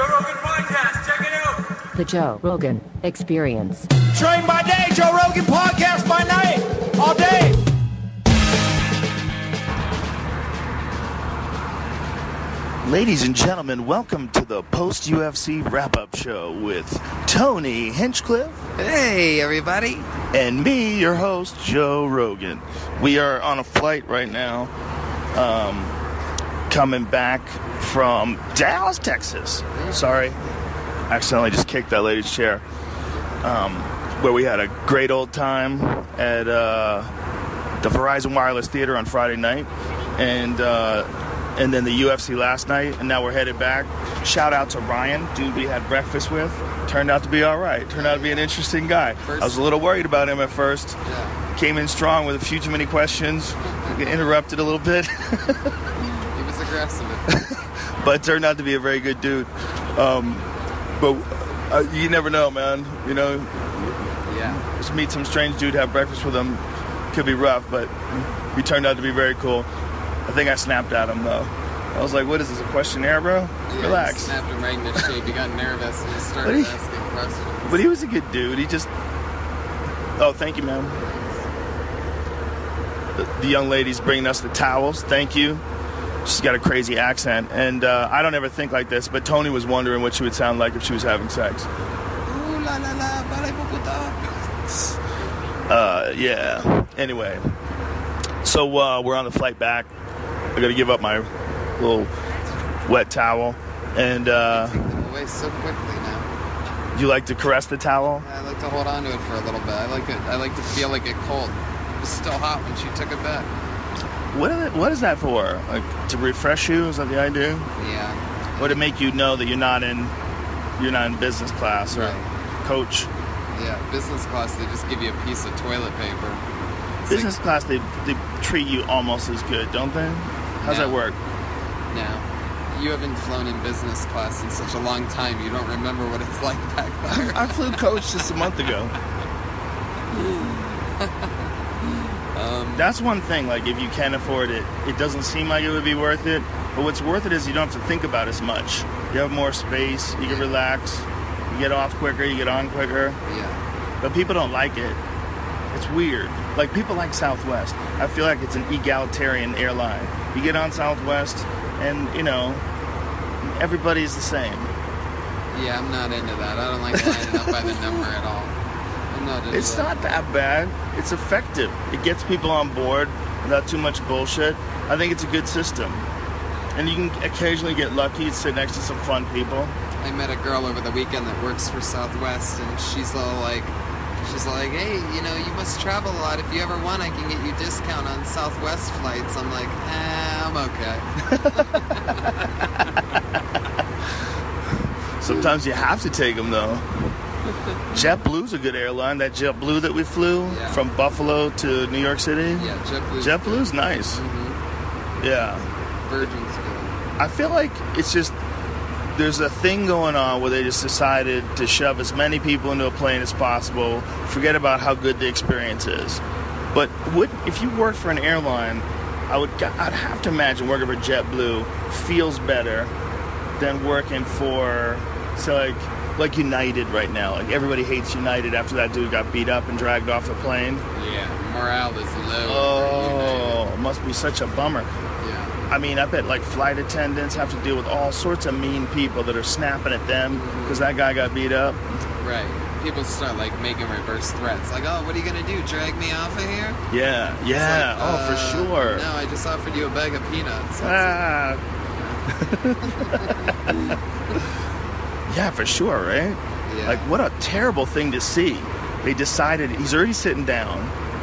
Joe Rogan Podcast. Check it out. The Joe Rogan Experience. Train by day, Joe Rogan podcast by night, all day. Ladies and gentlemen, welcome to the post UFC wrap up show with Tony Hinchcliffe Hey, everybody. and me, your host, Joe Rogan. We are on a flight right now, um, coming back from Dallas, Texas. Sorry, accidentally just kicked that lady's chair. Um, where we had a great old time at uh, the Verizon Wireless Theater on Friday night, and uh, and then the UFC last night, and now we're headed back. Shout out to Ryan, dude we had breakfast with. Turned out to be all right. Turned out to be an interesting guy. I was a little worried about him at first. Came in strong with a few too many questions. Interrupted a little bit, He was aggressive. but turned out to be a very good dude. Um, but uh, you never know, man. You know, yeah. just meet some strange dude, have breakfast with him. Could be rough, but he turned out to be very cool. I think I snapped at him though. I was like, "What is this? A questionnaire, bro? yeah Relax." He snapped him right in the shape. He got nervous and he started you- asking questions. But he was a good dude. He just. Oh, thank you, ma'am. The, the young lady's bringing us the towels. Thank you. She's got a crazy accent, and uh, I don't ever think like this. But Tony was wondering what she would sound like if she was having sex. Uh, yeah. Anyway, so uh, we're on the flight back. I got to give up my little wet towel, and uh, Away so quickly now. you like to caress the towel. I like to hold on to it for a little bit. I like it. I like to feel like it cold. It was still hot when she took it back. What is, it, what is that for? Like to refresh you? Is that the idea? Yeah. or to make you know that you're not in you're not in business class or Right. coach Yeah. Business class, they just give you a piece of toilet paper. It's business class they, they treat you almost as good don't they how's No. that work no. You haven't flown in business class in such a long time. You don't remember what it's like back there. i flew coach just a month ago Um, that's one thing like if you can't afford it it doesn't seem like it would be worth it but what's worth it is you don't have to think about as much you have more space you can relax you get off quicker you get on quicker yeah. but people don't like it. It's weird. Like people like Southwest. I feel like it's an egalitarian airline. You get on Southwest, and you know, everybody's the same. Yeah, I'm not into that. I don't like lining up by the number at all. Not It's not that bad. It's effective. It gets people on board without too much bullshit. I think it's a good system. And you can occasionally get lucky and sit next to some fun people. I met a girl over the weekend that works for Southwest, and she's all like, she's like, hey, you know, you must travel a lot. If you ever want, I can get you discount on Southwest flights. I'm like, eh, I'm okay. Sometimes you have to take them though. JetBlue's a good airline. That JetBlue that we flew Yeah. from Buffalo to New York City. Yeah, JetBlue's JetBlue's nice. hmm Yeah. Virgin's good. I feel like it's just there's a thing going on where they just decided to shove as many people into a plane as possible, forget about how good the experience is. But would if you work for an airline, I would I'd have to imagine working for JetBlue feels better than working for so like like United right now. Like everybody hates United after that dude got beat up and dragged off the plane. Yeah, morale is low. Oh, must be such a bummer. Yeah. I mean, I bet like flight attendants have to deal with all sorts of mean people that are snapping at them because that guy got beat up. Right. People start like making reverse threats, like, "Oh, what are you gonna do? Drag me off of here?" Yeah, yeah, like, oh uh, for sure. No, I just offered you a bag of peanuts. Ah. yeah, for sure, right? Yeah. Like, what a terrible thing to see. They decided he's already sitting down,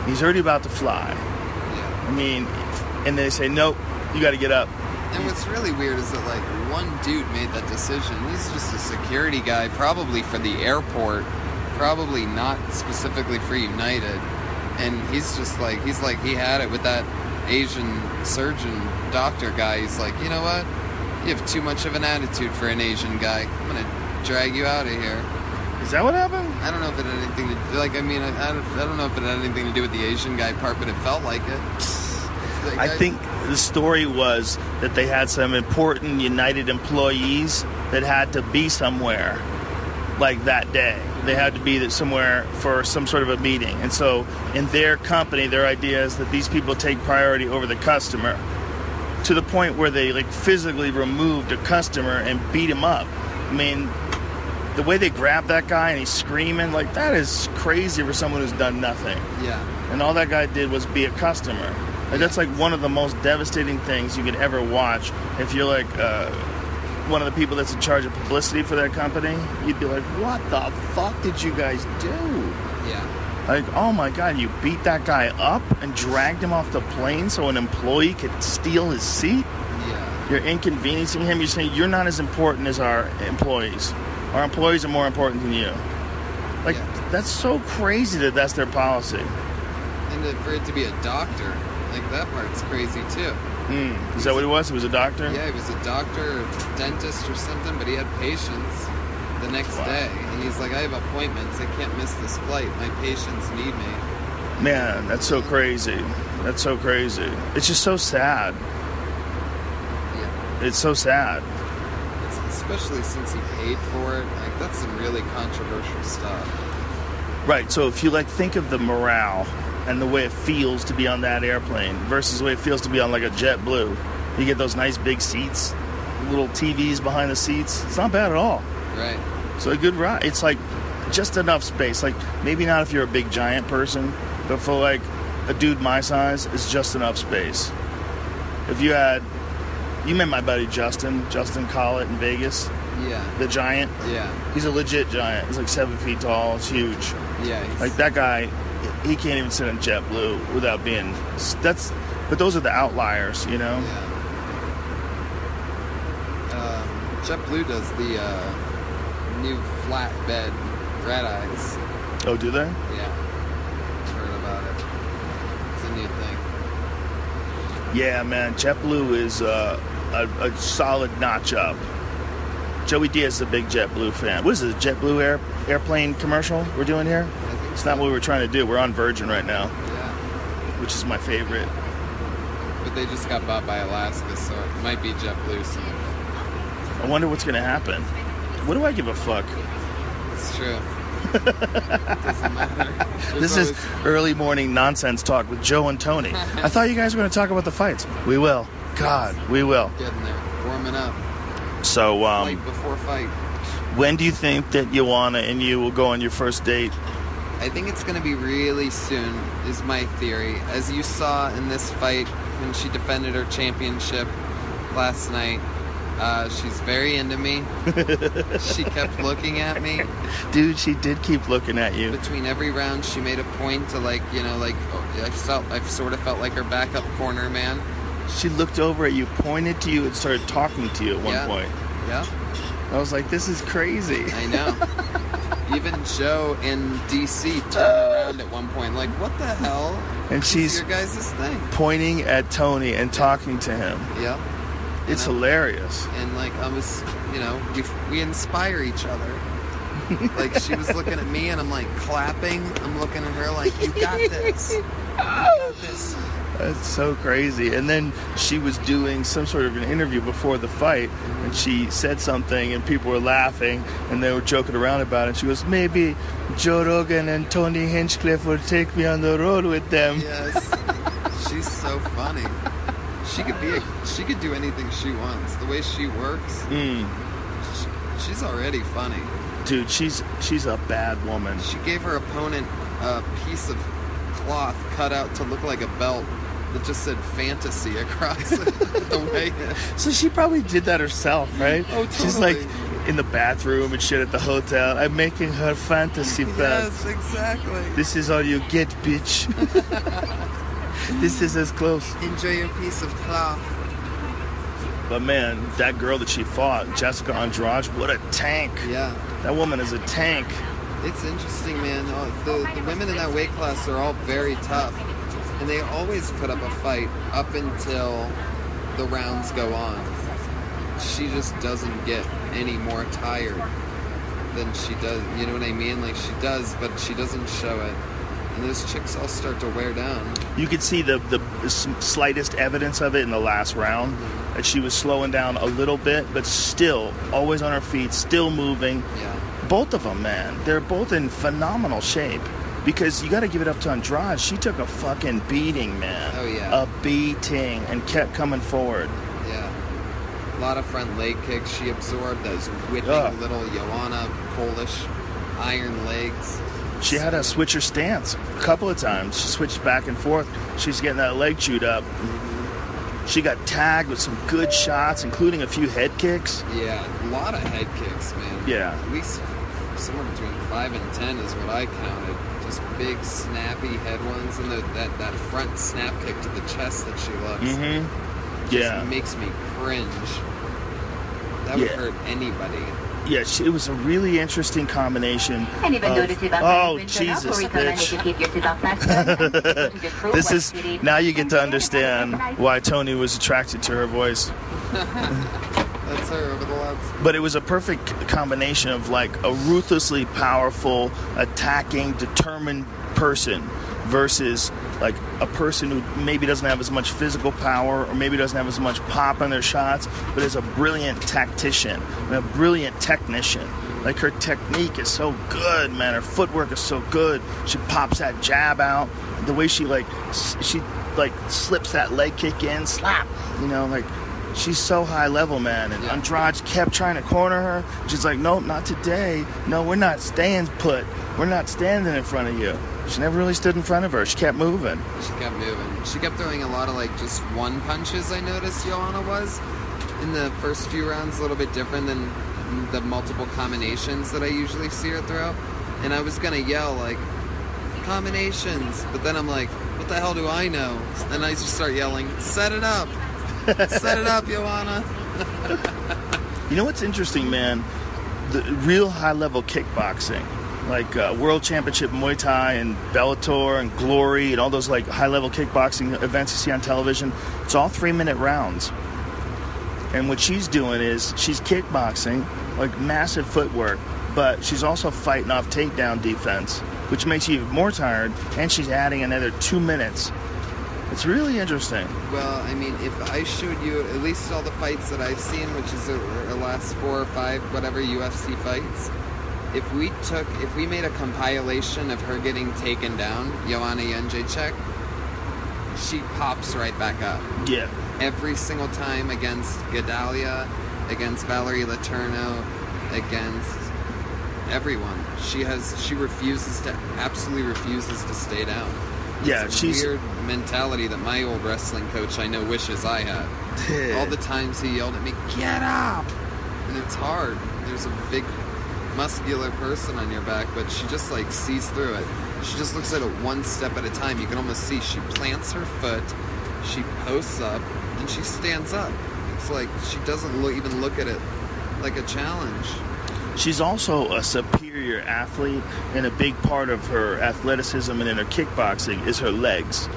he's already about to fly. Yeah. I mean, and they say, nope, you got to get up. And what's really weird is that like one dude made that decision. He's just a security guy, probably for the airport, probably not specifically for United. And he's just like he's like he had it with that Asian surgeon doctor guy. He's like, you know what? You have too much of an attitude for an Asian guy. I'm gonna drag you out of here. Is that what happened? I don't know if it had anything to like. I mean, I, I, don't, I don't know if it had anything to do with the Asian guy part, but it felt like it. That I guy- think the story was that they had some important United employees that had to be somewhere like that day. They had to be somewhere for some sort of a meeting. And so in their company, their idea is that these people take priority over the customer to the point where they like physically removed a customer and beat him up. I mean, the way they grabbed that guy and he's screaming, like that is crazy for someone who's done nothing. Yeah. And all that guy did was be a customer. Like, that's like one of the most devastating things you could ever watch if you're like uh, one of the people that's in charge of publicity for that company. You'd be like, what the fuck did you guys do? Yeah. Like, oh my god, you beat that guy up and dragged him off the plane so an employee could steal his seat? Yeah. You're inconveniencing him. You're saying you're not as important as our employees. Our employees are more important than you. Like, Yeah. that's so crazy that that's their policy. And to, for it to be a doctor, like that part's crazy too. Mm. Is that what he was? He was a doctor? Yeah, he was a doctor or dentist or something, but he had patients the next Wow. day. And he's like, I have appointments. I can't miss this flight. My patients need me. Man, that's so crazy. That's so crazy. It's just so sad. Yeah. It's so sad. It's, especially since he paid for it. Like, that's some really controversial stuff. Right. So if you like think of the morale and the way it feels to be on that airplane versus the way it feels to be on like a JetBlue, you get those nice big seats, little TVs behind the seats. It's not bad at all. Right. So a good ride. It's like just enough space. Like maybe not if you're a big giant person, but for like a dude my size, it's just enough space. If you had, you met my buddy Justin, Justin Collett in Vegas, Yeah. the giant. Yeah. He's a legit giant. He's like seven feet tall. It's huge. Yeah. Like that guy, he can't even sit in JetBlue without being. That's. But those are the outliers, you know. Yeah. Um, JetBlue does the uh, new flatbed red eyes. Oh, do they? Yeah. Heard about it. It's a new thing. Yeah, man. JetBlue is uh, a, a solid notch up. Joey Diaz is a big JetBlue fan. What is it? A JetBlue air, airplane commercial we're doing here? It's so. not what we were trying to do. We're on Virgin right now, Yeah. which is my favorite. But they just got bought by Alaska, so it might be JetBlue soon. I wonder what's gonna happen. What do I give a fuck? It's true. Doesn't matter. This is early morning nonsense talk with Joe and Tony. I thought you guys were going to talk about the fights. We will. God, we will. getting there, warming up, So, um, fight before fight. when do you think that Joanna and you will go on your first date? I think it's going to be really soon, is my theory. As you saw in this fight when she defended her championship last night, uh, she's very into me. she kept looking at me. Dude, she did keep looking at you. Between every round, she made a point to like, you know, like oh, I felt, I sort of felt like her backup corner man. She looked over at you, pointed to you, and started talking to you at one Yeah. point. Yeah, I was like, this is crazy. I know. Even Joe in DC turned around at one point, like, what the hell? And she's your guys' thing. pointing at Tony and talking to him. Yep. It's hilarious. and like I was, you know, we we inspire each other. like she was looking at me, and I'm like clapping. I'm looking at her like, "You got this. You got this." That's so crazy. And then she was doing some sort of an interview before the fight, and she said something, and people were laughing, and they were joking around about it. And She goes, "Maybe Joe Rogan and Tony Hinchcliffe will take me on the road with them." Yes, she's so funny. She could be. A, she could do anything she wants. The way she works, Mm. sh- she's already funny. Dude, she's she's a bad woman. She gave her opponent a piece of cloth cut out to look like a belt that just said "fantasy" across the way. So she probably did that herself, right? Oh, totally. She's like in the bathroom and shit at the hotel. I'm making her fantasy belt. Yes, exactly. This is all you get, bitch. this is as close. Enjoy your piece of cloth. But man, that girl that she fought, Jessica Andrade, what a tank. Yeah, That woman is a tank. it's interesting, man. Oh, The, the women in that weight class are all very tough, and they always put up a fight up until the rounds go on. She just doesn't get any more tired than she does. You know what I mean? Like she does, but she doesn't show it. And those chicks all start to wear down. You could see the, the slightest evidence of it in the last round. That she was slowing down a little bit, but still always on her feet, still moving. Yeah. Both of them, man, they're both in phenomenal shape. Because you got to give it up to Andrade. She took a fucking beating, man. Oh, yeah. A beating, and kept coming forward. Yeah. A lot of front leg kicks she absorbed, those whipping Ugh. little Joanna Polish iron legs. She had to switch her stance a couple of times. She switched back and forth. She's getting that leg chewed up. She got tagged with some good shots, including a few head kicks. Yeah, a lot of head kicks, man. Yeah. At least somewhere between five and ten is what I counted. Just big, snappy head ones, and the, that that front snap kick to the chest that she loves. Mm-hmm. just Yeah. makes me cringe. That would Yeah. hurt anybody. Yeah, she, it was a really interesting combination. And even though the Of, oh, sign has been turned off, Jesus, we recommend that you bitch. keep your seatbelt fastened and go to the crew This is now you get to understand why Tony was attracted to her voice. That's her over the lads. But it was a perfect combination of like a ruthlessly powerful, attacking, determined person versus like a person who maybe doesn't have as much physical power or maybe doesn't have as much pop in their shots, but is a brilliant tactician and a brilliant technician. Like her technique is so good, man. Her footwork is so good. She pops that jab out. The way she like she like slips that leg kick in, slap. You know, like she's so high level, man. And. Andrade kept trying to corner her. She's like, nope, not today. No, we're not staying put. We're not standing in front of you. She never really stood in front of her. She kept moving. She kept moving. She kept throwing a lot of like just one punches. I noticed Joanna was in the first few rounds, a little bit different than the multiple combinations that I usually see her throw. And I was gonna yell like combinations, but then I'm like, what the hell do I know? And I just start yelling, set it up, set it up, Joanna. You know what's interesting, man? The real high level kickboxing, like uh, World Championship Muay Thai and Bellator and Glory and all those like high level kickboxing events you see on television, it's all three minute rounds. And what she's doing is she's kickboxing, like massive footwork, but she's also fighting off takedown defense, which makes you even more tired, and she's adding another two minutes. It's really interesting. Well, I mean, if I showed you at least all the fights that I've seen, which is the the last four or five, whatever UFC fights, if we took, if we made a compilation of her getting taken down, Joanna Jędrzejczyk, she pops right back up Yeah. every single time against Gadelha, against Valerie Letourneau, against everyone. She has, she refuses to, absolutely refuses to stay down. Yeah, It's a she's weird mentality that my old wrestling coach I know wishes I had. All the times he yelled at me, "Get up!" and it's hard. There's a big, muscular person on your back, but she just like sees through it. She just looks at it one step at a time. You can almost see she plants her foot, she posts up, and she stands up. It's like she doesn't even look at it like a challenge. She's also a superior athlete, and a big part of her athleticism and in her kickboxing is her legs.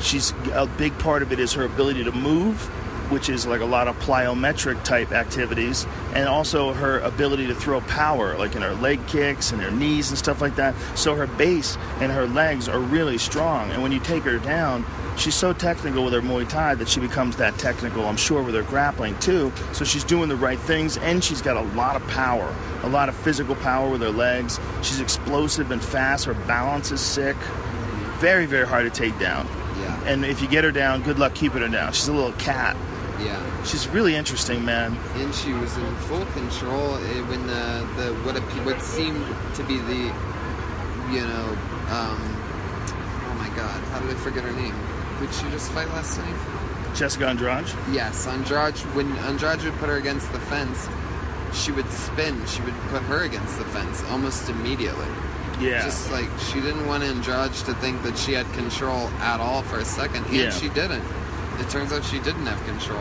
She's a big part of it is her ability to move, which is like a lot of plyometric type activities, and also her ability to throw power, like in her leg kicks and her knees and stuff like that. So her base and her legs are really strong, and when you take her down, she's so technical with her Muay Thai that she becomes that technical, I'm sure, with her grappling too. So she's doing the right things, and she's got a lot of power, a lot of physical power with her legs. She's explosive and fast. Her balance is sick. Very, very hard to take down. Yeah, And if you get her down, good luck keeping her down. She's a little cat. Yeah. She's really interesting, man. and she was in full control eh, when the, the what a, what seemed to be the you know um, oh my god how did I forget her name did she just fight last night Jessica Andrade. yes Andrade when Andrade would put her against the fence she would spin she would put her against the fence almost immediately Yeah. just like she didn't want Andrade to think that she had control at all for a second and Yeah. she didn't it turns out she didn't have control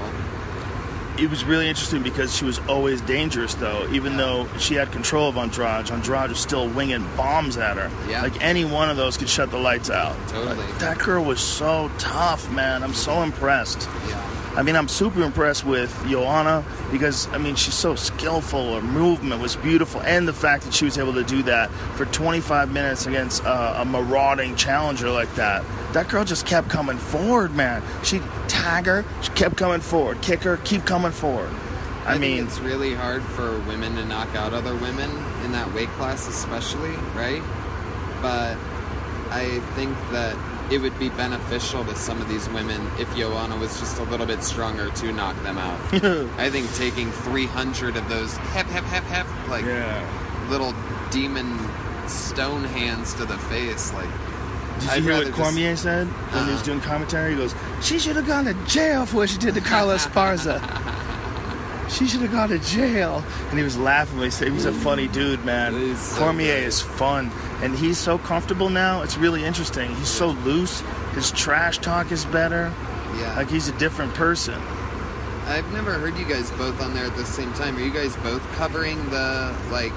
it was really interesting because she was always dangerous, though. Even though she had control of Andrade, Andrade was still winging bombs at her. Yeah. Like any one of those could shut the lights out. Totally. Like, that girl was so tough, man. I'm so impressed. yeah I mean, I'm super impressed with Joanna because I mean she's so skillful. Her movement was beautiful, and the fact that she was able to do that for 25 minutes against uh, a marauding challenger like that. That girl just kept coming forward, man. She tag her, she kept coming forward, kick her, keep coming forward. I, think mean, it's really hard for women to knock out other women in that weight class, especially, right? But I think that it would be beneficial to some of these women if Joanna was just a little bit stronger to knock them out. I think taking 300 of those hep hep hep hep like yeah. little demon stone hands to the face, like Did I'd you hear rather what just- Cormier said when he was Uh-uh. doing commentary? He goes, "She should have gone to jail for what she did to Carla Esparza. she should have gone to jail." And he was laughing. He said, "He's a funny dude, man. So Cormier great. is fun, and he's so comfortable now. It's really interesting. He's so loose. His trash talk is better. yeah. Like he's a different person. I've never heard you guys both on there at the same time. Are you guys both covering the like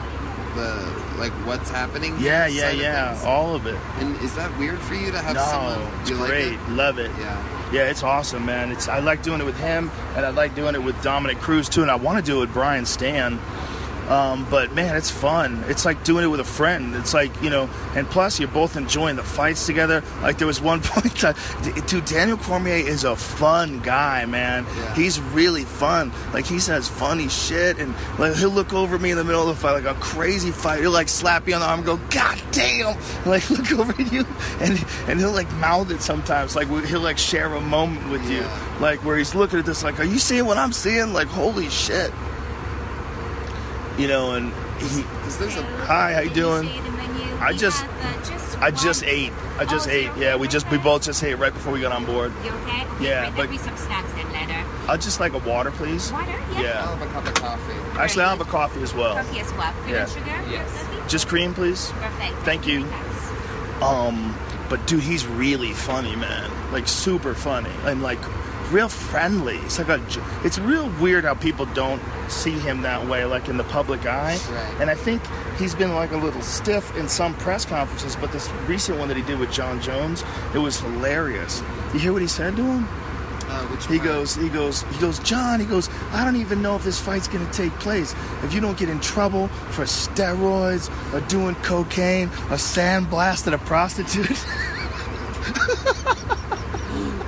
the like what's happening? Yeah, side yeah, of yeah. All of it. And is that weird for you to have No, someone? it's you like great. it? Love it. Yeah. Yeah, it's awesome, man. It's I like doing it with him, and I like doing it with Dominick Cruz too, and I want to do it with Brian Stann. Um, but man, it's fun. It's like doing it with a friend. It's like you know, and plus you're both enjoying the fights together. Like there was one point, that, dude, Daniel Cormier is a fun guy, man. Yeah. He's really fun. Like he says funny shit, and like he'll look over me in the middle of the fight, like a crazy fight. He'll like slap you on the arm, and go, God damn! Like look over at you, and and he'll like mouth it sometimes. Like he'll like share a moment with you, like where he's looking at this, like, are you seeing what I'm seeing? Like holy shit, you know. And he, there's a hi, how you doing? I just- I I just ate. I just Oh, ate. Yeah, we just we both just ate right before we got on board. You okay? okay Yeah, but- There'll be some snacks then later. I'd just like a water, please. Water? Yeah. Yeah. I'll have a cup of coffee. Actually, I'll have a coffee as well. Coffee as well. Cream Yeah. and sugar? Yes. Coffee? Just cream, please. Perfect. Thank you. Thanks. Um, but dude, he's really funny, man. Like super funny and like real friendly. It's like a. It's real weird how people don't see him that way, like in the public eye. Right. And I think he's been like a little stiff in some press conferences, but this recent one that he did with John Jones, it was hilarious. You hear what he said to him? Uh, which He part? goes, he goes, he goes, John, he goes, I don't even know if this fight's gonna take place. If you don't get in trouble for steroids or doing cocaine or sandblasting a prostitute.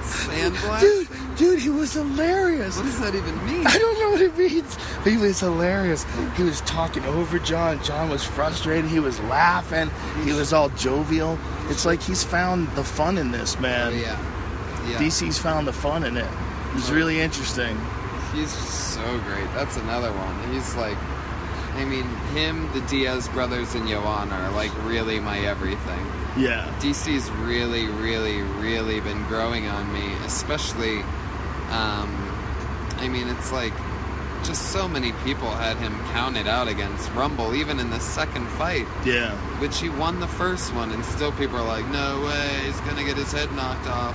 sandblasting. dude, dude, he was hilarious. What does that even mean? I don't know what it means. He was hilarious. He was talking over John. John was frustrated. He was laughing. He was all jovial. It's like he's found the fun in this, Oh, man. yeah. Yeah. DC's found the fun in it. It's oh. really interesting. He's so great. That's another one. He's like, I mean, him, the Diaz brothers, and Joanna are like really my everything. Yeah. DC's really, really, really been growing on me, especially. Um, I mean, it's like just so many people had him counted out against Rumble, even in the second fight, Yeah. which he won the first one, and still people are like, "No way, he's gonna get his head knocked off."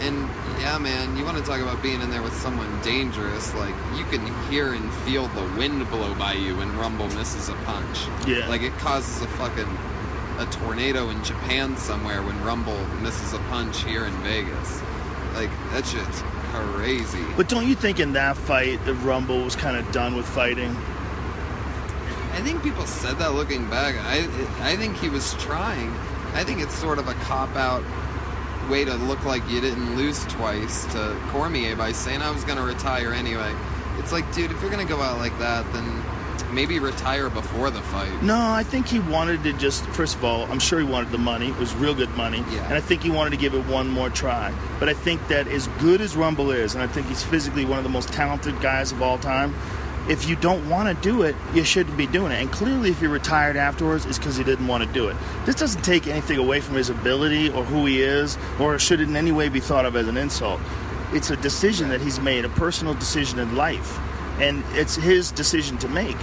And yeah, man, you want to talk about being in there with someone dangerous? Like you can hear and feel the wind blow by you when Rumble misses a punch. Yeah. Like it causes a fucking a tornado in Japan somewhere when Rumble misses a punch here in Vegas. Like that shit's crazy. But don't you think in that fight, the Rumble was kind of done with fighting? I think people said that looking back. I I think he was trying. I think it's sort of a cop out way to look like you didn't lose twice to Cormier by saying I was going to retire anyway. It's like, dude, if you're going to go out like that, then maybe retire before the fight. No, I think he wanted to just, first of all, I'm sure he wanted the money. It was real good money. Yeah. And I think he wanted to give it one more try. But I think that as good as Rumble is, and I think he's physically one of the most talented guys of all time, if you don't want to do it, you shouldn't be doing it. And clearly, if he retired afterwards, it's because he didn't want to do it. This doesn't take anything away from his ability or who he is, or should it in any way be thought of as an insult. It's a decision that he's made, a personal decision in life. And it's his decision to make.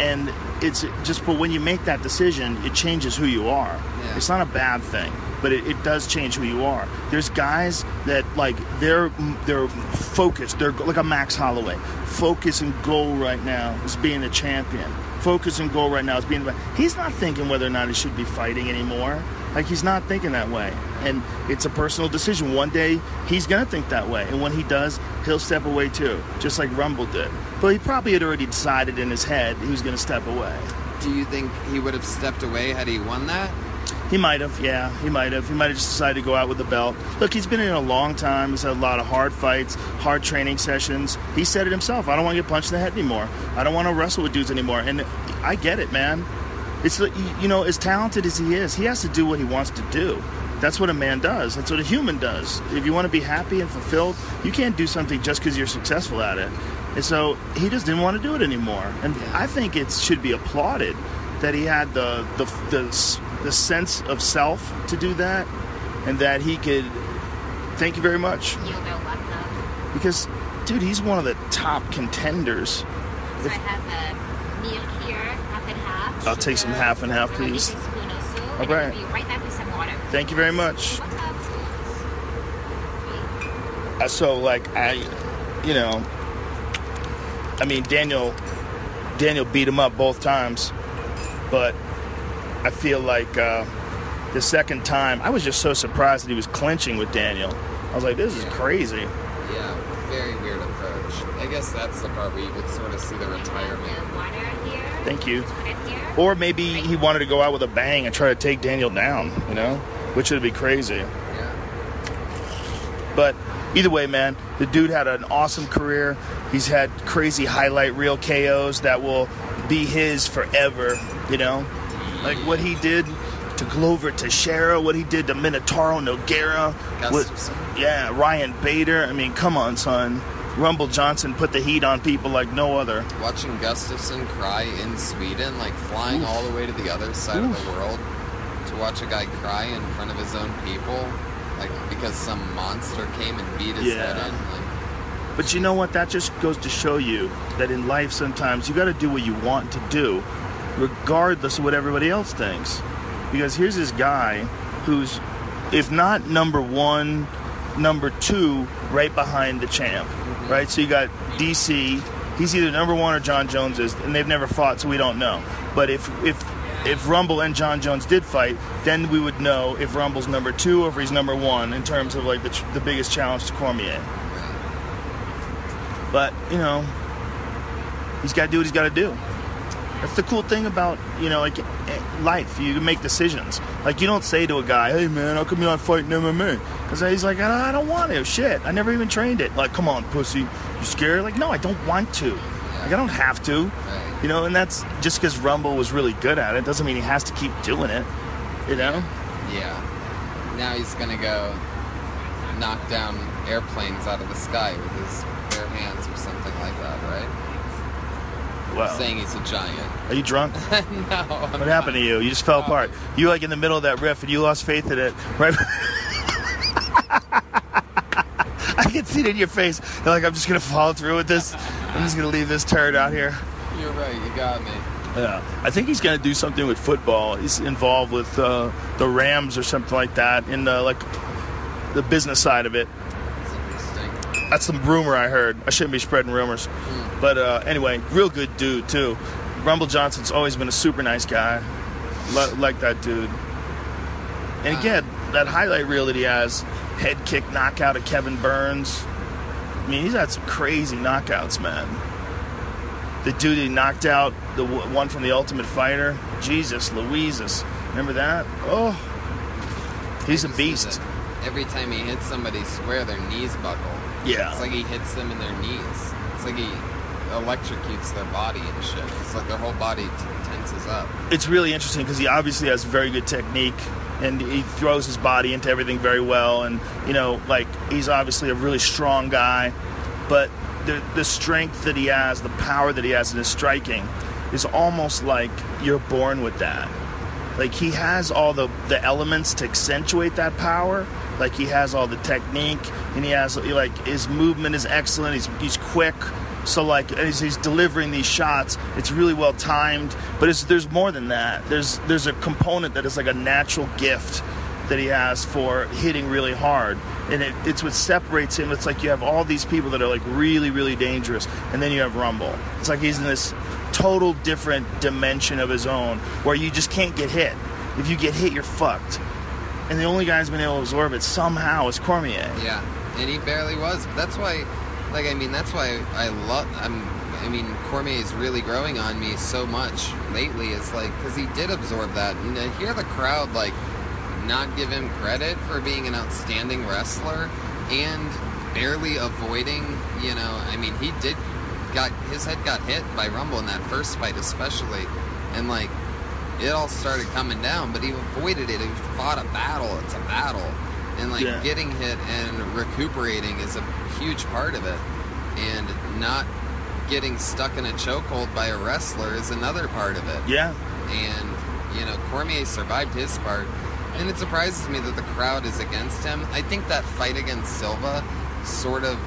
And it's just, but when you make that decision, it changes who you are. Yeah. It's not a bad thing, but it, it does change who you are. There's guys that like they're they're focused. They're like a Max Holloway. Focus and goal right now is being a champion. Focus and goal right now is being. He's not thinking whether or not he should be fighting anymore. Like he's not thinking that way, and it's a personal decision. One day he's gonna think that way, and when he does, he'll step away too, just like Rumble did. But he probably had already decided in his head he was gonna step away. Do you think he would have stepped away had he won that? He might have, yeah, he might have. He might have just decided to go out with the belt. Look, he's been in a long time. He's had a lot of hard fights, hard training sessions. He said it himself. I don't want to get punched in the head anymore. I don't want to wrestle with dudes anymore. And I get it, man. It's you know, as talented as he is, he has to do what he wants to do. That's what a man does. That's what a human does. If you want to be happy and fulfilled, you can't do something just because you're successful at it. And so he just didn't want to do it anymore. And I think it should be applauded that he had the the the, the sense of self to do that, and that he could. Thank you very much. You're very welcome. Because, dude, he's one of the top contenders. So I have a meal here, half and half. I'll take some half and half, please. little spoon also, All right. I'll be right back with some water. Thank you very much. Uh, so like I, you know, I mean Daniel, Daniel beat him up both times, but I feel like uh, the second time I was just so surprised that he was clinching with Daniel. I was like, this is crazy. Yeah, very weird approach. I guess that's the part where you could sort of see the retirement. The water here. Thank you. Put it here. Or maybe he wanted to go out with a bang and try to take Daniel down, you know, which would be crazy. But either way, man, the dude had an awesome career. He's had crazy highlight reel KOs that will be his forever, you know? Like what he did to Glover Teixeira, what he did to Minotauro Nogueira. what- yeah, Ryan Bader. I mean, come on, son. Rumble Johnson put the heat on people like no other. Watching Gustafsson cry in Sweden, like flying all the way to the other side of the world to watch a guy cry in front of his own people, like because some monster came and beat his head in. Like, But you know what? That just goes to show you that in life, sometimes you got to do what you want to do, regardless of what everybody else thinks. Because here's this guy who's, if not number one, number two, right behind the champ, right? So you got DC. He's either number one or John Jones is, and they've never fought, so we don't know. But if if if Rumble and John Jones did fight, then we would know if Rumble's number two or if he's number one in terms of like the, ch- the biggest challenge to Cormier. But, you know, he's got to do what he's got to do. That's the cool thing about, you know, like eh, life. You can make decisions. Like, you don't say to a guy, hey, man, how come you're not fighting MMA? Because he's like, I don't want to. Shit, I never even trained it. Like, come on, pussy. You scared? Like, no, I don't want to. Like, I don't have to. Right. You know, and that's just because Rumble was really good at it doesn't mean he has to keep doing it. You know? yeah. Now he's gonna go knock down airplanes out of the sky with his bare hands or something like that, right? Saying he's a giant. are you drunk? no. I'm What happened to you? You just fell apart. You like in the middle of that riff and you lost faith in it, right? I can see it in your face. You're like, I'm just gonna follow through with this. I'm just gonna leave this turd out here. You're right. You got me. Yeah, I think he's gonna do something with football. He's involved with uh, the Rams or something like that in the like the business side of it. That's some rumor I heard. I shouldn't be spreading rumors, but uh, anyway, real good dude too. Rumble Johnson's always been a super nice guy. Li- like that dude. And again, that highlight reel that he has, head kick knockout of Kevin Burns. I mean, he's had some crazy knockouts, man. The dude he knocked out, the w- one from the Ultimate Fighter, Jesus Louises. Remember that? Oh, he's a beast. Every time he hits somebody square, their knees buckle. Yeah. It's like he hits them in their knees. It's like he electrocutes their body and shit. It's like their whole body t- tenses up. it's really interesting because he obviously has very good technique and he throws his body into everything very well and you know like he's obviously a really strong guy but the the strength that he has the power that he has in his striking is almost like you're born with that like he has all the the elements to accentuate that power. Like he has all the technique and he has like his movement is excellent. He's he's quick. So like as he's delivering these shots. It's really well timed. But there's more than that. There's there's a component that is like a natural gift that he has for hitting really hard. And it, it's what separates him. It's like you have all these people that are like really really dangerous and then you have rumble. It's like he's in this total different dimension of his own where you just can't get hit if you get hit you're fucked and the only guy who's been able to absorb it somehow is Cormier. Yeah, and he barely was. That's why, like, I mean, that's why I love. I'm. I mean, Cormier is really growing on me so much lately. It's like because he did absorb that, and to hear the crowd like not give him credit for being an outstanding wrestler and barely avoiding. You know, I mean, he did got his head got hit by Rumble in that first fight, especially, and like it all started coming down, but he avoided it. He fought a battle. It's a battle. And like Yeah. getting hit and recuperating is a huge part of it. And not getting stuck in a chokehold by a wrestler is another part of it. Yeah, And, you know, Cormier survived his part. And it surprises me that the crowd is against him. I think that fight against Silva sort of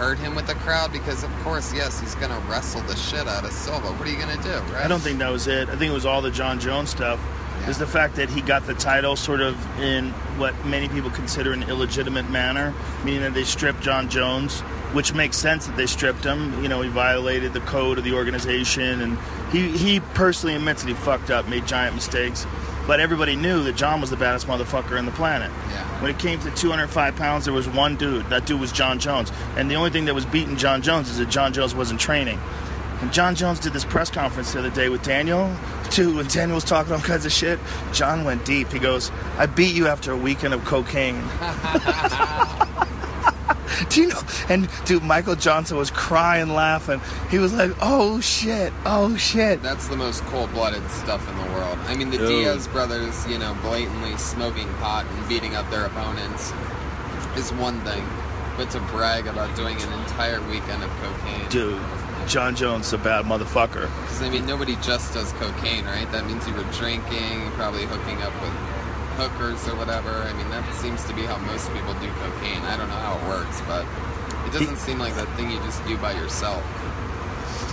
hurt him with the crowd because, of course, yes, he's going to wrestle the shit out of Silva. What are you going to do, right? I don't think that was it. I think it was all the John Jones stuff. Is the fact that he got the title sort of in what many people consider an illegitimate manner, meaning that they stripped John Jones, which makes sense that they stripped him. You know, he violated the code of the organization, and he he personally admits that he fucked up, made giant mistakes. But everybody knew that John was the baddest motherfucker in the planet. Yeah. When it came to 205 pounds, there was one dude. That dude was John Jones. And the only thing that was beating John Jones is that John Jones wasn't training. And John Jones did this press conference the other day with Daniel, too, when Daniel was talking all kinds of shit. John went deep. He goes, I beat you after a weekend of cocaine. Do you know? And dude, Michael Johnson was crying, laughing. He was like, "Oh shit! Oh shit!" That's the most cold-blooded stuff in the world. I mean, the Dude. Diaz brothers, you know, blatantly smoking pot and beating up their opponents is one thing, but to brag about doing an entire weekend of cocaine, Dude, John Jones is a bad motherfucker. because I mean, nobody just does cocaine, right? That means you were drinking, probably hooking up with hookers or whatever. I mean, that seems to be how most people do cocaine. I don't know how it works, but it doesn't seem like that thing you just do by yourself.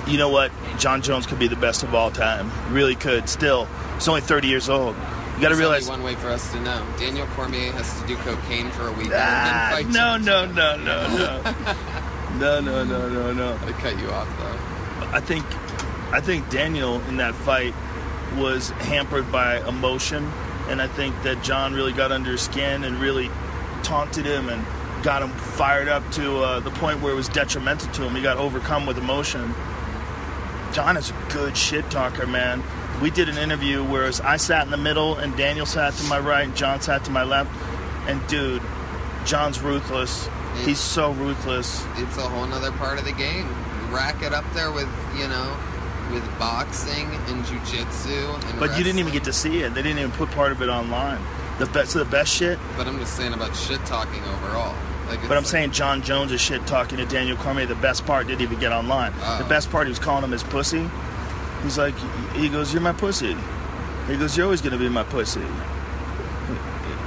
You know what? John Jones could be the best of all time. Really could. Still, he's only 30 years old. You got to realize. only one way for us to know. Daniel Cormier has to do cocaine for a weekend Ah, and then fight. no, no, no, no, no, no, no, no, no, no. I cut you off though. I think, I think Daniel in that fight was hampered by emotion, and I think that John really got under his skin and really taunted him and got him fired up to uh, the point where it was detrimental to him. He got overcome with emotion. John is a good shit talker, man. We did an interview where I sat in the middle and Daniel sat to my right and John sat to my left. And dude, John's ruthless. He's so ruthless. It's a whole nother part of the game. Rack it up there with you know, with boxing and jujitsu and. But you didn't even get to see it. They didn't even put part of it online. The best of the best shit. But I'm just saying about shit talking overall. Like, But I'm like- saying John Jones is shit talking to Daniel Cormier. The best part didn't even get online. Oh. The best part, he was calling him his pussy. He's like, he goes, "You're my pussy." He goes, "You're always gonna be my pussy."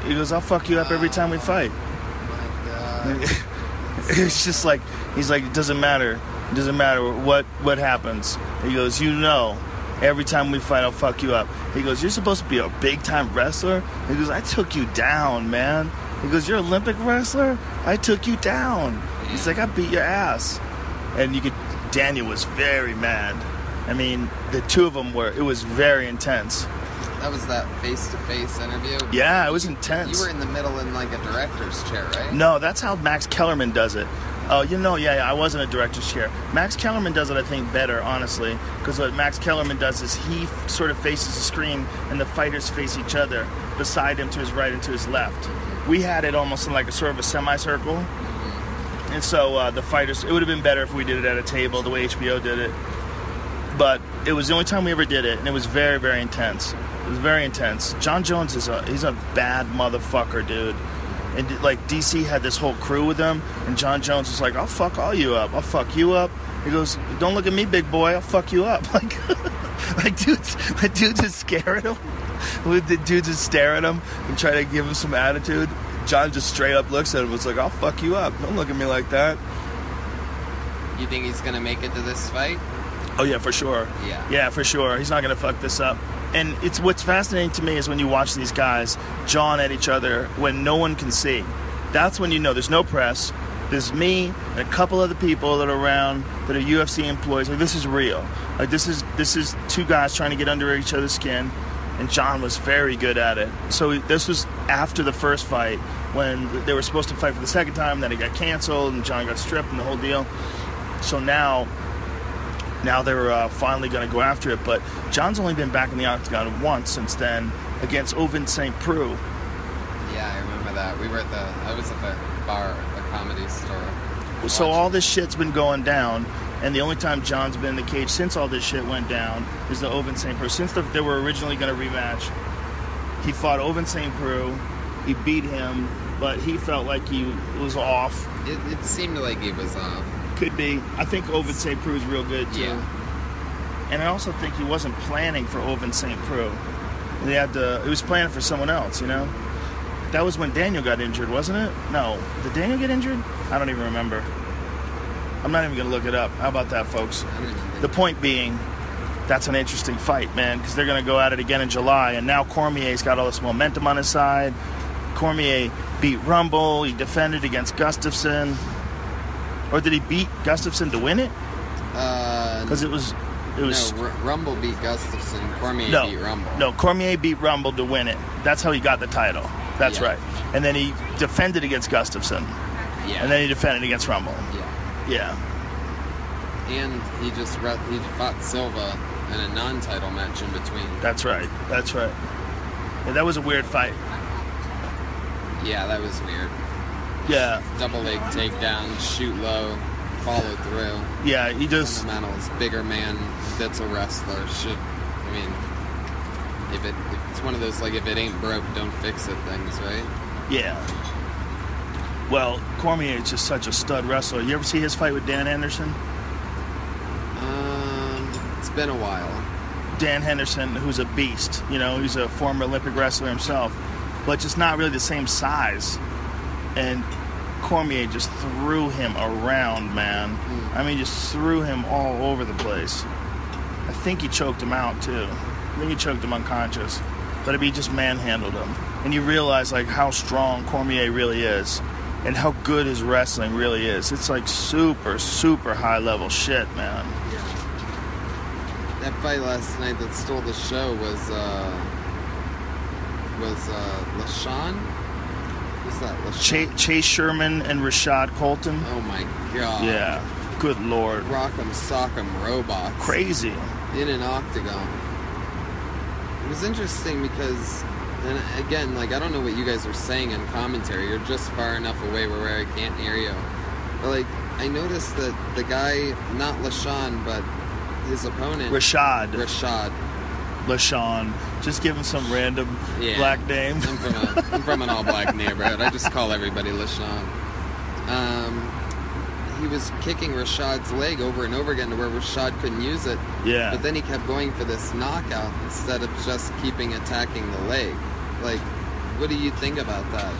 He goes, "I'll fuck you up every time we fight." Oh my God. it's just like he's like, "It doesn't matter. It doesn't matter what what happens." He goes, "You know." Every time we fight, I'll fuck you up. He goes, You're supposed to be a big time wrestler? He goes, I took you down, man. He goes, You're an Olympic wrestler? I took you down. He's like, I beat your ass. And you could, Daniel was very mad. I mean, the two of them were, it was very intense. That was that face-to-face interview. Yeah, it was intense. You were in the middle in like a director's chair, right? No, that's how Max Kellerman does it. Oh, you know, yeah, yeah, I wasn't a director's chair. Max Kellerman does it, I think, better, honestly, because what Max Kellerman does is he f- sort of faces the screen and the fighters face each other, beside him to his right and to his left. We had it almost in like a sort of a semicircle, and so uh, the fighters. It would have been better if we did it at a table, the way HBO did it. But it was the only time we ever did it, and it was very, very intense. It was very intense. John Jones is a he's a bad motherfucker, dude. And like DC had this whole crew with him, and John Jones was like, "I'll fuck all you up. I'll fuck you up." He goes, "Don't look at me, big boy. I'll fuck you up." Like, like dudes, like dudes just scare at him. Would the dudes just stare at him and try to give him some attitude? John just straight up looks at him. and Was like, "I'll fuck you up. Don't look at me like that." You think he's gonna make it to this fight? Oh yeah, for sure. Yeah. Yeah, for sure. He's not gonna fuck this up. And it's what's fascinating to me is when you watch these guys jawing at each other when no one can see. That's when you know there's no press. There's me and a couple other people that are around that are UFC employees. Like this is real. Like this is this is two guys trying to get under each other's skin. and John was very good at it. So this was after the first fight when they were supposed to fight for the second time, then it got canceled, and John got stripped and the whole deal. So now, now they're uh, finally going to go after it. But John's only been back in the octagon once since then against Ovince St. Preux. Yeah, I remember that. We were at the. I was at the bar, the comedy store. So watching. all this shit's been going down, and the only time John's been in the cage since all this shit went down is the Ovince St. Preux. Since the, they were originally going to rematch, he fought Ovince St. Preux. He beat him, but he felt like he was off. It, it seemed like he was off. Could be. I think Ovince St. Preux is real good too. Yeah. And I also think he wasn't planning for Ovince St. Preux. They had to. It was planning for someone else. You know. That was when Daniel got injured, wasn't it? No. Did Daniel get injured? I don't even remember. I'm not even gonna look it up. How about that, folks? I don't even think The point being, that's an interesting fight, man, because they're going to go at it again in July. And now Cormier's got all this momentum on his side. Cormier beat Rumble. He defended against Gustafsson. Or did he beat Gustafsson to win it? Uh, Because it was, it was no, R- Rumble beat Gustafsson. Cormier no, beat Rumble. no. Cormier beat Rumble to win it. That's how he got the title. That's Yeah. right. And then he defended against Gustafsson, Yeah. and then he defended against Rumble. yeah. Yeah, And he just re- he fought Silva in a non-title match in between. that's right. That's right. Yeah, that was a weird fight. Yeah, that was weird. Yeah, Double leg takedown, shoot low, follow through. yeah. He just Fundamentals. Bigger man that's a wrestler should. I mean, if it if it's one of those like if it ain't broke, don't fix it things, right? Yeah. Well, Cormier is just such a stud wrestler. You ever see his fight with Dan Anderson? Um, it's been a while. Dan Henderson, who's a beast. You know, he's a former Olympic wrestler himself, but just not really the same size. And Cormier just threw him around, man. I mean, just threw him all over the place. I think he choked him out too. I think he choked him unconscious, but he just manhandled him. And you realize like how strong Cormier really is, and how good his wrestling really is. It's like super, super high level shit, man. That fight last night that stole the show was uh was uh Lashawn? That? Chase, Chase Sherman and Rashad Coulter. Oh my god. Yeah, good lord, Rock'em sock'em robots. crazy. in an octagon. It was interesting because, and again, like I don't know what you guys are saying in commentary. You're just far enough away where I can't hear you. But like, I noticed that the guy, not Lashawn, but his opponent, Rashad Rashad. LaShawn. Just give him some random Yeah. black name. I'm from a, I'm from an all-black neighborhood. I just call everybody Lashawn. Um, he was kicking Rashad's leg over and over again to where Rashad couldn't use it. Yeah. But then he kept going for this knockout instead of just keeping attacking the leg. Like, what do you think about that?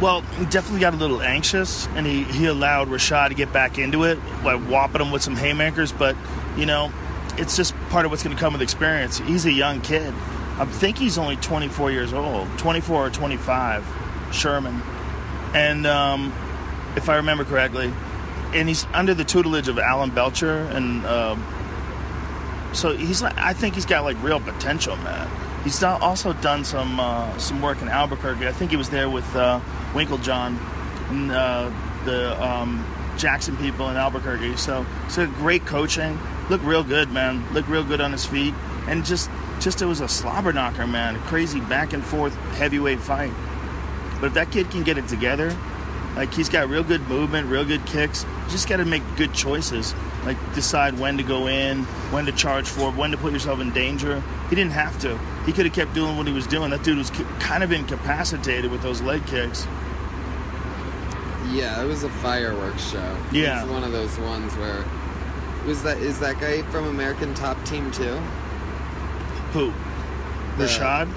Well, he definitely got a little anxious, and he, he allowed Rashad to get back into it by whopping him with some haymakers. But, you know, it's just part of what's going to come with experience. He's a young kid. I think he's only 24 years old, 24 or 25, Sherman. And um, if I remember correctly, and he's under the tutelage of Alan Belcher, and um, so he's like, I think he's got like real potential, man. He's also done some uh, some work in Albuquerque. I think he was there with uh, Winkeljohn and uh, the um, Jackson people in Albuquerque. So, so great coaching. Looked real good, man. Looked real good on his feet, and just just it was a slobber knocker, man. A crazy back and forth heavyweight fight. But if that kid can get it together, like he's got real good movement, real good kicks. You just got to make good choices. Like decide when to go in, when to charge for, when to put yourself in danger. He didn't have to. He could have kept doing what he was doing. That dude was kind of incapacitated with those leg kicks. Yeah, it was a fireworks show. Yeah. It's one of those ones where was that is that guy from American Top Team too? Who? The- Rashad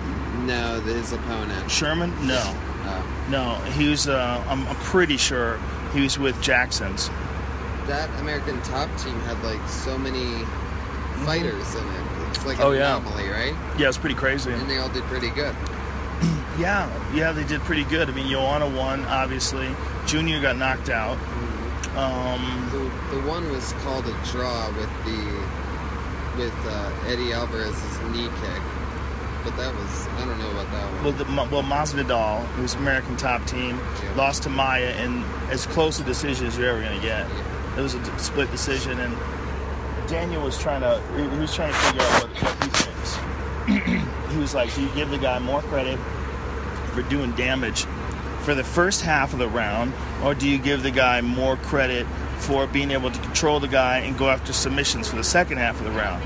No, his opponent. Sherman? No, Oh. no. He was. Uh, I'm, I'm pretty sure he was with Jackson's. that American Top Team had like so many fighters in it. It's like an Oh, yeah. anomaly, right? Yeah, it was pretty crazy. And they all did pretty good. Yeah, yeah, they did pretty good. I mean, Joanna won, obviously. Junior got knocked out. Um, The, the one was called a draw with the with uh, Eddie Alvarez's knee kick. but that was I don't know about that one. Well, the, well, Masvidal, who's American top team, Yeah. lost to Maia in as close a decision as you're ever going to get. It was a split decision, and Daniel was trying to he he was trying to figure out what, what he thinks. he was like, "Do you give the guy more credit for doing damage for the first half of the round, or do you give the guy more credit for being able to control the guy and go after submissions for the second half of the round?"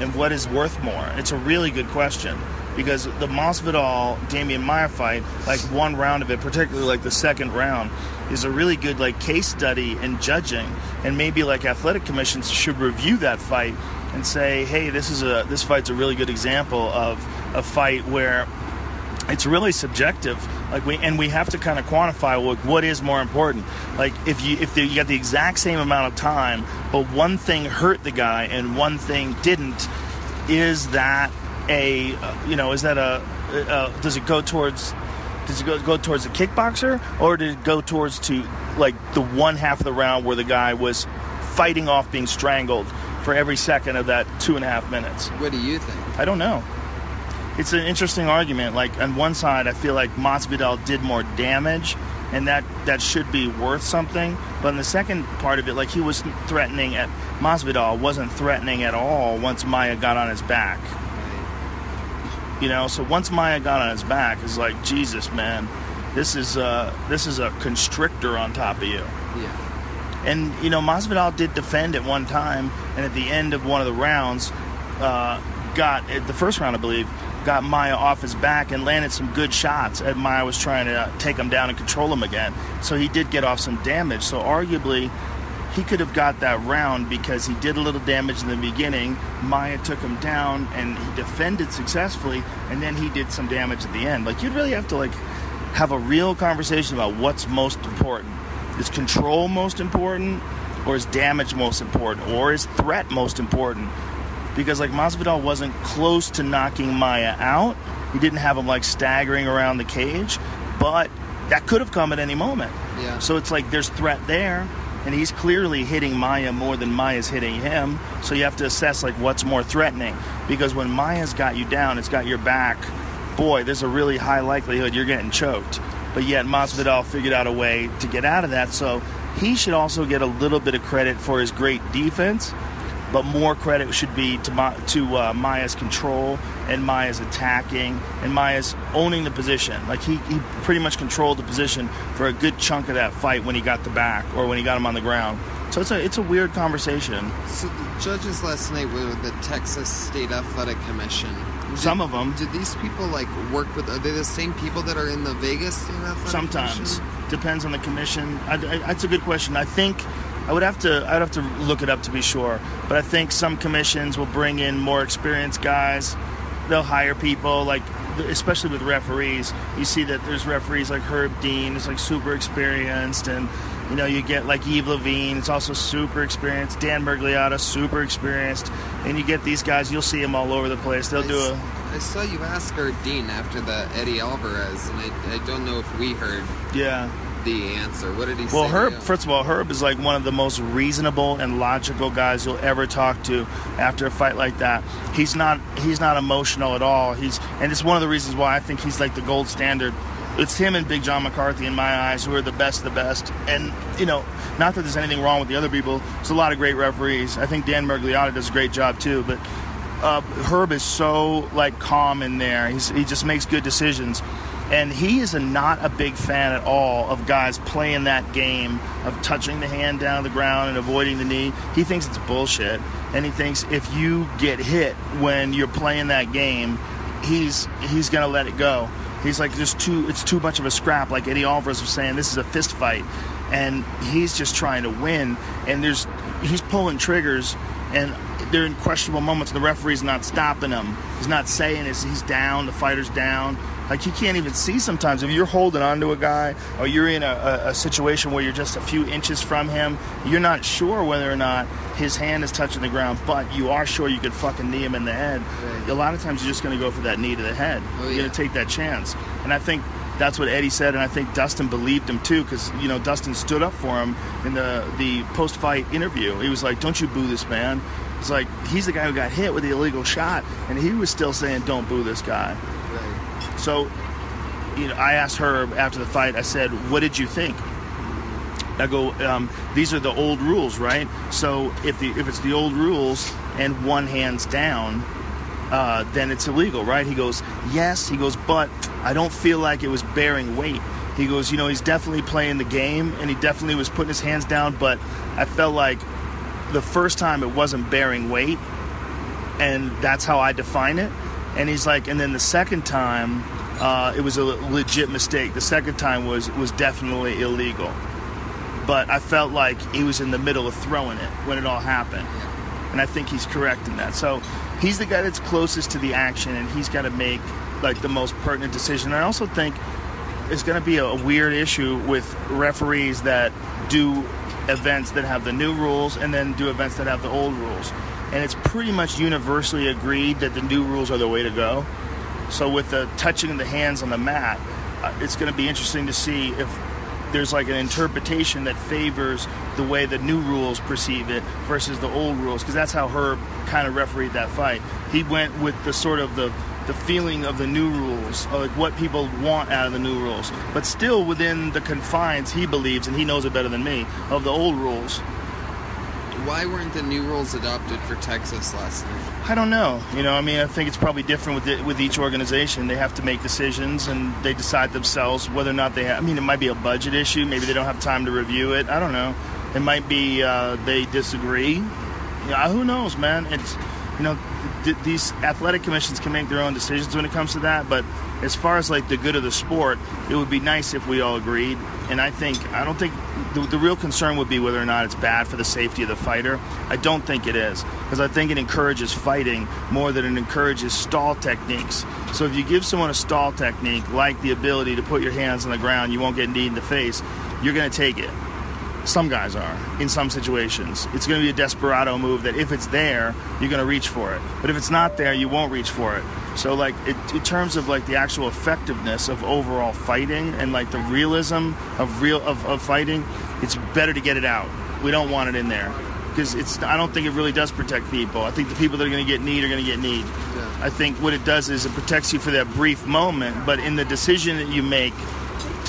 and what is worth more? It's a really good question because the Masvidal Demian Maia fight, like one round of it, particularly like the second round, is a really good like case study in judging, and maybe like athletic commissions should review that fight and say, hey, this is a this fight's a really good example of a fight where it's really subjective like we and we have to kind of quantify like what is more important like if you if the, you got the exact same amount of time but one thing hurt the guy and one thing didn't is that a you know is that a uh, does it go towards does it go, go towards the kickboxer or did it go towards to like the one half of the round where the guy was fighting off being strangled for every second of that two and a half minutes what do you think? I don't know. It's an interesting argument. Like on one side, I feel like Masvidal did more damage, and that that should be worth something. But in the second part of it, like he was threatening at Masvidal wasn't threatening at all once Maia got on his back. You know, so once Maia got on his back, it's like Jesus, man, this is uh this is a constrictor on top of you. Yeah. And you know, Masvidal did defend at one time, and at the end of one of the rounds, uh, got at the first round, I believe, got Maia off his back and landed some good shots. And Maia was trying to uh, take him down and control him again, so he did get off some damage. So arguably, he could have got that round because he did a little damage in the beginning. Maia took him down, and he defended successfully, and then he did some damage at the end. Like you'd really have to like have a real conversation about what's most important. Is control most important, or is damage most important, or is threat most important? Because like Masvidal wasn't close to knocking Maia out. He didn't have him like staggering around the cage, but that could have come at any moment. Yeah. So it's like there's threat there, and he's clearly hitting Maia more than Maia's hitting him. So you have to assess like what's more threatening. Because when Maia's got you down, it's got your back. Boy, there's a really high likelihood you're getting choked. But yet Masvidal figured out a way to get out of that. So he should also get a little bit of credit for his great defense. But more credit should be to Ma- to uh, Maia's control and Maia's attacking and Maia's owning the position. Like he, he pretty much controlled the position for a good chunk of that fight when he got the back or when he got him on the ground. So it's a it's a weird conversation. So the judges last night were the Texas State Athletic Commission. Did- Some them. Did these people like work with? Are they the same people that are in the Vegas State Athletic Sometimes Commission? depends on the commission. I, I, that's a good question. I think I would have to I'd have to look it up to be sure. But I think some commissions will bring in more experienced guys. They'll hire people like especially with referees. You see that there's referees like Herb Dean is like super experienced and you know, you get like Yves Lavigne, it's also super experienced. Dan Miragliotta, super experienced. And you get these guys, you'll see them all over the place. They'll I do a I saw you ask Herb Dean after the Eddie Alvarez, and I, I don't know if we heard yeah. The answer. What did he say? Well, Herb, first of all, Herb is like one of the most reasonable and logical guys you'll ever talk to after a fight like that. He's not he's not emotional at all. He's and it's one of the reasons why I think he's like the gold standard. It's him and Big John McCarthy in my eyes who are the best of the best. And you know, not that there's anything wrong with the other people. There's a lot of great referees. I think Dan Miragliotta does a great job too, but uh, Herb is so like calm in there. He's, he just makes good decisions, and he is a, not a big fan at all of guys playing that game of touching the hand down the ground and avoiding the knee. He thinks it's bullshit, and he thinks if you get hit when you're playing that game, he's he's gonna let it go. He's like, there's too it's too much of a scrap. Like Eddie Alvarez was saying, this is a fist fight, and he's just trying to win. And there's he's pulling triggers, and they're in questionable moments. And the referee's not stopping him. He's not saying it's, he's down. The fighter's down. Like you can't even see sometimes if you're holding on to a guy or you're in a, a, a situation where you're just a few inches from him. You're not sure whether or not his hand is touching the ground, but you are sure you could fucking knee him in the head. Right. A lot of times you're just going to go for that knee to the head. Oh, you're yeah. going to take that chance. And I think that's what Eddie said, and I think Dustin believed him too, because you know Dustin stood up for him in the the post fight interview. He was like, "Don't you boo this man." It's like he's the guy who got hit with the illegal shot, and he was still saying, "Don't boo this guy." So, you know, I asked her after the fight. I said, "What did you think?" I go, um, "These are the old rules, right? So if the if it's the old rules and one hands down, uh, then it's illegal, right?" He goes, "Yes." He goes, "But I don't feel like it was bearing weight." He goes, "You know, he's definitely playing the game, and he definitely was putting his hands down, but I felt like the first time it wasn't bearing weight." and that's how I define it. And he's like, and then the second time, uh, it was a legit mistake. The second time was was definitely illegal, but I felt like he was in the middle of throwing it when it all happened, and I think he's correct in that. So he's the guy that's closest to the action, and he's got to make like the most pertinent decision. I also think it's going to be a weird issue with referees that do events that have the new rules and then do events that have the old rules. And it's pretty much universally agreed that the new rules are the way to go. So with the touching of the hands on the mat, uh, it's going to be interesting to see if there's like an interpretation that favors the way the new rules perceive it versus the old rules because that's how Herb kind of refereed that fight. He went with the sort of the the feeling of the new rules, like what people want out of the new rules, but still within the confines he believes, and he knows it better than me, of the old rules. Why weren't the new rules adopted for Texas last night? I don't know. You know, I mean, I think it's probably different with it, with each organization. They have to make decisions, and they decide themselves whether or not they. Have, I mean, it might be a budget issue. Maybe they don't have time to review it. I don't know. It might be uh, they disagree. Yeah, who knows, man? It's you know, th- these athletic commissions can make their own decisions when it comes to that. But as far as like the good of the sport, it would be nice if we all agreed. And I think I don't think the, the real concern would be whether or not it's bad for the safety of the fighter. I don't think it is because I think it encourages fighting more than it encourages stall techniques. So if you give someone a stall technique like the ability to put your hands on the ground, you won't get kneed in the face. You're going to take it. Some guys are in some situations. It's going to be a desperado move that if it's there, you're going to reach for it. But if it's not there, you won't reach for it. So like it, in terms of like the actual effectiveness of overall fighting and like the realism of real of, of fighting, it's better to get it out. We don't want it in there because it's. I don't think it really does protect people. I think the people that are going to get need are going to get kneed. I think what it does is it protects you for that brief moment, but in the decision that you make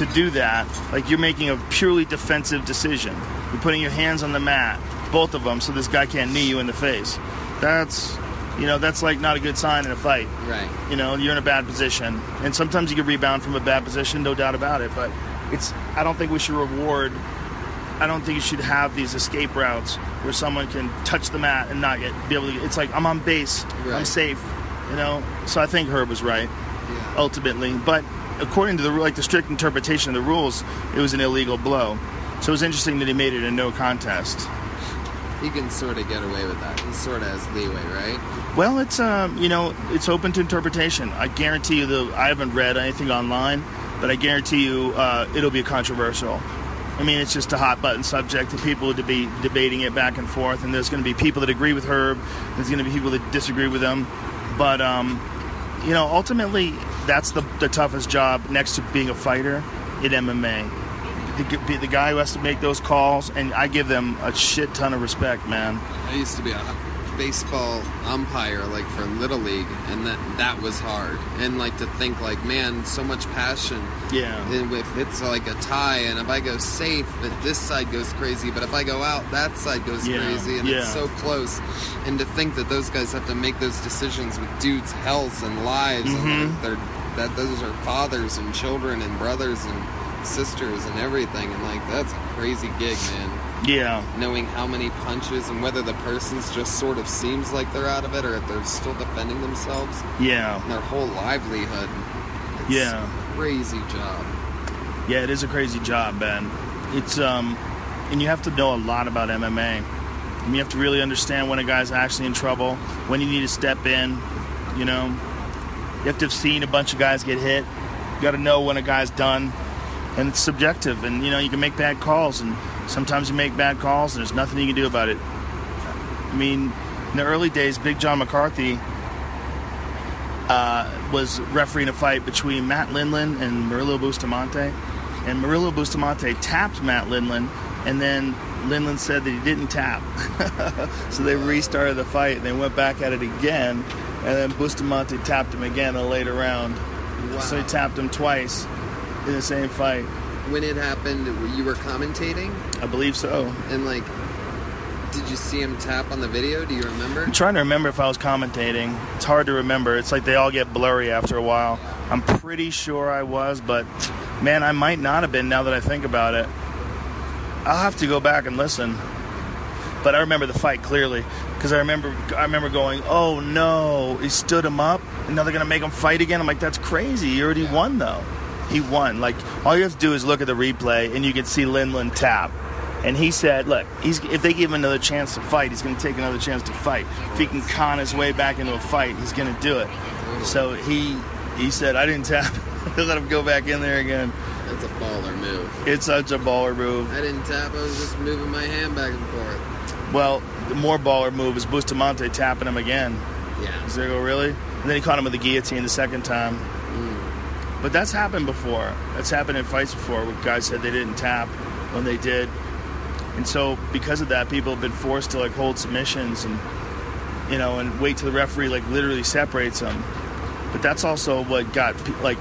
to do that, like you're making a purely defensive decision. You're putting your hands on the mat, both of them, so this guy can't knee you in the face. That's, you know, that's like not a good sign in a fight. Right. You know, you're in a bad position, and sometimes you can rebound from a bad position, no doubt about it. But it's, I don't think we should reward. I don't think you should have these escape routes where someone can touch the mat and not get be able to. It's like I'm on base, I'm safe. You know, so I think Herb was right Yeah. ultimately. But according to the like the strict interpretation of the rules, it was an illegal blow. So it was interesting that he made it a no contest. He can sort of get away with that. He sort of has leeway, right? Well, it's um, you know, it's open to interpretation. I guarantee you, the I haven't read anything online, but I guarantee you, uh, it'll be controversial. I mean, it's just a hot button subject, and people will be debating it back and forth. And there's going to be people that agree with Herb. There's going to be people that disagree with him. But um, you know, ultimately, that's the the toughest job next to being a fighter in MMA. The, the guy who has to make those calls, and I give them a shit ton of respect, man. I used to be a baseball umpire, like for little league, and that that was hard. And like to think, like, man, so much passion. Yeah. And if it's like a tie, and if I go safe, that this side goes crazy, but if I go out, that side goes Yeah, crazy, and yeah. it's so close. And to think that those guys have to make those decisions with dudes' health and lives, Mm-hmm. and like, they're that those are fathers and children and brothers and sisters and everything, and like that's a crazy gig, man Yeah. knowing how many punches and whether the person's just sort of seems like they're out of it or if they're still defending themselves Yeah. and their whole livelihood. It's Yeah. a crazy job. Yeah, it is a crazy job, Ben. It's um, and you have to know a lot about MMA. And you have to really understand when a guy's actually in trouble, when you need to step in. You know, you have to have seen a bunch of guys get hit. You got to know when a guy's done, and it's subjective. And you know, you can make bad calls, and sometimes you make bad calls, and there's nothing you can do about it. I mean, in the early days, Big John McCarthy uh, was refereeing a fight between Matt Lindland and Murilo Bustamante. And Murilo Bustamante tapped Matt Lindland, and then Lindland said that he didn't tap. so they restarted the fight and they went back at it again. And then Bustamante tapped him again in a later round. So he tapped him twice in the same fight. When it happened, you were commentating, I believe so. and like, did you see him tap on the video? Do you remember? I'm trying to remember if I was commentating. It's hard to remember. It's like they all get blurry after a while. I'm pretty sure I was, but man, I might not have been now that I think about it. I'll have to go back and listen. But I remember the fight clearly because I remember I remember going, "Oh no, he stood him up, and now they're gonna make him fight again." I'm like, "That's crazy. He already won though. He won. Like all you have to do is look at the replay, and you can see Lindland tap." And he said, "Look, he's if they give him another chance to fight, he's going to take another chance to fight. If he can con his way back into a fight, he's going to do it." So he he said, "I didn't tap. Let him go back in there again." That's a baller move. It's such a baller move. I didn't tap. I was just moving my hand back and forth. Well, the more baller move is Bustamante tapping him again. Yeah. Does they go really? And then he caught him with the guillotine the second time. Mm. But that's happened before. That's happened in fights before where guys said they didn't tap when they did. And so because of that, people have been forced to like hold submissions and you know and wait till the referee like literally separates them. But that's also what got like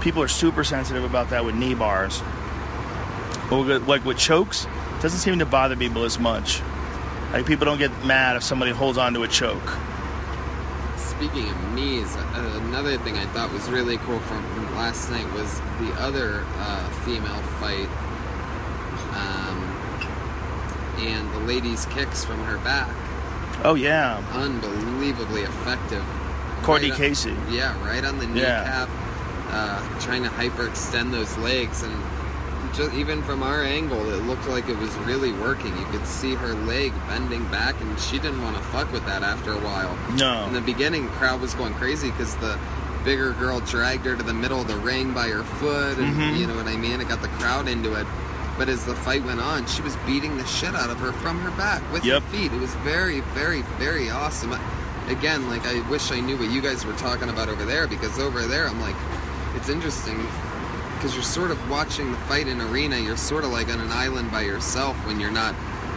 people are super sensitive about that with knee bars. But like with chokes, it doesn't seem to bother people as much. Like people don't get mad if somebody holds on to a choke. Speaking of knees, another thing I thought was really cool from last night was the other uh, female fight, um, and the lady's kicks from her back. Oh yeah, Unbelievably effective. Cortney Right on- Casey. Yeah, right on the Yeah. kneecap, uh, trying to hyperextend those legs, and just even from our angle, it looked like it was really working. You could see her leg bending back, and she didn't want to fuck with that after a while. No. In the beginning, the crowd was going crazy because the bigger girl dragged her to the middle of the ring by her foot, and Mhm. you know what I mean. It got the crowd into it. But as the fight went on, she was beating the shit out of her from her back with Yep. her feet. It was very, very, very awesome. Again, like I wish I knew what you guys were talking about over there because over there, I'm like, it's interesting because you're sort of watching the fight in arena. You're sort of like on an island by yourself when you're not,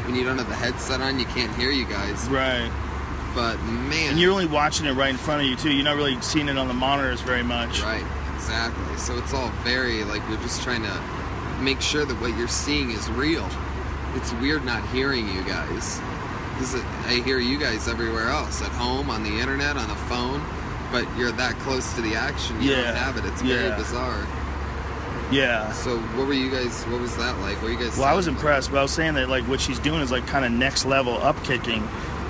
when you don't have the headset on. You can't hear you guys. Right. But man, And you're only watching it right in front of you too. You're not really seeing it on the monitors very much. Right, exactly. So it's all very like you're just trying to make sure that what you're seeing is real. It's weird not hearing you guys. Because I hear you guys everywhere else at home, on the internet, on a phone, but you're that close to the action. You Yeah, don't have it. It's very yeah. bizarre. Yeah. So what were you guys? What was that like? What were you guys? Well, I was impressed, but I was saying that like what she's doing is like kind of next level up kicking.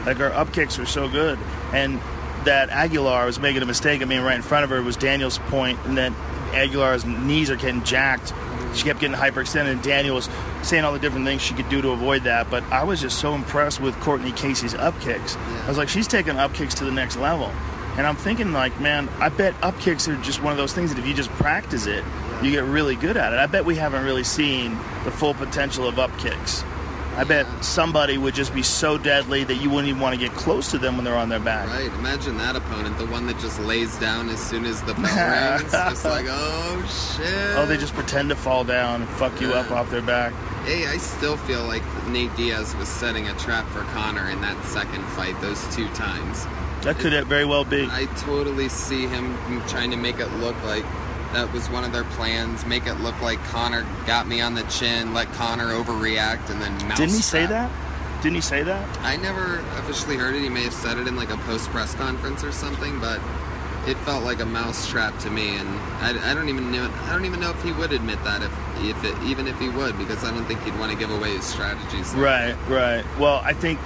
Like her up kicks are so good, and that Aguilar was making a mistake. I mean, right in front of her was Daniel's point, and then Aguilar's knees are getting jacked. She kept getting hyperextended, and Daniel was saying all the different things she could do to avoid that. But I was just so impressed with Cortney Casey's up kicks. I was like, she's taking up kicks to the next level. And I'm thinking, like, man, I bet up kicks are just one of those things that if you just practice it, you get really good at it. I bet we haven't really seen the full potential of up kicks. I bet somebody would just be so deadly that you wouldn't even want to get close to them when they're on their back. Right. Imagine that opponent, the one that just lays down as soon as the bell rings, just like, oh shit. Oh, they just pretend to fall down and fuck you up off their back. Hey, I still feel like Nate Diaz was setting a trap for Conor in that second fight, those two times. That could very well be. I totally see him trying to make it look like that was one of their plans. Make it look like Conor got me on the chin, let Conor overreact, and then mouse Didn't he say that? Didn't he say that? I never officially heard it. He may have said it in like a post press conference or something, but it felt like a mouse trap to me, and I, I don't even know. I don't even know if he would admit that, if if it, even if he would, because I don't think he'd want to give away his strategies. like Right, right. Well, I think.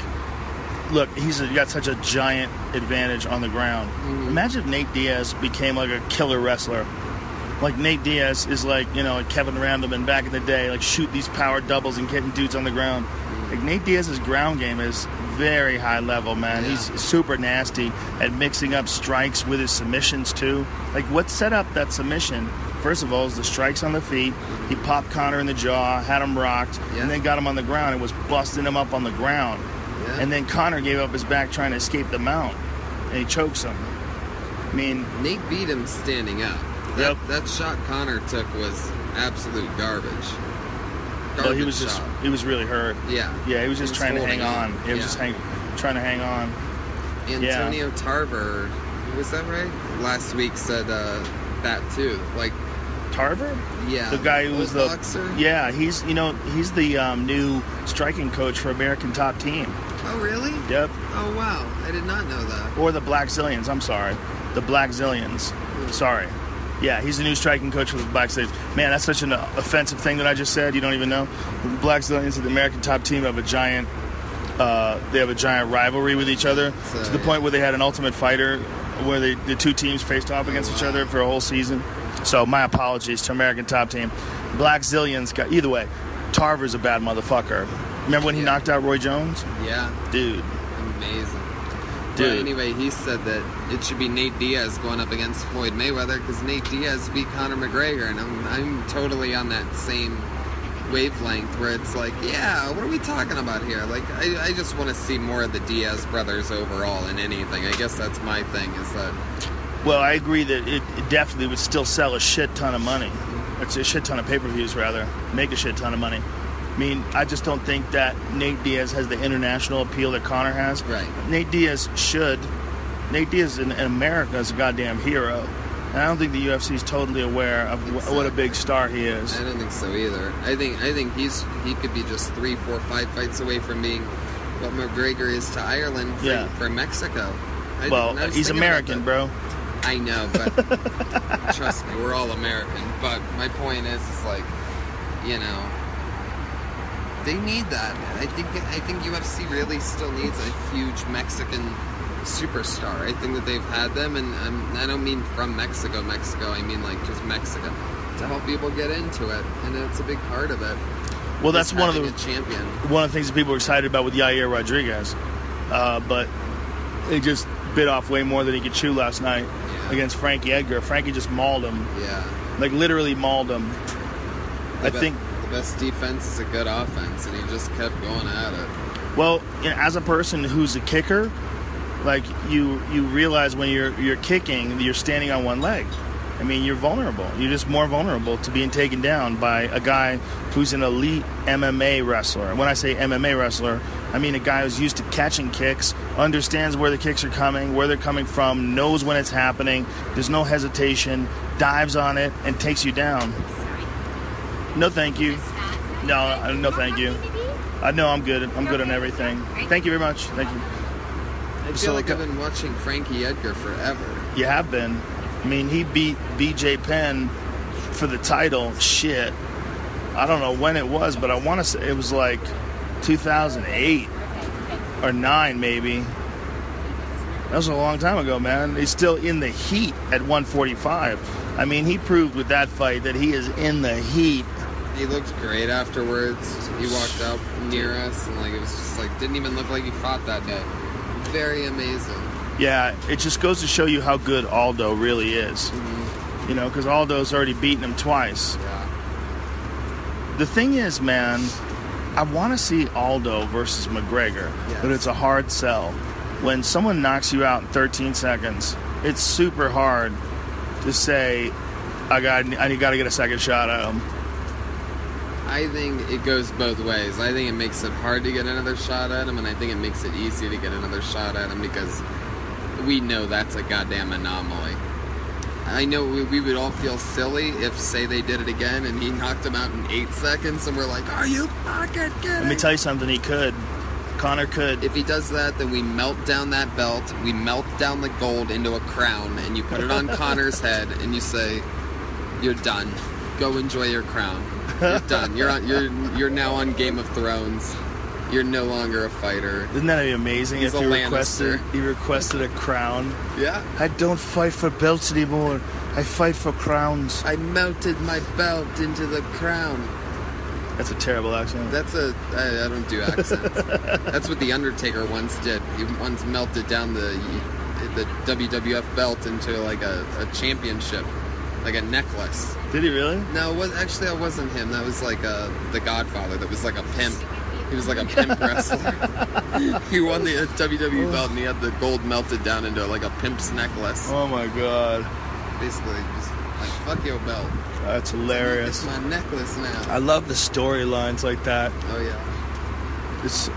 Look, he's got such a giant advantage on the ground. Mm-hmm. Imagine if Nate Diaz became like a killer wrestler. Like Nate Diaz is like you know like Kevin Randleman back in the day, like shoot these power doubles and getting dudes on the ground. Like Nate Diaz's ground game is very high level, man. Yeah. He's super nasty at mixing up strikes with his submissions too. Like what set up that submission? First of all, is the strikes on the feet. He popped Conor in the jaw, had him rocked, Yeah. and then got him on the ground and was busting him up on the ground. Yeah. And then Conor gave up his back trying to escape the mount, and he chokes him. I mean, Nate beat him standing up. That, Yep. that shot Conor took was absolute garbage. Well, he Garbage was just he was really hurt. Yeah. Yeah, he was just He was trying to hang on. on. He was just hang, trying to hang on. Antonio Tarver, was that right? Last week said uh, that too. Like, Tarver, yeah, the guy who was the boxer. yeah, he's you know he's the um, new striking coach for American Top Team. Oh, really? Yep, Oh, wow. I did not know that. or the Blackzilians. I'm sorry, the Blackzilians. Sorry. Yeah, he's the new striking coach for the Blackzilians. Man, that's such an offensive thing that I just said. You don't even know. The Blackzilians and the American Top Team have a giant. Uh, they have a giant rivalry with each other So, to the yeah. point where they had an Ultimate Fighter, where they, the two teams faced off against each other for a whole season. So my apologies to American Top Team. Blackzilians got either way. Tarver's a bad motherfucker. Remember when he Yeah. knocked out Roy Jones, Yeah, dude? amazing. Dude. But anyway, he said that it should be Nate Diaz going up against Floyd Mayweather because Nate Diaz beat Conor McGregor, and I'm, I'm totally on that same wavelength where it's like, yeah, what are we talking about here? Like, I, I just want to see more of the Diaz brothers overall in anything. I guess that's my thing is that Well, I agree that it, it definitely would still sell a shit ton of money. It's a shit ton of pay-per-views, rather, make a shit ton of money. I mean, I just don't think that Nate Diaz has the international appeal that Conor has. Right. Nate Diaz should. Nate Diaz in, in America is a goddamn hero. And I don't think the UFC is totally aware of wh- what a big star he is. I don't think so either. I think I think he's he could be just three, four, five fights away from being what McGregor is to Ireland for, Yeah. for Mexico. I, Well, he's American, bro. I know, but trust me, we're all American. But my point is, is like, you know, they need that. I think I think UFC really still needs a huge Mexican superstar. I think that they've had them, and um, I don't mean from Mexico, Mexico. I mean like just Mexico to help people get into it, and it's a big part of it. Well, that's one of the champion. one of the things that people are excited about with Yair Rodriguez. Uh, but he just bit off way more than he could chew last night Yeah. against Frankie Edgar. Frankie just mauled him, Yeah, like literally mauled him. I be- think. Best defense is a good offense, and he just kept going at it. Well, as a person who's a kicker, like you you realize when you're you're kicking, you're standing on one leg. I mean, you're vulnerable. You're just more vulnerable to being taken down by a guy who's an elite MMA wrestler. When I say MMA wrestler, I mean a guy who's used to catching kicks, understands where the kicks are coming, where they're coming from, knows when it's happening. There's no hesitation, dives on it, and takes you down. No, thank you. No, uh, no, thank you. I know I'm good. I'm good on everything. Thank you very much. Thank you. I feel So, like I've been watching Frankie Edgar forever. You have been. I mean, he beat BJ Penn for the title. Shit. I don't know when it was, but I want to say it was like 2008 or 9 maybe. That was a long time ago, man. He's still in the heat at 145. I mean, he proved with that fight that he is in the heat. He looked great afterwards. He walked up near us and like it was just like didn't even look like he fought that day. Very amazing. Yeah, it just goes to show you how good Aldo really is. Mm-hmm. You know, because Aldo's already beaten him twice. Yeah. The thing is, man, I want to see Aldo versus McGregor, Yes. but it's a hard sell. When someone knocks you out in 13 seconds, it's super hard to say, I got, I got to get a second shot at him. I think it goes both ways. I think it makes it hard to get another shot at him, and I think it makes it easy to get another shot at him because we know that's a goddamn anomaly. I know we, we would all feel silly if, say, they did it again and he knocked him out in eight seconds, and we're like, "Are you fucking kidding?" Let me tell you something. He could. Conor could. If he does that, then we melt down that belt, we melt down the gold into a crown, and you put it on Conor's head, and you say, "You're done. Go enjoy your crown. You're done. You're on. You're you're now on Game of Thrones. You're no longer a fighter." Isn't that amazing He's if a he requested, he requested a crown? Yeah. I don't fight for belts anymore. I fight for crowns. I melted my belt into the crown. That's a terrible accent. That's a. I, I don't do accents. That's what the Undertaker once did. He once melted down the the WWF belt into like a, a championship, like a necklace. Did he really? No, it was actually that wasn't him. That was like a the Godfather. That was like a pimp. He was like a pimp wrestler. he won the uh, WWE belt and he had the gold melted down into like a pimp's necklace. Oh my god. Basically, just like fuck your belt. That's hilarious. It's my necklace now. I love the storylines like that. oh yeah. It's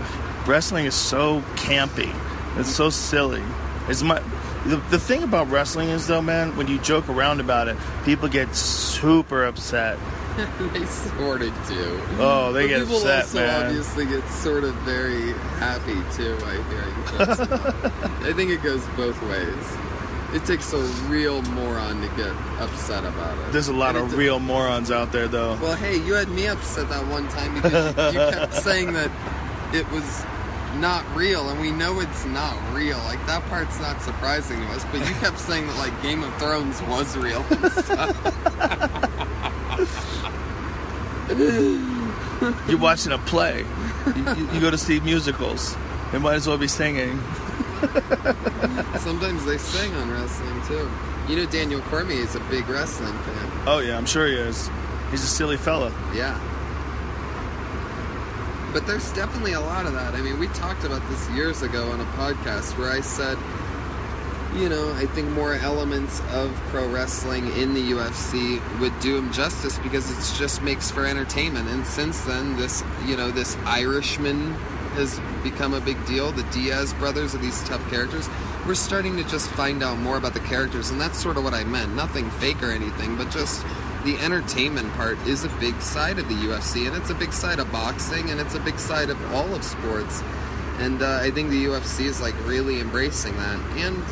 wrestling is so campy. It's so silly. It's my the, the thing about wrestling is though, man, when you joke around about it, people get super upset. they sort of do. Oh, they But get people upset, also man. obviously get sort of very happy too. I hear. I think it goes both ways. It takes a real moron to get upset about it. There's a lot And of real morons out there though. Well, hey, you had me upset that one time because you, you kept saying that it was not real, and we know it's not real. Like that part's not surprising to us, but you kept saying that like Game of Thrones was real. and stuff. You're watching a play. You, you- you go to see musicals. They might as well be singing. Sometimes they sing on wrestling too. You know, Daniel Cormier is a big wrestling fan. Oh yeah, I'm sure he is. He's a silly fella. Yeah. But there's definitely a lot of that. I mean, we talked about this years ago on a podcast where I said, you know, I think more elements of pro wrestling in the UFC would do him justice because it just makes for entertainment. And since then, this, you know, this Irishman has become a big deal. The Diaz brothers are these tough characters. We're starting to just find out more about the characters, and that's sort of what I meant. Nothing fake or anything, but just the entertainment part is a big side of the UFC, and it's a big side of boxing, and it's a big side of all of sports. And uh, I think the UFC is like really embracing that, and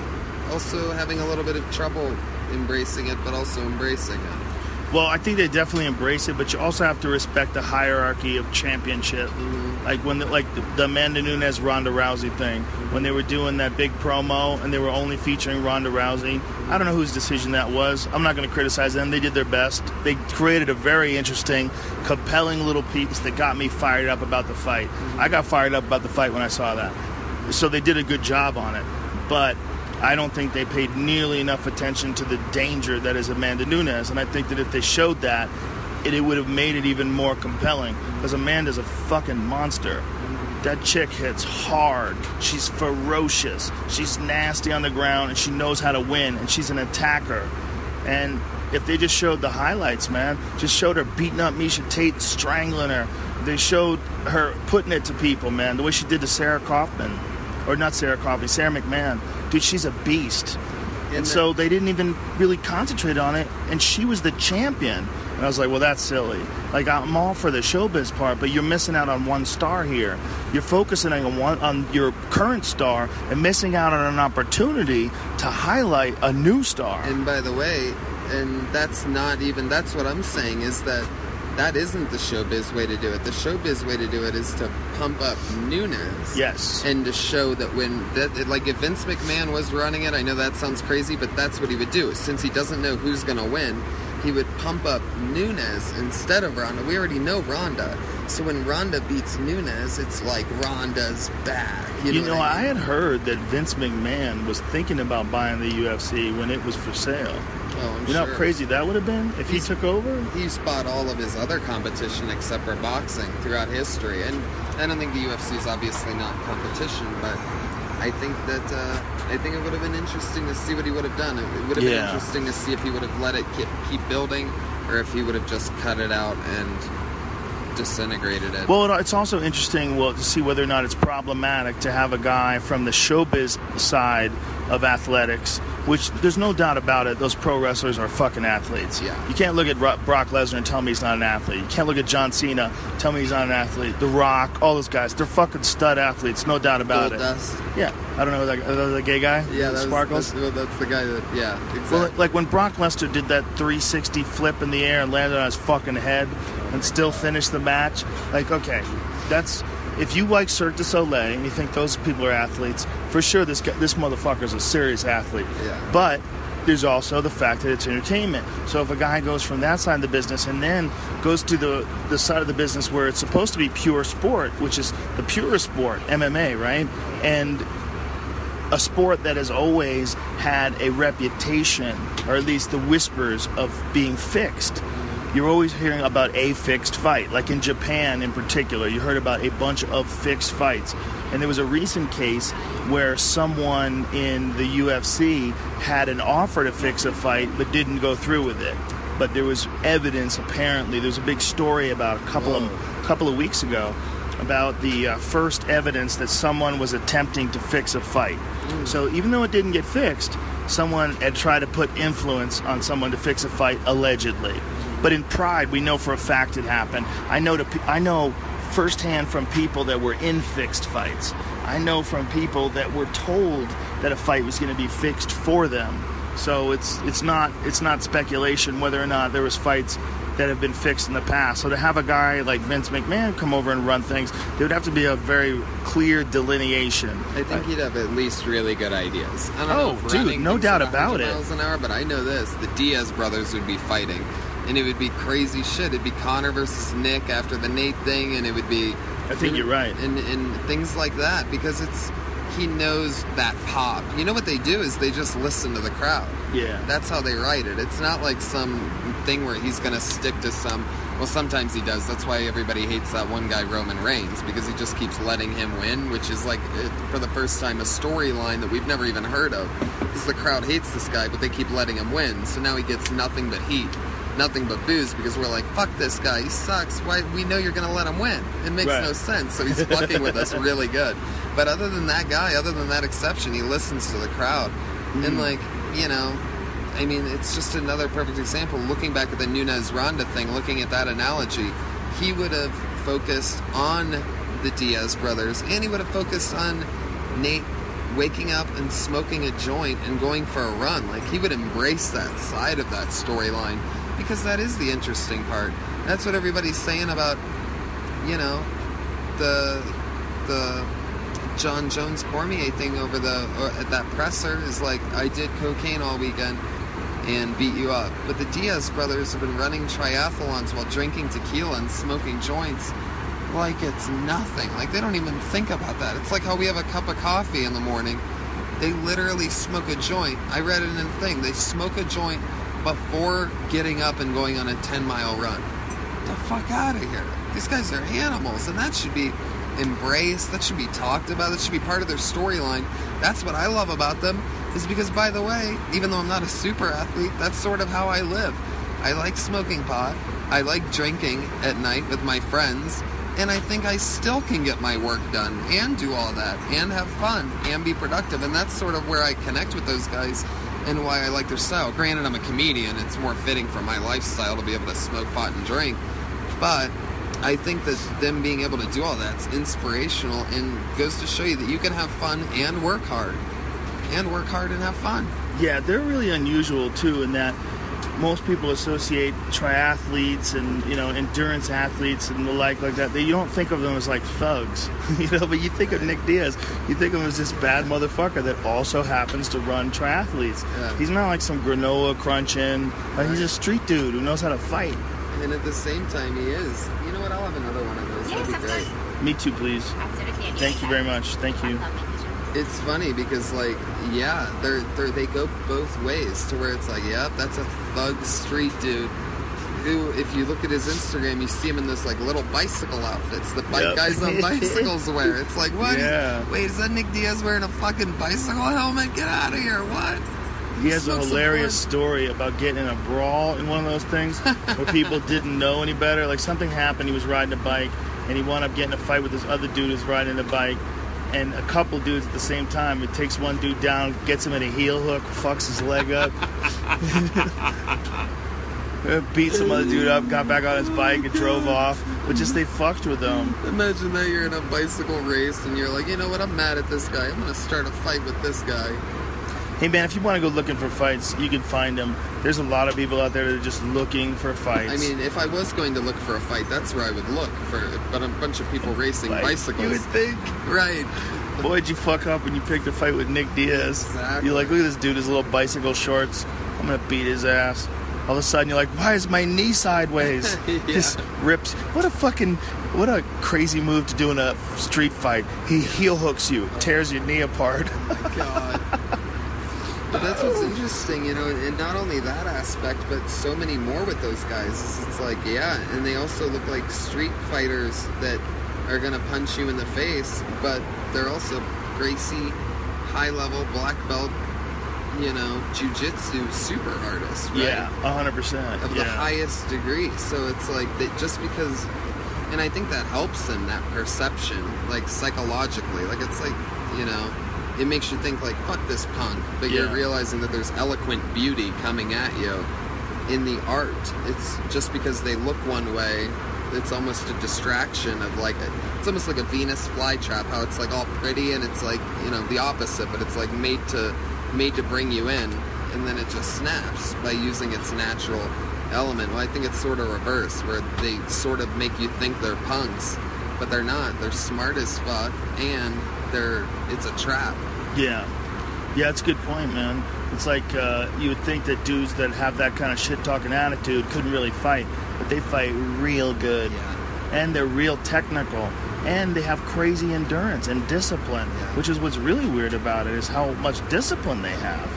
also having a little bit of trouble embracing it, but also embracing it. Well, I think they definitely embrace it, but you also have to respect the hierarchy of championship. Like when, the, like the, the Amanda Nunes Ronda Rousey thing, when they were doing that big promo and they were only featuring Ronda Rousey. I don't know whose decision that was. I'm not going to criticize them. They did their best. They created a very interesting, compelling little piece that got me fired up about the fight. I got fired up about the fight when I saw that. So they did a good job on it, but. I don't think they paid nearly enough attention to the danger that is Amanda Nunes, and I think that if they showed that, it, it would have made it even more compelling. Because Amanda's a fucking monster. That chick hits hard. She's ferocious. She's nasty on the ground, and she knows how to win. And she's an attacker. And if they just showed the highlights, man, just showed her beating up Miesha Tate, strangling her. They showed her putting it to people, man. The way she did to Sarah Kaufman, or not Sarah Kaufman, Sarah McMahon. Dude, she's a beast. And, And so they didn't even really concentrate on it, and she was the champion. And I was like, well, that's silly. Like, I'm all for the showbiz part, but you're missing out on one star here. You're focusing on one on your current star and missing out on an opportunity to highlight a new star. And by the way, and that's not even that's what I'm saying is that that isn't the showbiz way to do it. The showbiz way to do it is to pump up newness. yes. And to show that when that like if Vince McMahon was running it, I know that sounds crazy, but that's what he would do. Since he doesn't know who's gonna win, he would pump up Nunes instead of Ronda. We already know Ronda. So when Ronda beats Nunes, it's like Ronda's back. You You know, know, what I I had heard that Vince McMahon was thinking about buying the UFC when it was for sale. Oh, I'm You know sure. how crazy that would have been if he took over? he's bought all of his other competition except for boxing throughout history. And I don't think the UFC is obviously not competition, but I think that uh, I think it would have been interesting to see what he would have done. It would have been interesting to see if he would have let it keep, keep building, or if he would have just cut it out and disintegrated it. Well, it's also interesting well, to see whether or not it's problematic to have a guy from the showbiz side of athletics, which there's no doubt about it, those pro wrestlers are fucking athletes. Yeah. You can't look at Ro- Brock Lesnar and tell me he's not an athlete. You can't look at John Cena, tell me he's not an athlete. The Rock, all those guys, they're fucking stud athletes, no doubt about it. Goldust. Yeah, I don't know that, uh, the gay guy. Yeah, that's, Sparkles. That's, that's the guy that. Yeah, exactly. Well, like when Brock Lesnar did that 360 flip in the air and landed on his fucking head and still finished the match, like, okay, that's. If you like Cirque du Soleil and you think those people are athletes, for sure this guy, this motherfucker's a serious athlete. Yeah. But there's also the fact that it's entertainment. So if a guy goes from that side of the business and then goes to the the side of the business where it's supposed to be pure sport, which is the pure sport, MMA, right? And a sport that has always had a reputation, or at least the whispers of being fixed. You're always hearing about a fixed fight. Like in Japan, in particular, you heard about a bunch of fixed fights. And there was a recent case where someone in the UFC had an offer to fix a fight but didn't go through with it. but there was evidence apparently. There was a big story about a couple of couple of weeks ago about the uh, first evidence that someone was attempting to fix a fight. So even though it didn't get fixed, someone had tried to put influence on someone to fix a fight allegedly. But in Pride, we know for a fact it happened. I know to, I know firsthand from people that were in fixed fights. I know from people that were told that a fight was going to be fixed for them. So it's it's not it's not speculation whether or not there was fights that have been fixed in the past. So to have a guy like Vince McMahon come over and run things, there would have to be a very clear delineation. I think he'd have at least really good ideas. I don't Oh, know dude, no doubt at 100 about it. Miles an hour, but I know this: the Diaz brothers would be fighting, and it would be crazy shit. It'd be Conor versus Nick after the Nate thing, and it would be. I think you're right. And and things like that because it's he knows that pop. You know what they do is they just listen to the crowd. Yeah. That's how they write it. It's not like some thing where he's going to stick to some. Well, sometimes he does. That's why everybody hates that one guy, Roman Reigns, because he just keeps letting him win, which is like, for the first time, a storyline that we've never even heard of. Because the crowd hates this guy, but they keep letting him win. So now he gets nothing but heat, nothing but boos, because we're like, fuck this guy, he sucks. Why? We know you're going to let him win. It makes Right. no sense. So he's fucking with us really good. But other than that guy, other than that exception, he listens to the crowd. And mm. like, you know, I mean, it's just another perfect example. Looking back at the Nunes Ronda thing, looking at that analogy, he would have focused on the Diaz brothers, and he would have focused on Nate waking up and smoking a joint and going for a run. Like he would embrace that side of that storyline because that is the interesting part. That's what everybody's saying about, you know, the the Jon Jones Cormier thing over the uh, at that presser is like I did cocaine all weekend and beat you up. But the Diaz brothers have been running triathlons while drinking tequila and smoking joints like it's nothing. Like they don't even think about that. It's like how we have a cup of coffee in the morning. They literally smoke a joint. I read it in the thing. They smoke a joint before getting up and going on a 10 mile run. the fuck out of here. These guys are animals, and that should be embraced. That should be talked about. That should be part of their storyline. That's what I love about them. Is because, by the way, even though I'm not a super athlete, that's sort of how I live. I like smoking pot. I like drinking at night with my friends. And I think I still can get my work done and do all that and have fun and be productive. And that's sort of where I connect with those guys and why I like their style. Granted, I'm a comedian. It's more fitting for my lifestyle to be able to smoke pot and drink. But I think that them being able to do all that's inspirational and goes to show you that you can have fun and work hard. And work hard and have fun. Yeah, they're really unusual too in that most people associate triathletes and you know endurance athletes and the like like that. They, you don't think of them as like thugs, you know. But you think of Nick Diaz, you think of him as this bad motherfucker that also happens to run triathletes. Yeah. He's not like some granola crunching. Like, he's a street dude who knows how to fight. And at the same time, he is. You know what? I'll have another one of those. Yes, That'd of be great. course. Me too, please. Absolutely. Thank you very much. Thank you. love making sure. It's funny because, like, yeah, they're, they're they go both ways to where it's like, yep, that's a thug street dude. Who, if you look at his Instagram, you see him in those like little bicycle outfits that bike Yep. guys on bicycles wear. It's like, what? Yeah. Wait, is that Nick Diaz wearing a fucking bicycle helmet? Get out of here! What? He has a hilarious story about getting in a brawl in one of those things where people didn't know any better. Like something happened, he was riding a bike and he wound up getting a fight with this other dude who's riding a bike. And a couple dudes at the same time. It takes one dude down, gets him in a heel hook, fucks his leg up, beat some other dude up, got back on his bike and drove off. But just they fucked with him. Imagine that you're in a bicycle race and you're like, you know what? I'm mad at this guy. I'm gonna start a fight with this guy. Hey man, if you want to go looking for fights, you can find them. There's a lot of people out there that are just looking for fights. I mean, if I was going to look for a fight, that's where I would look for. But a bunch of people racing Like, bicycles, You would think. right? Boy, did you fuck up when you picked a fight with Nick Diaz. Exactly. You're like, look at this dude, his little bicycle shorts. I'm gonna beat his ass. All of a sudden, you're like, why is my knee sideways? Yeah. Just rips. What a fucking, what a crazy move to do in a street fight. He heel hooks you, tears your knee apart. Oh God. But that's what's interesting, you know, and not only that aspect, but so many more with those guys. It's, like, yeah, and they also look like street fighters that are gonna punch you in the face, but they're also Gracie, high level black belt you know, jujitsu super artists, right? Yeah, hundred percent. of the highest degree. So it's like that just because, and I think that helps them that perception, like psychologically. Like it's like you know, it makes you think like fuck this punk, but you're realizing that there's eloquent beauty coming at you in the art. It's just because they look one way. It's almost a distraction of like a, it's almost like a Venus flytrap. How it's like all pretty and it's like you know the opposite, but it's like made to made to bring you in, and then it just snaps by using its natural element. Well, I think it's sort of reverse, where they sort of make you think they're punks, but they're not. They're smart as fuck, and they're it's a trap. Yeah. Yeah, it's a good point, man. It's like uh, you would think that dudes that have that kind of shit talking attitude couldn't really fight, but they fight real good. Yeah. And they're real technical. And they have crazy endurance and discipline, Yeah. which is what's really weird about it is how much discipline they have.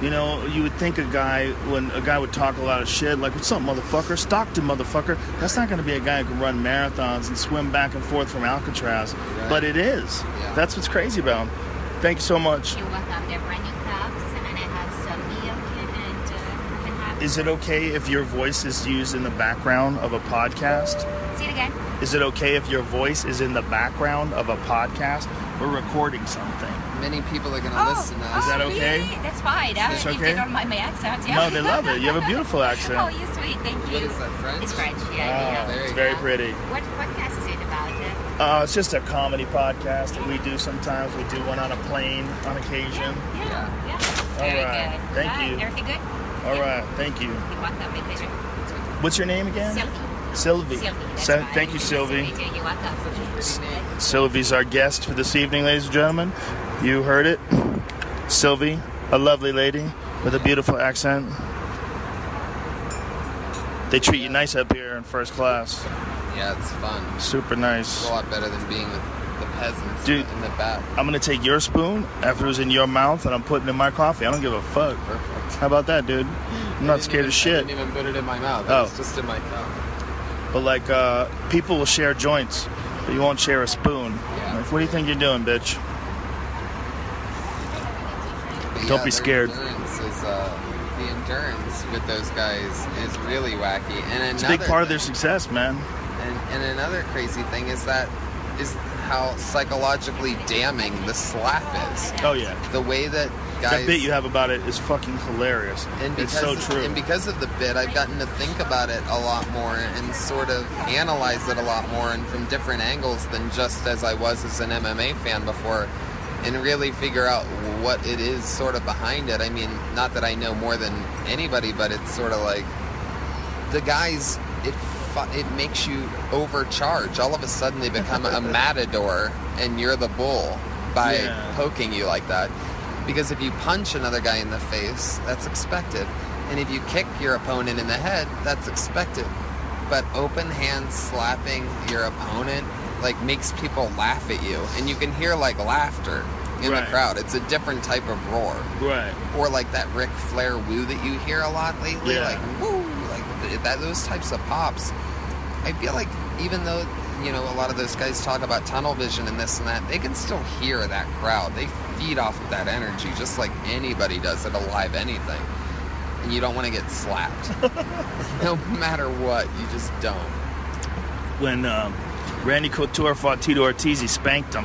Yeah. You know, you would think a guy, when a guy would talk a lot of shit, like, what's up, motherfucker? Stockton, motherfucker. That's not going to be a guy who can run marathons and swim back and forth from Alcatraz. But it is. Yeah. That's what's crazy about him. Thank you so much. You're welcome. They're brand new cups, and I have some milk and uh. Is it okay if your voice is used in the background of a podcast? Say it again. Is it okay if your voice is in the background of a podcast? We're recording something. Many people are gonna Oh, listen to oh, us. that okay? Really? That's fine. Uh, It's you okay? don't mind my accent, yeah? No, they love it. You have a beautiful accent. oh, you're sweet. Thank you. What is that, French? It's French. Yeah, Oh, yeah. Very it's very Yeah. pretty. What podcast is it about? Uh, Uh, it's just a comedy podcast that we do sometimes. We do one on a plane on occasion. yeah, Yeah. yeah. Very right. good. Thank Bye. you. Everything good? All right, thank you. You're welcome. My pleasure. What's your name again? Sylvie. Sylvie. Sylvie. So- thank you, Nice Sylvie. meet you. You're welcome. Sylvie's our guest for this evening, ladies and gentlemen. You heard it. Sylvie, a lovely lady with a beautiful accent. They treat you nice up here in first class. Yeah, it's fun. Super It's nice. a lot better than being with the peasants Dude. in the back. I'm gonna take your spoon after it was in your mouth and I'm putting it in my coffee. I don't give a fuck. Perfect. How about that, dude? I'm not scared of shit. I shit. didn't even put it in my mouth. Oh. It was just in my cup. But like, uh, people will share joints, but you won't share a spoon. Yeah. Like, what do you think you're doing, bitch? But Don't yeah, be scared. Endurance is, uh, the endurance with those guys is really wacky. And It's a big part of their success, man. And, and another crazy thing is that is how psychologically damning the slap is. Oh yeah. The way that guys That bit you have about it is fucking hilarious. and it's because so true. and because of the bit, I've gotten to think about it a lot more and sort of analyze it a lot more and from different angles than just as I was as an MMA fan before, and really figure out what it is sort of behind it. I mean, not that I know more than anybody, but it's sort of like the guys. It it makes you overcharge. All of a sudden, they become a matador, and you're the bull by Yeah. poking you like that. Because if you punch another guy in the face, that's expected. And if you kick your opponent in the head, that's expected. But open hand slapping your opponent like makes people laugh at you. And you can hear like laughter in Right. the crowd. It's a different type of roar. right. Or like that Ric Flair woo that you hear a lot lately. Yeah. Like woo like that those types of pops. I feel like even though you know a lot of those guys talk about tunnel vision and this and that, they can still hear that crowd. They feed off of that energy just like anybody does at a live anything. And you don't want to get slapped. no matter what, you just don't. When um, Randy Couture fought Tito Ortiz, he spanked him.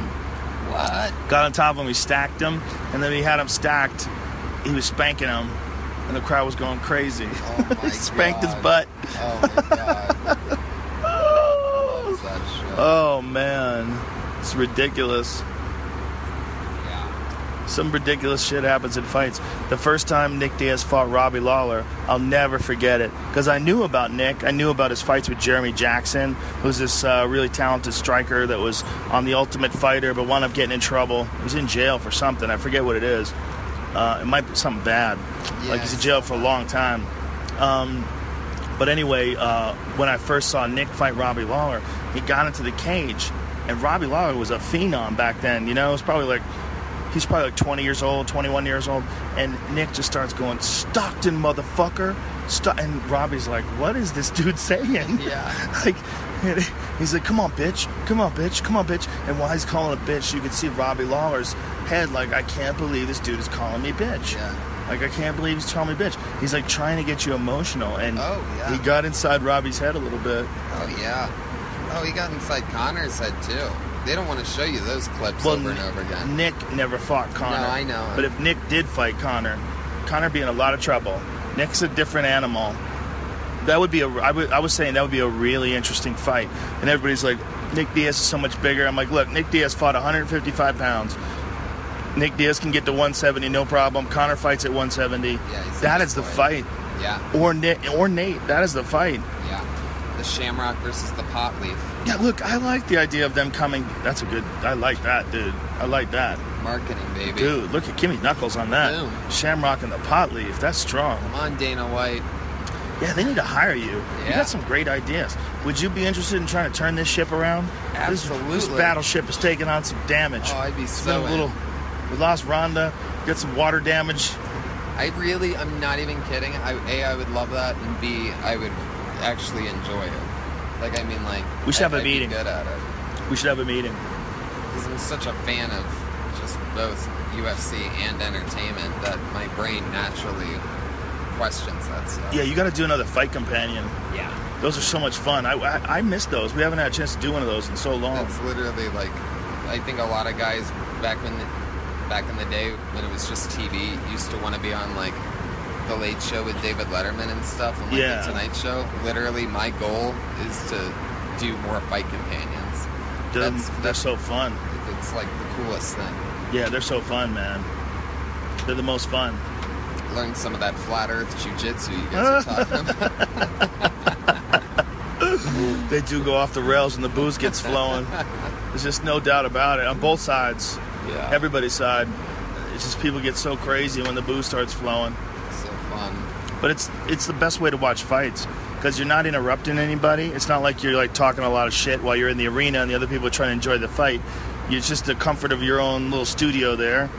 What? Got on top of him, he stacked him, and then he had him stacked. He was spanking him, and the crowd was going crazy. Oh my Spanked his butt. Oh my god. Loves that shit. Oh man, it's ridiculous. yeah. Some ridiculous shit happens in fights. The first time Nick Diaz fought Robbie Lawler, I'll never forget it because I knew about Nick. I knew about his fights with Jeremy Jackson, who's this uh, really talented striker that was on the Ultimate Fighter, but wound up getting in trouble. He was in jail for something. I forget what it is. Uh, it might be something bad. like he's in jail for a long time. Um, but anyway, uh, when I first saw Nick fight Robbie Lawler, he got into the cage, and Robbie Lawler was a phenom back then. You know, it was probably like he's probably like 20 years old, 21 years old, and Nick just starts going Stockton, motherfucker, stop. And Robbie's like, what is this dude saying? Yeah. like, he's like, come on, bitch. Come on, bitch. Come on, bitch. And while he's calling a bitch, you can see Robbie Lawler's head like, I can't believe this dude is calling me bitch. Yeah. Like, I can't believe he's calling me bitch. He's like trying to get you emotional. And Oh, yeah. he got inside Robbie's head a little bit. Oh yeah. Oh, he got inside Conor's head too. They don't want to show you those clips Well, over and over again. Nick never fought Conor. No, I know. But if Nick did fight Conor, Conor would be in a lot of trouble. Nick's a different animal. That would be a. I, was saying that would be a really interesting fight. And everybody's like, Nick Diaz is so much bigger. I'm like, look, Nick Diaz fought 155 pounds. Nick Diaz can get to 170, no problem. Conor fights at 170. Yeah, that is the fight. Yeah, Or Nick, or Nate. That is the fight. yeah. The Shamrock versus the Pot Leaf. Yeah, look, I like the idea of them coming. That's a good. I like that, dude. I like that. Marketing, baby. Dude, look at Kimmy Knuckles on that. Boom. Shamrock and the pot leaf. That's strong. Come on, Dana White. Yeah, they need to hire you. You got some great ideas. Would you be interested in trying to turn this ship around? This- This, battleship is taking on some damage. Oh, I'd be so a little. We lost Ronda. Got some water damage. I really, I'm not even kidding. I, A, I would love that, and B, I would actually enjoy it. Like, I mean, like, We should have I- a I'd meeting. good at it. We should have a meeting. Because I'm such a fan of just both UFC and entertainment that my brain naturally questions that stuff. Yeah, you got to do another fight companion. Yeah. Those are so much fun. I, I, I miss those. We haven't had a chance to do one of those in so long. That's literally like, I think a lot of guys back when, the, back in the day when it was just TV used to want to be on like the Late Show with David Letterman and stuff, and like Yeah. the Tonight Show. Literally, my goal is to do more fight companions. They're, That's- they're so fun. It's like the coolest thing. Yeah, they're so fun, man. They're the most fun. Learn some of that flat Earth jujitsu you guys are talking about. They do go off the rails when the booze gets flowing. There's just no doubt about it on both sides. Yeah. Everybody's side. It's just people get so crazy when the booze starts flowing. so fun. But it's it's the best way to watch fights because you're not interrupting anybody. It's not like you're like talking a lot of shit while you're in the arena and the other people are trying to enjoy the fight. It's just the comfort of your own little studio there.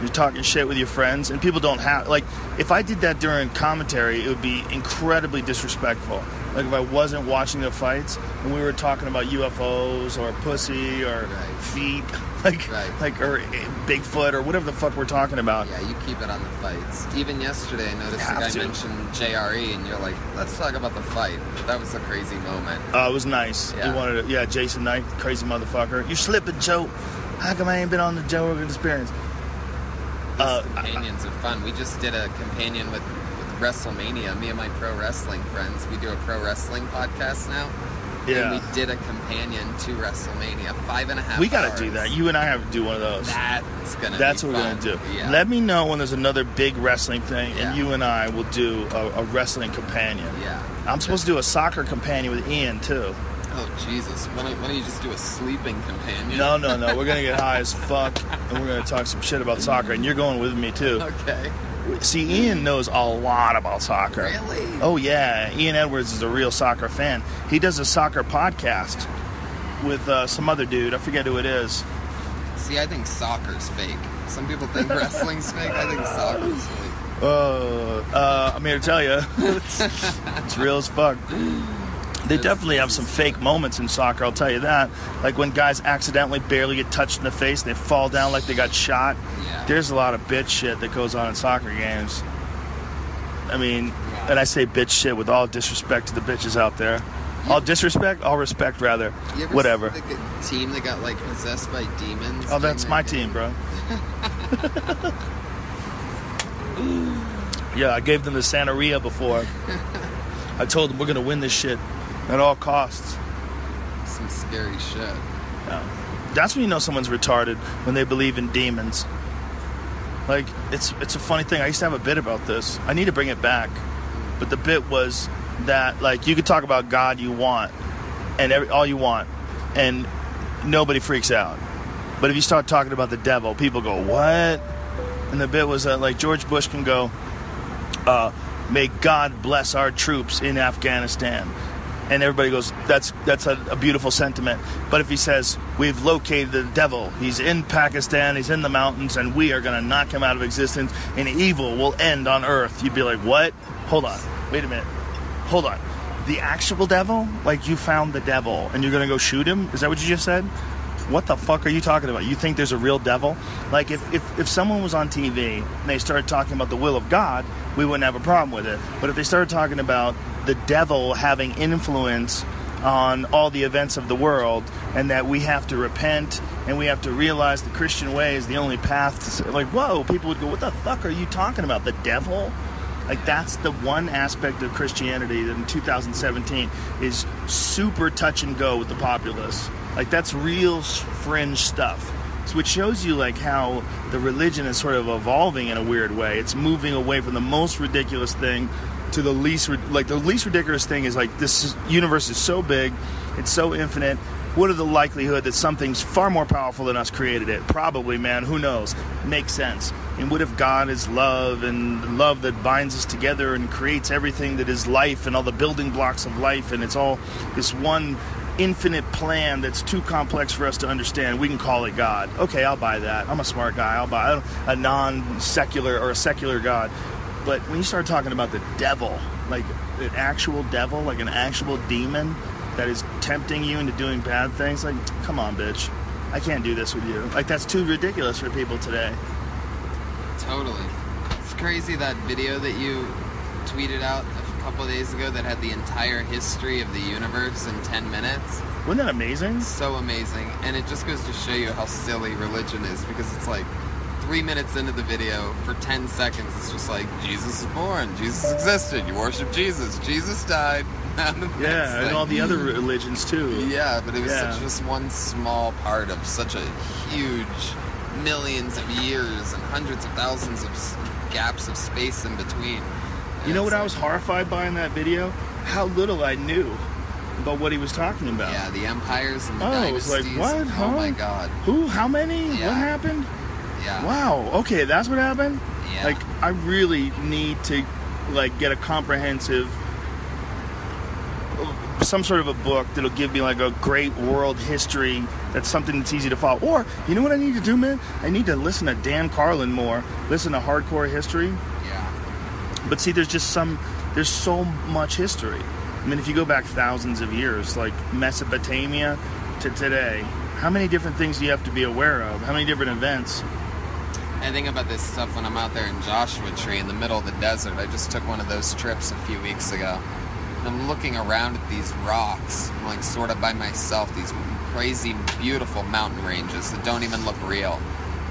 You're talking shit with your friends, and people don't have like. If I did that during commentary, it would be incredibly disrespectful. Like if I wasn't watching the fights and we were talking about UFOs or pussy or Right. feet, like Right. like or eh, Bigfoot or whatever the fuck we're talking about. Yeah, you keep it on the fights. Even yesterday, I noticed the Have guy to. mentioned JRE, and you're like, let's talk about the fight. That was a crazy moment. Uh, it was nice. Yeah. He wanted to, yeah, Jason Knight, crazy motherfucker. You're slipping, Joe. How come I ain't been on the Joe Rogan Experience? Uh, companions are fun. We just did a companion with, with WrestleMania. Me and my pro wrestling friends. We do a pro wrestling podcast now. Yeah. And we did a companion to WrestleMania. Five and a half We got to do that. You and I have to do one of those. That's gonna. That's what we're going to do. Yeah. Let me know when there's another big wrestling thing, Yeah. and you and I will do a, a wrestling companion. Yeah. I'm supposed to do a soccer companion with Ian, too. Oh Jesus! Why don't, why don't you just do a sleeping companion? No, no, no. We're going to get high as fuck, and we're going to talk some shit about soccer, and you're going with me, too. Okay. See, Ian knows a lot about soccer. Really? Oh yeah, Ian Edwards is a real soccer fan. He does a soccer podcast with uh, some other dude. I forget who it is. See, I think soccer's fake. Some people think wrestling's fake. I think soccer's fake. Uh, uh, I'm here to tell you, it's, it's real as fuck. They definitely have some fake moments in soccer. I'll tell you that. Like when guys accidentally barely get touched in the face, and they fall down like they got shot. Yeah. There's a lot of bitch shit that goes on in soccer games. I mean, and I say bitch shit with all disrespect to the bitches out there. All disrespect, all respect, rather. Whatever. See like a team that got like possessed by demons. Oh, that's my their team, bro. yeah, I gave them the Santeria before. I told them we're gonna win this shit at all costs. Some scary shit. Yeah. That's when you know someone's retarded when they believe in demons. Like it's it's a funny thing. I used to have a bit about this. I need to bring it back, but the bit was that like you could talk about God you want, and every, all you want, and nobody freaks out. But if you start talking about the devil, people go what? And the bit was that like George Bush can go, uh, "May God bless our troops in Afghanistan." And everybody goes, "That's that's a, a beautiful sentiment." But if he says, "We've located the devil. He's in Pakistan. He's in the mountains, and we are going to knock him out of existence, and evil will end on Earth," you'd be like, "What? Hold on. wait a minute, hold on. The actual devil? Like you found the devil and you're gonna go shoot him? Is that what you just said? What the fuck are you talking about? You think there's a real devil? Like if, if, if someone was on TV and they started talking about the will of God, we wouldn't have a problem with it. But if they started talking about the devil having influence on all the events of the world and that we have to repent and we have to realize the Christian way is the only path to like whoa people would go what the fuck are you talking about the devil like that's the one aspect of Christianity that in 2017 is super touch and go with the populace. Like that's real fringe stuff. So which shows you like how the religion is sort of evolving in a weird way. It's moving away from the most ridiculous thing to the least like the least ridiculous thing is like this universe is so big, it's so infinite. What are the likelihood that something's far more powerful than us created it? Probably, man. Who knows? Makes sense. And what if God is love and love that binds us together and creates everything that is life and all the building blocks of life and it's all this one infinite plan that's too complex for us to understand. We can call it God. Okay, I'll buy that. I'm a smart guy. I'll buy a non-secular or a secular God. But when you start talking about the devil, like an actual devil, like an actual demon that is tempting you into doing bad things, like come on, bitch. I can't do this with you. Like that's too ridiculous for people today. Totally. It's crazy that video that you tweeted out couple of days ago that had the entire history of the universe in 10 minutes. Wasn't that amazing? So amazing. And it just goes to show you how silly religion is because it's like three minutes into the video, for 10 seconds, it's just like, Jesus is born, Jesus existed, you worship Jesus, Jesus died. And Yeah, and thing- all the other religions too. Yeah, but it was Yeah. such just one small part of such a huge millions of years and hundreds of thousands of gaps of space in between. You know what I was horrified by in that video? How little I knew about what he was talking about. Yeah, the empires and the Oh, it was dynasties. like, what? Huh? Oh my god. Who? How many? Yeah. What happened? Yeah. Wow. Okay, that's what happened. Yeah. Like, I really need to, like, get a comprehensive, some sort of a book that'll give me like a great world history. That's something that's easy to follow. Or, you know what I need to do, man? I need to listen to Dan Carlin more. Listen to hardcore history. But see, there's just some, there's so much history. I mean, if you go back thousands of years, like Mesopotamia to today, how many different things do you have to be aware of? How many different events? I think about this stuff when I'm out there in Joshua Tree in the middle of the desert. I just took one of those trips a few weeks ago. I'm looking around at these rocks, like sort of by myself, these crazy, beautiful mountain ranges that don't even look real.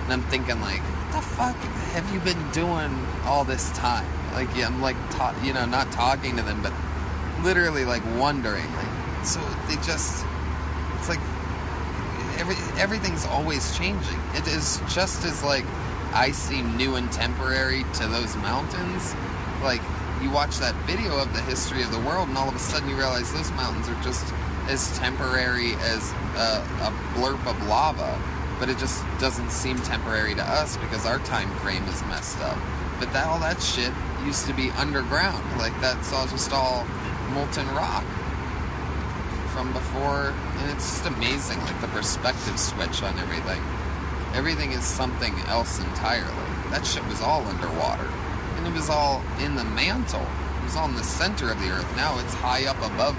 And I'm thinking, like, what the fuck have you been doing all this time? Like, yeah, I'm like, ta- you know, not talking to them, but literally like wondering. Like, so they just, it's like every everything's always changing. It is just as like I seem new and temporary to those mountains. Like you watch that video of the history of the world, and all of a sudden you realize those mountains are just as temporary as a, a blurb of lava. But it just doesn't seem temporary to us because our time frame is messed up. But that all that shit used to be underground. Like that's all just all molten rock from before, and it's just amazing, like the perspective switch on everything. Everything is something else entirely. That shit was all underwater, and it was all in the mantle. It was all in the center of the earth. Now it's high up above.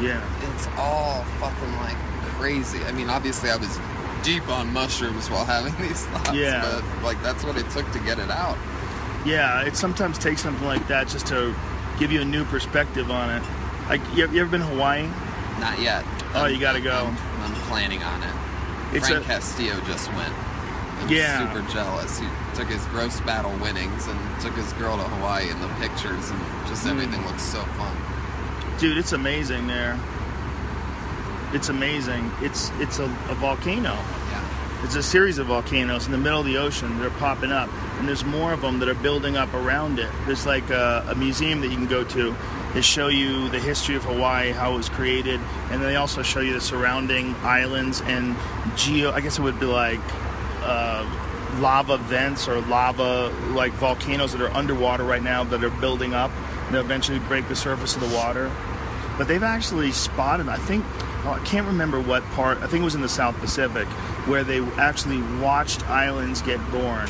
Yeah. It's all fucking like crazy. I mean, obviously, I was deep on mushrooms while having these thoughts, Yeah. but like that's what it took to get it out. Yeah, it sometimes takes something like that just to give you a new perspective on it. Like, you, you ever been to Hawaii? Not yet. Oh, you gotta go. I'm, I'm planning on it. It's Frank a- Castillo just went. I'm Yeah. super jealous. He took his Roast Battle winnings and took his girl to Hawaii and the pictures and just hmm. everything looks so fun. Dude, it's amazing there. It's amazing. It's it's a, a volcano. It's a series of volcanoes in the middle of the ocean. They're popping up, and there's more of them that are building up around it. There's like a, a museum that you can go to. They show you the history of Hawaii, how it was created, and they also show you the surrounding islands and geo. I guess it would be like uh, lava vents or lava like volcanoes that are underwater right now that are building up. and eventually break the surface of the water. But they've actually spotted. I think oh, I can't remember what part. I think it was in the South Pacific where they actually watched islands get born.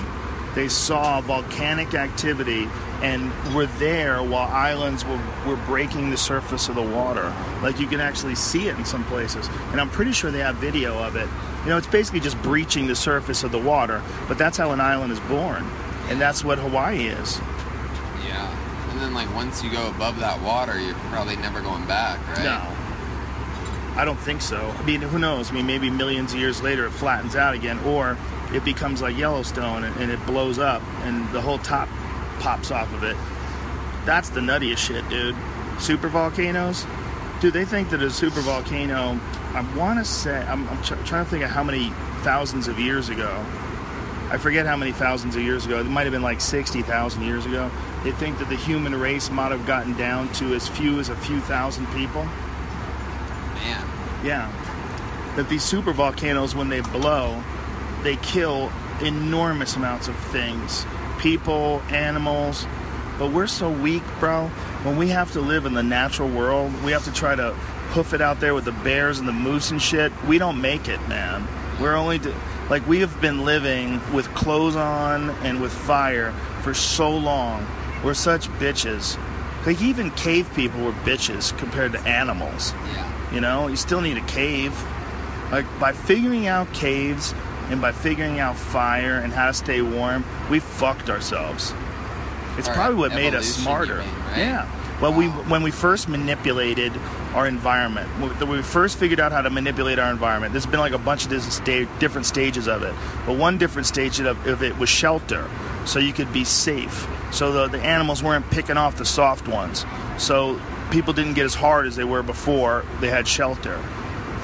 they saw volcanic activity and were there while islands were, were breaking the surface of the water. Like you can actually see it in some places. And I'm pretty sure they have video of it. You know, it's basically just breaching the surface of the water, but that's how an island is born. And that's what Hawaii is. And then like once you go above that water, you're probably never going back, right? No. I don't think so. I mean, who knows? I mean, maybe millions of years later it flattens out again, or it becomes like Yellowstone and, and it blows up and the whole top pops off of it. That's the nuttiest shit, dude. Super volcanoes? Dude, they think that a super volcano, I want to say, I'm, I'm tr- trying to think of how many thousands of years ago. I forget how many thousands of years ago. It might have been like 60,000 years ago. They think that the human race might have gotten down to as few as a few thousand people. Man. Yeah. That these super volcanoes, when they blow, they kill enormous amounts of things people, animals. But we're so weak, bro. When we have to live in the natural world, we have to try to hoof it out there with the bears and the moose and shit. We don't make it, man. We're only do- like we have been living with clothes on and with fire for so long. We're such bitches. Like even cave people were bitches compared to animals. Yeah. You know, you still need a cave. Like by figuring out caves and by figuring out fire and how to stay warm, we fucked ourselves. It's probably what made us smarter. mean, right? Yeah. Well, we when we first manipulated our environment, when we first figured out how to manipulate our environment, there's been like a bunch of different sta- different stages of it. But one different stage of, of it was shelter, so you could be safe. So the, the animals weren't picking off the soft ones. So people didn't get as hard as they were before they had shelter.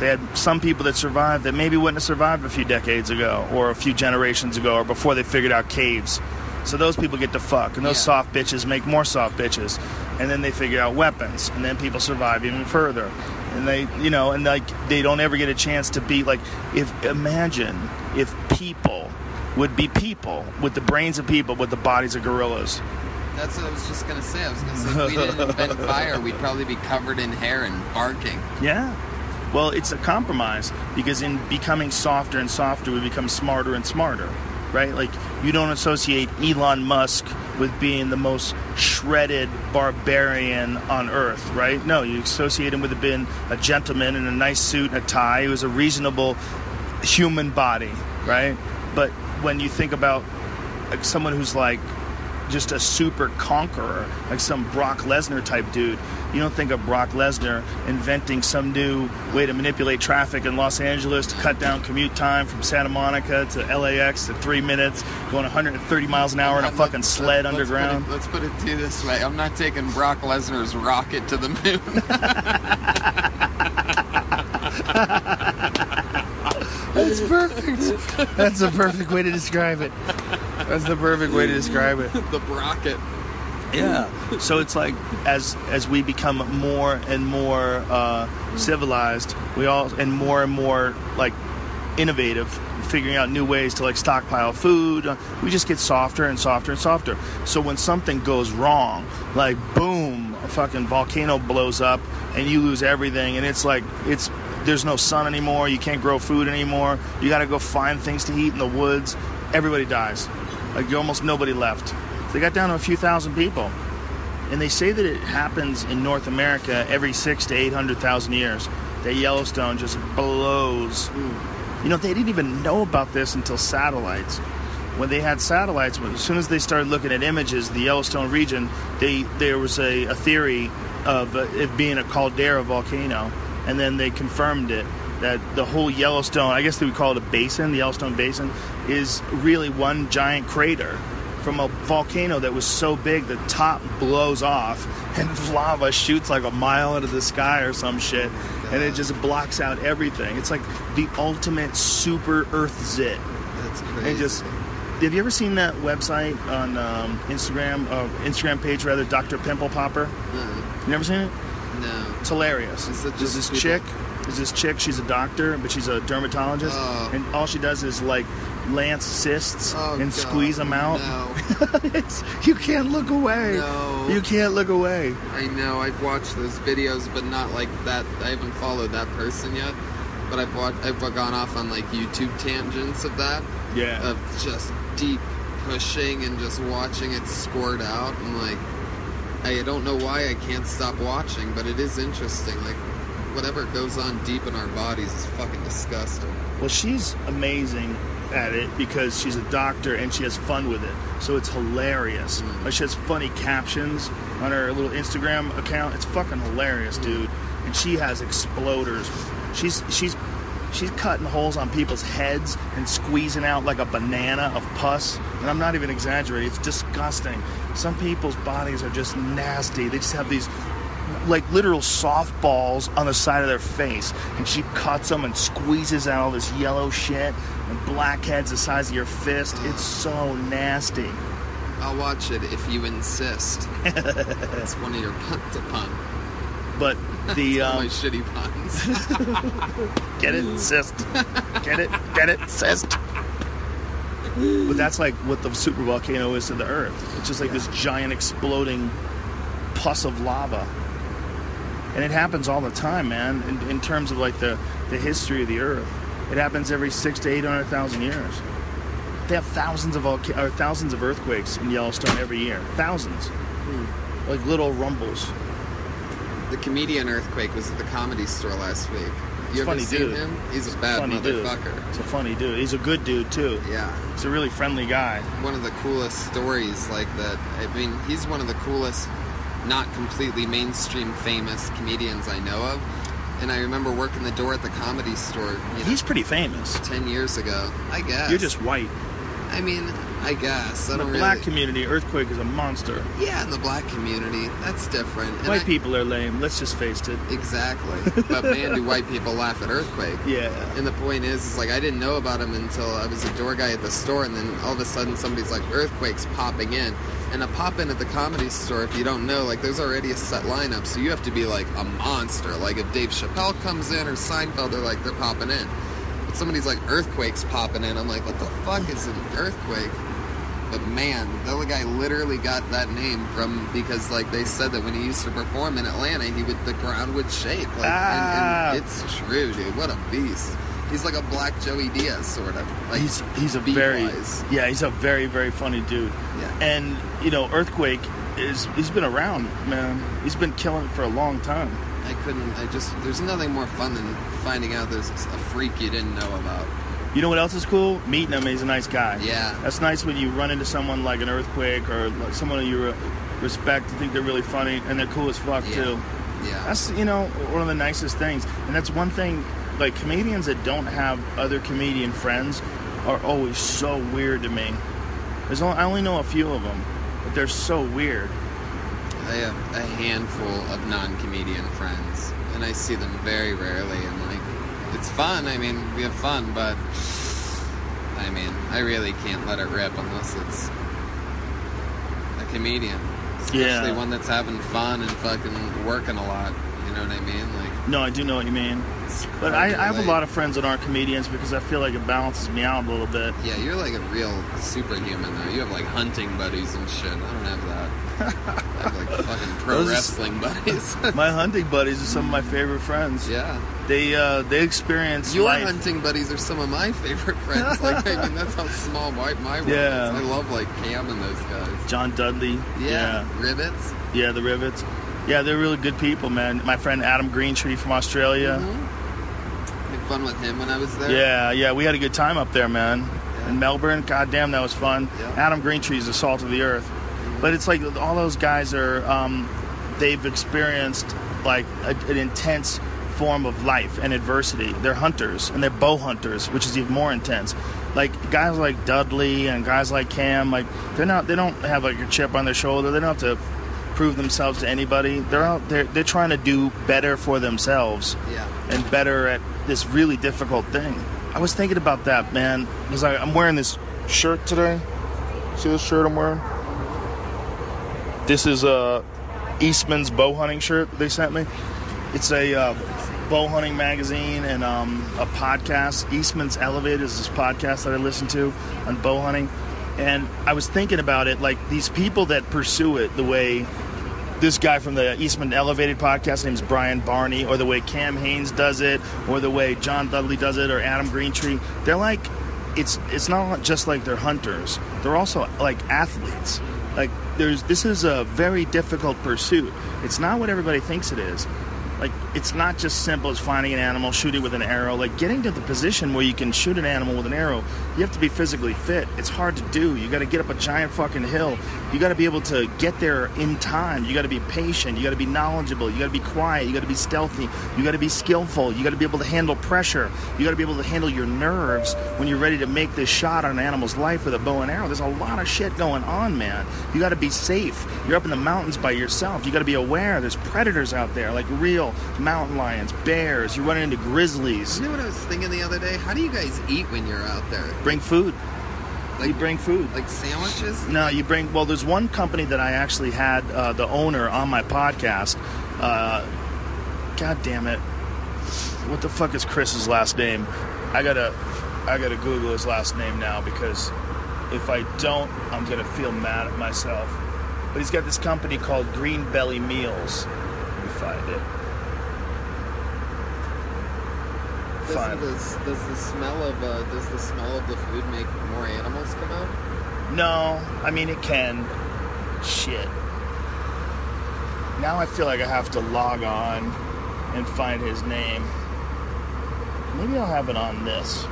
They had some people that survived that maybe wouldn't have survived a few decades ago or a few generations ago or before they figured out caves. So those people get to fuck, and those Yeah. soft bitches make more soft bitches, and then they figure out weapons, and then people survive even further, and they, you know, and like they don't ever get a chance to be like, if imagine if people would be people with the brains of people with the bodies of gorillas. That's what I was just gonna say. I was gonna say if we didn't invent fire, we'd probably be covered in hair and barking. Yeah. Well, it's a compromise because in becoming softer and softer, we become smarter and smarter, right? Like, you don't associate Elon Musk with being the most shredded barbarian on earth, right? No, you associate him with being a gentleman in a nice suit and a tie who has a reasonable human body, right? But when you think about like someone who's like just a super conqueror, like some Brock Lesnar type dude. You don't think of Brock Lesnar inventing some new way to manipulate traffic in Los Angeles to cut down commute time from Santa Monica to LAX to three minutes, going 130 miles an hour in a fucking sled let's put it- underground. Let's put it to you this way: I'm not taking Brock Lesnar's rocket to the moon. That's perfect. That's the perfect way to describe it. That's the perfect way to describe it. the rocket. Yeah. So it's like as as we become more and more uh, civilized, we all and more and more like innovative, figuring out new ways to like stockpile food. uh, We just get softer and softer and softer. So when something goes wrong, like boom, a fucking volcano blows up and you lose everything, and it's like it's there's no sun anymore. You can't grow food anymore. You got to go find things to eat in the woods. Everybody dies. Like almost nobody left. They got down to a few thousand people, and they say that it happens in North America every six to eight hundred thousand years. That Yellowstone just blows. You know, they didn't even know about this until satellites. When they had satellites, as soon as they started looking at images of the Yellowstone region, they there was a, a theory of uh, it being a caldera volcano, and then they confirmed it that the whole Yellowstone, I guess they would call it a basin, the Yellowstone Basin, is really one giant crater from a volcano that was so big the top blows off and lava shoots like a mile into the sky or some shit and it just blocks out everything. It's like the ultimate super earth zit. That's crazy. and just have you ever seen that website on um, instagram uh, instagram page rather dr pimple popper? Uh, you never seen it no. it's hilarious. Is it There's just this people- chick. Is this chick. She's a doctor, but she's a dermatologist, Oh. and all she does is like lance cysts Oh, and God. squeeze them out. No. it's, you can't look away. No. You can't look away. I know. I've watched those videos, but not like that. I haven't followed that person yet. But I've watched. I've gone off on like YouTube tangents of that. Yeah. Of just deep pushing and just watching it squirt out. And like, I don't know why I can't stop watching, but it is interesting. Like, whatever goes on deep in our bodies is fucking disgusting. Well, she's amazing at it because she's a doctor and she has fun with it. So it's hilarious. Mm. Like she has funny captions on her little Instagram account. It's fucking hilarious, dude. And she has exploders. She's she's she's cutting holes on people's heads and squeezing out like a banana of pus. And I'm not even exaggerating. It's disgusting. Some people's bodies are just nasty. They just have these like literal softballs on the side of their face, and she cuts them and squeezes out all this yellow shit and blackheads the size of your fist. It's so nasty. I'll watch it if you insist. That's one of your pun to pun. But the All my um, shitty puns. get it, cyst, get it, get it, cyst. But that's like what the super volcano is to the Earth. It's just like this giant exploding pus of lava. And it happens all the time, man. In, in terms of like the, the history of the Earth, it happens every six to eight hundred thousand years. They have thousands of volca- or thousands of earthquakes in Yellowstone every year. Thousands, like little rumbles. The comedian Earthquake was at the comedy store last week. You ever funny seen dude. him? He's a bad funny dude. motherfucker. It's a funny dude. He's a good dude too. Yeah. He's a really friendly guy. one of the coolest stories like that. I mean, he's one of the coolest, not completely mainstream famous comedians I know of. And I remember working the door at the comedy store, you know, He's pretty famous. ten years ago. I guess You're just white. I mean, I guess I In the black really. community, Earthquake is a monster. yeah, in the black community, that's different. And White I- people are lame. Let's just face it. Exactly. but man, do white people laugh at Earthquake. Yeah. And the point is, is like I didn't know about him until I was a door guy at the store, and then all of a sudden somebody's like, "Earthquake's popping in," and a pop in at the comedy store. If you don't know, like there's already a set lineup, so you have to be like a monster. Like if Dave Chappelle comes in or Seinfeld, they're like they're popping in. But somebody's like, "Earthquake's popping in," I'm like, "What the fuck is an earthquake?" But man, the other guy literally got that name from because like they said that when he used to perform in Atlanta, he would the ground would shake. Like, Ah. and, and it's true, dude. What a beast. He's like a black Joey Diaz, sort of. Like He's he's a very wise. yeah he's a very very funny dude. Yeah. And you know Earthquake is he's been around man. He's been killing it for a long time. I couldn't. I just. There's nothing more fun than finding out there's a freak you didn't know about. You know what else is cool? Meeting him. He's a nice guy. Yeah. That's nice when you run into someone like an Earthquake or like someone you respect. You think they're really funny and they're cool as fuck Yeah. too. Yeah. That's you know one of the nicest things, and that's one thing. Like comedians that don't have other comedian friends are always so weird to me. There's only, I only know a few of them, but they're so weird. I have a handful of non-comedian friends, and I see them very rarely. And it's fun. I mean, we have fun, but I mean, I really can't let it rip unless it's a comedian, especially Yeah. one that's having fun and fucking working a lot. You know what I mean? Like, No, I do know what you mean. It's But I, I have a lot of friends that aren't comedians because I feel like it balances me out a little bit. Yeah, you're like a real superhuman though. You have like hunting buddies and shit. I don't have that. I have like fucking pro Those- wrestling buddies. My hunting buddies are some of my favorite friends. yeah. They uh, they experience Your life. hunting buddies are some of my favorite friends. Like, I mean, that's how small my, my world Yeah. is. I love, like, Cam and those guys. John Dudley. Yeah. yeah. Rivets. Yeah, the Rivets. Yeah, they're really good people, man. My friend Adam Greentree from Australia. Had fun with him when I was there. Yeah, yeah, we had a good time up there, man. In Melbourne, goddamn, that was fun. Yeah. Adam Greentree is the salt of the earth. But it's like all those guys are, um, they've experienced like a, an intense form of life and adversity. They're hunters and they're bow hunters, which is even more intense. Like guys like Dudley and guys like Cam, like they're not, they don't have like a chip on their shoulder. They don't have to prove themselves to anybody. They're out, they're, they're trying to do better for themselves Yeah. and better at this really difficult thing. I was thinking about that, man, because I'm wearing this shirt today. See this shirt I'm wearing? This is uh, Eastman's bow hunting shirt they sent me. It's a uh, bow hunting magazine and um, a podcast. Eastman's Elevated is this podcast that I listen to on bow hunting. And I was thinking about it, like these people that pursue it the way this guy from the Eastman Elevated podcast named Brian Barney, or the way Cam Hanes does it, or the way John Dudley does it, or Adam Greentree. They're like it's it's not just like they're hunters. They're also like athletes. Like there's this is a very difficult pursuit. It's not what everybody thinks it is. Like it's not just simple as finding an animal, shoot it with an arrow. Like getting to the position where you can shoot an animal with an arrow, you have to be physically fit. It's hard to do. You got to get up a giant fucking hill. You got to be able to get there in time. You got to be patient. You got to be knowledgeable. You got to be quiet. You got to be stealthy. You got to be skillful. You got to be able to handle pressure. You got to be able to handle your nerves when you're ready to make this shot on an animal's life with a bow and arrow. There's a lot of shit going on, man. You got to be safe. You're up in the mountains by yourself. You got to be aware. There's predators out there, like real mountain lions, bears. You're running into grizzlies. You know what I was thinking the other day? How do you guys eat when you're out there? Bring food. Like- you bring food. Like sandwiches? No, you bring. Well, there's one company that I actually had uh, the owner on my podcast. Uh, God damn it! What the fuck is Chris's last name? I gotta, I gotta Google his last name now because if I don't, I'm gonna feel mad at myself. But he's got this company called Green Belly Meals. Let me find it. Does, Fine. does, does the smell of uh, does the smell of the food make more animals come out? No, I mean it can. Shit. Now I feel like I have to log on and find his name. Maybe I'll have it on this.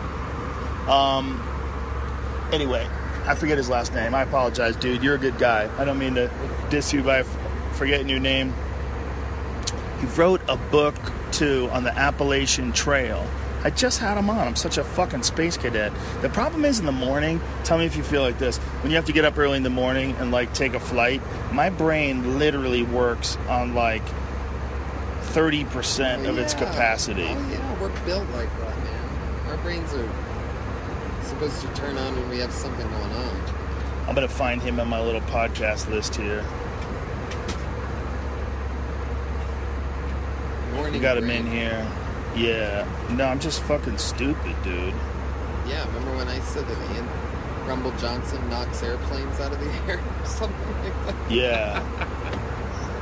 Um. Anyway, I forget his last name. I apologize, dude. You're a good guy. I don't mean to diss you by f- forgetting your name. He wrote a book too on the Appalachian Trail. I just had him on. I'm such a fucking space cadet. The problem is in the morning. Tell me if you feel like this. When you have to get up early in the morning and like take a flight, my brain literally works on like 30% of oh, its capacity. Oh yeah, we're built like that, man. Our brains are supposed to turn on when we have something going on. I'm gonna find him on my little podcast list here. Morning. You got him brain. in here. Yeah. No, I'm just fucking stupid, dude. Yeah, remember when I said that Ian Rumble Johnson knocks airplanes out of the air or something like that? Yeah.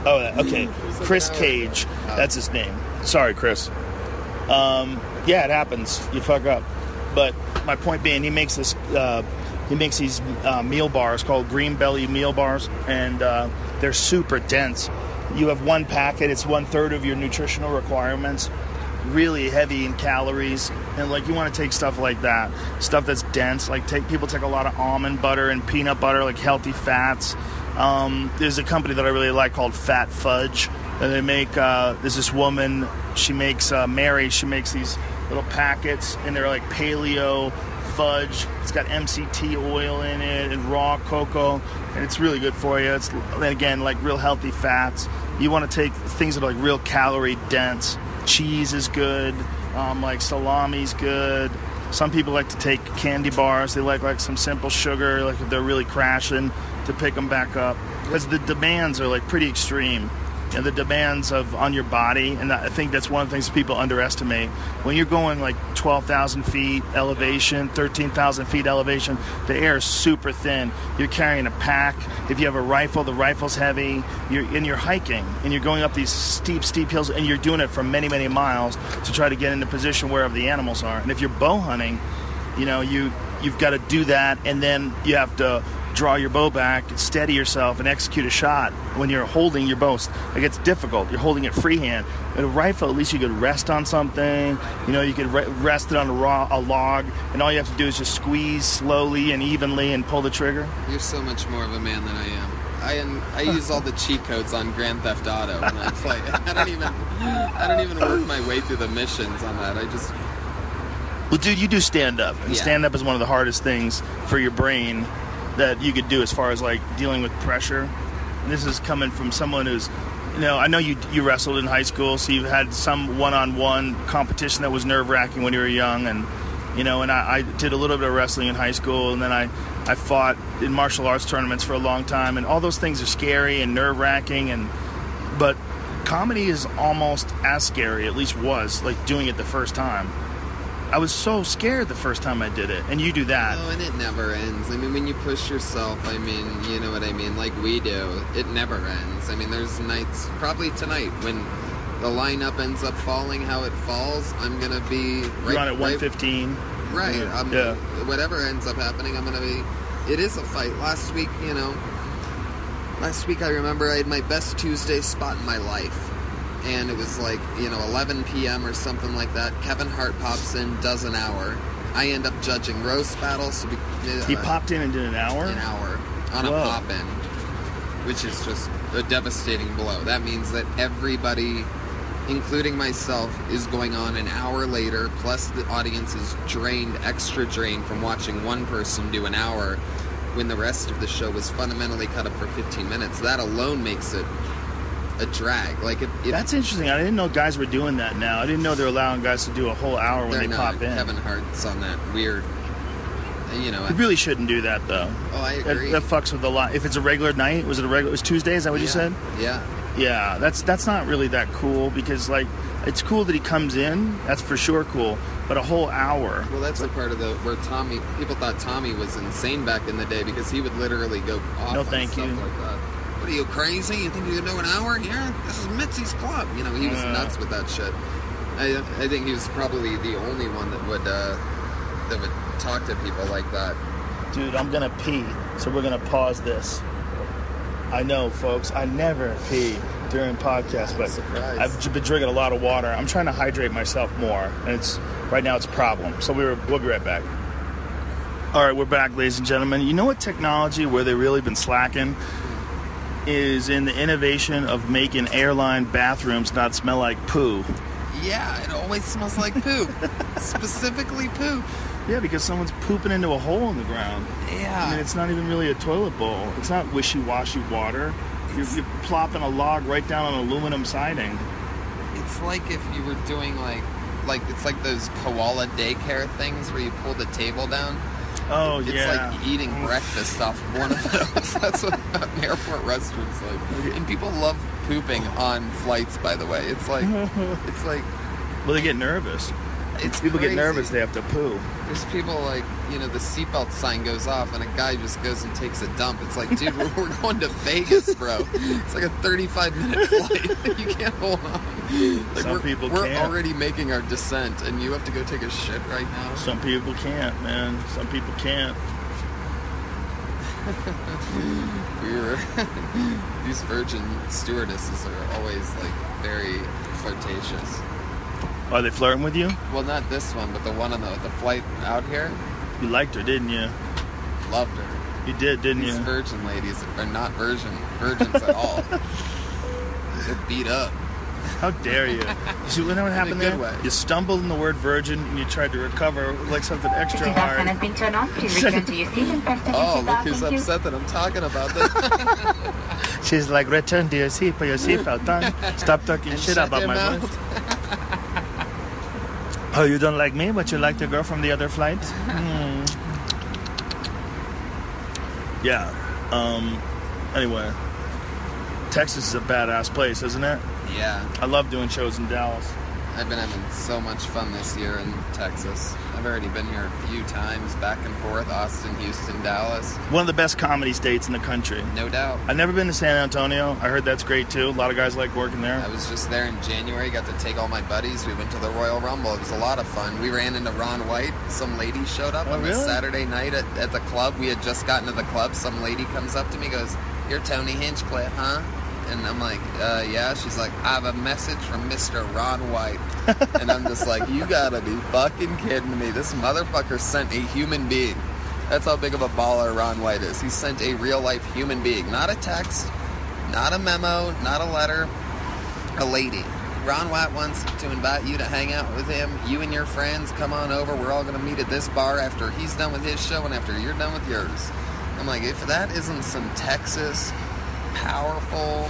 Oh, okay. Chris Cage. Oh. That's his name. Sorry, Chris. Um, yeah, it happens. You fuck up. But my point being, he makes this. Uh, he makes these uh, meal bars called Greenbelly meal bars, and uh, they're super dense. You have one packet; it's one third of your nutritional requirements. Really heavy in calories, and like you want to take stuff like that, stuff that's dense. Like take people take a lot of almond butter and peanut butter, like healthy fats. Um, there's a company that I really like called Phat Fudge. And they make uh, there's this woman. She makes uh, Mary. She makes these little packets, and they're like paleo fudge. It's got MCT oil in it and raw cocoa, and it's really good for you. It's again like real healthy fats. You want to take things that are like real calorie dense. Cheese is good. Um, like salami's good. Some people like to take candy bars. They like like some simple sugar, like if they're really crashing, to pick them back up because the demands are like pretty extreme. And the demands of on your body, and I think that's one of the things people underestimate. When you're going like 12,000 feet elevation, 13,000 feet elevation, the air is super thin. You're carrying a pack. If you have a rifle, the rifle's heavy. You're and you're hiking, and you're going up these steep, steep hills, and you're doing it for many, many miles to try to get into position wherever the animals are. And if you're bow hunting, you know you you've got to do that, and then you have to draw your bow back, steady yourself, and execute a shot when you're holding your bow. Like it's difficult. You're holding it freehand. A rifle, at least you could rest on something. You know, you could re- rest it on a, raw, a log, and all you have to do is just squeeze slowly and evenly and pull the trigger. You're so much more of a man than I am. I am, I use all the cheat codes on Grand Theft Auto when I play. I don't even I don't even work my way through the missions on that. I just Well, dude, you do stand up, and Yeah. stand up is one of the hardest things for your brain that you could do as far as like dealing with pressure. And this is coming from someone who's, you know, I know you you wrestled in high school, so you've had some one-on-one competition that was nerve-wracking when you were young, and you know, and I, I did a little bit of wrestling in high school, and then I I fought in martial arts tournaments for a long time, and all those things are scary and nerve-wracking, and but comedy is almost as scary, at least was, like doing it the first time. I was so scared the first time I did it, and you do that. Oh, and it never ends. I mean, when you push yourself, I mean, you know what I mean, like we do, it never ends. I mean, there's nights, probably tonight, when the lineup ends up falling how it falls, I'm gonna be right, You're on at 115. Right. Yeah. I'm, Yeah. Whatever ends up happening, I'm gonna be. It is a fight. Last week, you know. Last week, I remember I had my best Tuesday spot in my life, and it was like you know 11 p.m. or something like that. Kevin Hart pops in, does an hour. I end up judging roast battles. Be, uh, He popped in and did an hour. an hour on a pop in, which is just a devastating blow. That means that everybody, including myself, is going on an hour later, plus the audience is drained, extra drained from watching one person do an hour when the rest of the show was fundamentally cut up for 15 minutes. That alone makes it a drag. Like, if, if That's interesting. I didn't know guys were doing that now. I didn't know they're allowing guys to do a whole hour when they're not, pop in. Kevin Hart's on that weird, you know. You really shouldn't do that though. oh, I That, agree. that fucks with a lot. If it's a regular night, was it a regular? It was Tuesday. Is that what you said? Yeah. Yeah, that's that's not really that cool because like it's cool that he comes in. That's for sure cool. But a whole hour. Well, that's the part of the where Tommy. People thought Tommy was insane back in the day because he would literally go off No, thank stuff you. like that. What are you crazy? You think you can do an hour here? This is Mitzi's club. You know, he was Yeah. nuts with that shit. I, I think he was probably the only one that would uh, that would talk to people like that. Dude, I'm gonna pee, so we're gonna pause this. I know, folks. I never pee during podcasts, but Surprise. I've been drinking a lot of water. I'm trying to hydrate myself more, and it's right now it's a problem. So we were, we'll be right back. All right, we're back, ladies and gentlemen. You know what technology where they really been slacking is in the innovation of making airline bathrooms not smell like poo. Yeah, it always smells like poop, specifically poop. Yeah, because someone's pooping into a hole in the ground. Yeah, I mean, it's not even really a toilet bowl. It's not wishy-washy water. You're, you're plopping a log right down on aluminum siding. It's like if you were doing like, like it's like those koala daycare things where you pull the table down. Oh It's yeah. like eating mm. breakfast off of one of those. That's what an airport restaurant's like. And people love pooping on flights. By the way, it's like it's like well, they get nervous. It's People crazy. get nervous. They have to poo. There's people like you know the seatbelt sign goes off and a guy just goes and takes a dump. It's like, dude, we're, we're going to Vegas, bro. It's like a 35 minute flight. you can't hold on. Like Some we're, people we're can't. already making our descent, and you have to go take a shit right now. Some people can't, man. Some people can't. we were these virgin stewardesses are always like very flirtatious. Are they flirting with you? Well, not this one, but the one on the the flight out here. You liked her, didn't you? Loved her. You did, didn't These you? virgin ladies are not virgin virgins at all. They're beat up. How dare you? See, you know what happened good there? way. You stumbled in the word virgin and you tried to recover like something extra seatbelt sign has hard. been turned on. Please return to your seat and fasten your Oh, look who's upset that I'm talking about this. She's like, return to your seat, put your seatbelt on. Stop talking And shit about my mouth. voice. Oh, you don't like me, but you like the girl from the other flight? Hmm. Yeah. Um. Anyway, Texas is a badass place, isn't it? yeah, I love doing shows in Dallas. I've been having so much fun this year in Texas. I've already been here a few times, back and forth, Austin, Houston, Dallas. One of the best comedy states in the country. No doubt. I've never been to San Antonio. I heard that's great too. A lot of guys like working there. I was just there in January, got to take all my buddies. We went to the Royal Rumble. It was a lot of fun. We ran into Ron White. Some lady showed up Oh, on this really? Saturday night at, at the club. We had just gotten to the club. Some lady comes up to me, goes, You're Tony Hinchcliffe, huh? And I'm like, uh, yeah. She's like, I have a message from Mr. Ron White. and I'm just like, you gotta be fucking kidding me. This motherfucker sent a human being. That's how big of a baller Ron White is. He sent a real life human being, not a text, not a memo, not a letter, a lady. Ron White wants to invite you to hang out with him. You and your friends come on over. We're all going to meet at this bar after he's done with his show and after you're done with yours. I'm like, if that isn't some Texas powerful,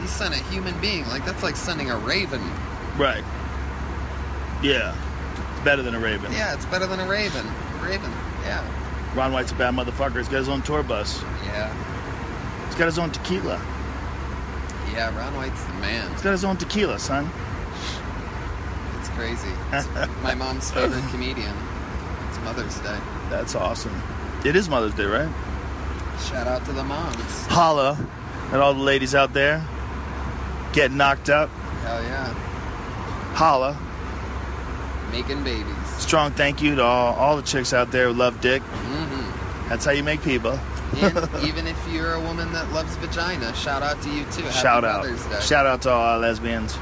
he sent a human being. Like, that's like sending a raven. Right. Yeah. It's better than a Raven. Yeah, it's better than a raven. Raven, yeah. Ron White's a bad motherfucker. He's got his own tour bus. Yeah. He's got his own tequila. Yeah, Ron White's the man. He's got his own tequila, son. It's crazy. It's my mom's favorite comedian. It's Mother's Day. That's awesome. It is Mother's Day, right? Shout out to the moms. Holla at all the ladies out there. Get knocked up. Hell yeah. Holla. making babies. Strong thank you to all, all the chicks out there who love dick. hmm That's how you make people. And even if you're a woman that loves vagina, shout out to you too. Happy Shout out. Shout out to all our lesbians.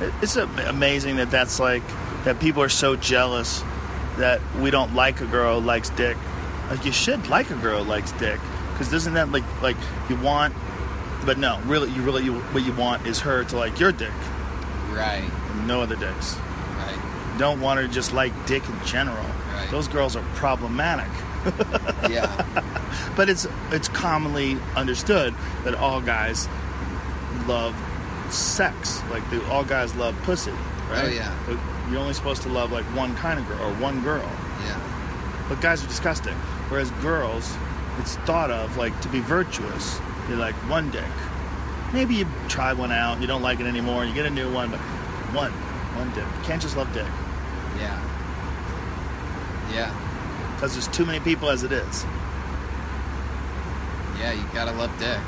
It- It's amazing that that's like, that people are so jealous that we don't like a girl who likes dick. Like, you should like a girl who likes dick. Because isn't that like, like, you want, but no, really, you really, you, what you want is her to like your dick. Right, No other dicks. right. You don't want her to just like dick in general. Right. Those girls are problematic. Yeah, But it's it's commonly understood that all guys love sex. Like the, all guys love pussy, right? Oh, yeah. But you're only supposed to love like one kind of girl or one girl. yeah. But guys are disgusting. Whereas girls, it's thought of like to be virtuous. You're like one dick. Maybe you try one out, you don't like it anymore, and you get a new one, but one, one dick. You can't just love dick Yeah. Yeah. because there's too many people as it is. Yeah, you gotta love dick.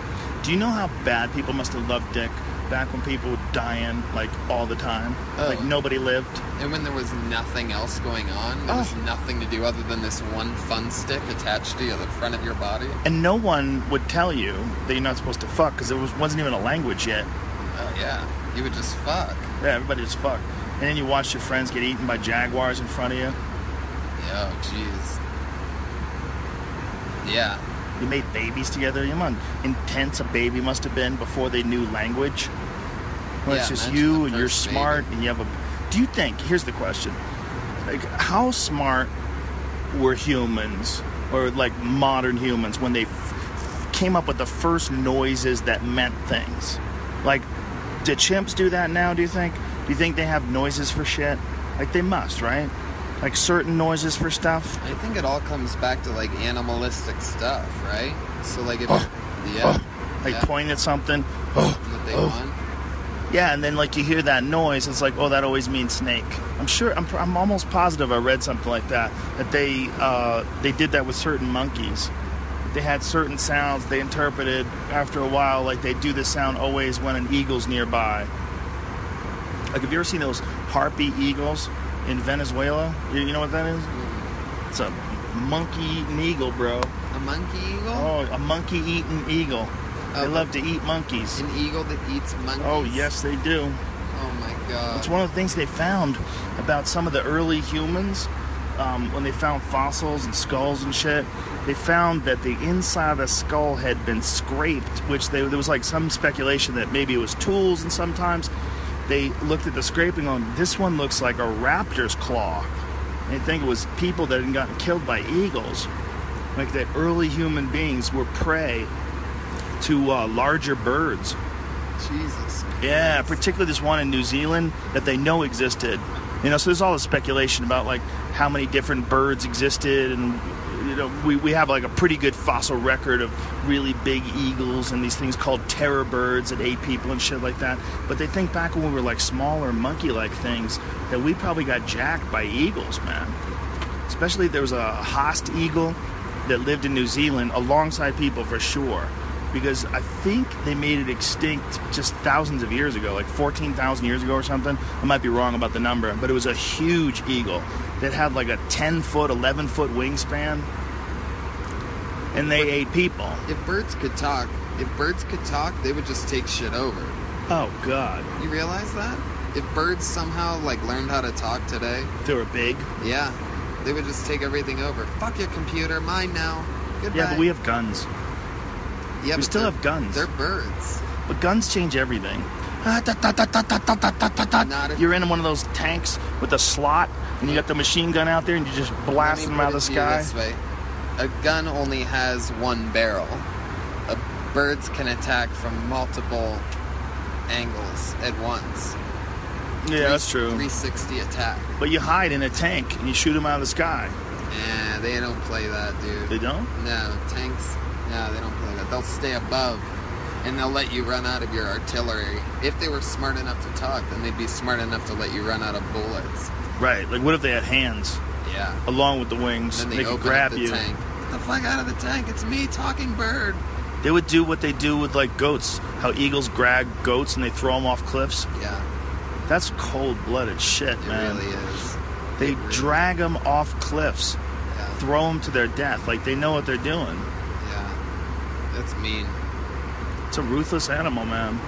Do you know how bad people must have loved dick back when people were dying like all the time? Oh. Like nobody lived. And when there was nothing else going on, there was Oh. nothing to do other than this one fun stick attached to the front of your body. And no one would tell you that you're not supposed to fuck because there was, wasn't even a language yet. Oh yeah, you would just fuck. Yeah, everybody just fuck. And then you watch your friends get eaten by jaguars in front of you. Oh jeez. Yeah. You made babies together. You know how intense a baby must have been before they knew language. When it's just you and you're smart baby. and you have a. Do you think? Here's the question: Like, how smart were humans, or like modern humans, when they f- came up with the first noises that meant things? Like, do chimps do that now? Do you think? Do you think they have noises for shit? Like they must, right? Like certain noises for stuff. I think it all comes back to like animalistic stuff, right? So like if Oh. yeah, Like yeah, point at something. Oh, what they oh. want. Yeah, and then like you hear that noise, it's like, oh, that always means snake. I'm sure, I'm, I'm almost positive I read something like that. That they uh, they did that with certain monkeys. They had certain sounds they interpreted after a while, like they do this sound always when an eagle's nearby. Like, have you ever seen those harpy eagles in Venezuela? You, you know what that is? It's a monkey eating eagle, bro. A monkey eagle? Oh, a monkey eating eagle. They Oh. love to eat monkeys. An eagle that eats monkeys? Oh, yes, they do. Oh my god. It's one of the things they found about some of the early humans um, when they found fossils and skulls and shit. They found that the inside of the skull had been scraped, which they, there was like some speculation that maybe it was tools, and sometimes they looked at the scraping on this one looks like a raptor's claw. They think it was people that had gotten killed by eagles, like that early human beings were prey to uh, larger birds. Jesus. Yeah, particularly this one in New Zealand that they know existed. You know, so there's all this speculation about like how many different birds existed, and know, we, we have like a pretty good fossil record of really big eagles and these things called terror birds that ate people and shit like that. But they think back when we were like smaller monkey-like things that we probably got jacked by eagles, man. Especially there was a Haast eagle that lived in New Zealand alongside people for sure. Because I think they made it extinct just thousands of years ago, like 14,000 years ago or something. I might be wrong about the number, but it was a huge eagle that had like a 10 foot, 11 foot wingspan and they ate people. If birds could talk, if birds could talk, they would just take shit over. Oh God! You realize that? If birds somehow like learned how to talk today, if they were big. Yeah, they would just take everything over. Fuck your computer, mine now. Goodbye. Yeah, but we have guns. Yeah, we still have guns. They're birds. But guns change everything. You're in one of those tanks with a slot, and you got the machine gun out there, and you just blast them out of the sky. A gun only has one barrel. A birds can attack from multiple angles at once. Yeah, that's true. 360 attack. But you hide in a tank and you shoot them out of the sky. Yeah, they don't play that, dude. They don't? No, tanks. No, they don't play that. They'll stay above, and they'll let you run out of your artillery. If they were smart enough to talk, then they'd be smart enough to let you run out of bullets. Right. Like, what if they had hands Yeah. along with the wings? Then they, they could grab the you. tank. Get the fuck out of the tank! It's me, talking bird. They would do what they do with like goats. How eagles grab goats and they throw them off cliffs. Yeah. That's cold-blooded shit, It man. really is. They really- drag them off cliffs, Yeah. throw them to their death. Like they know what they're doing. Yeah. That's mean. It's a ruthless animal, man.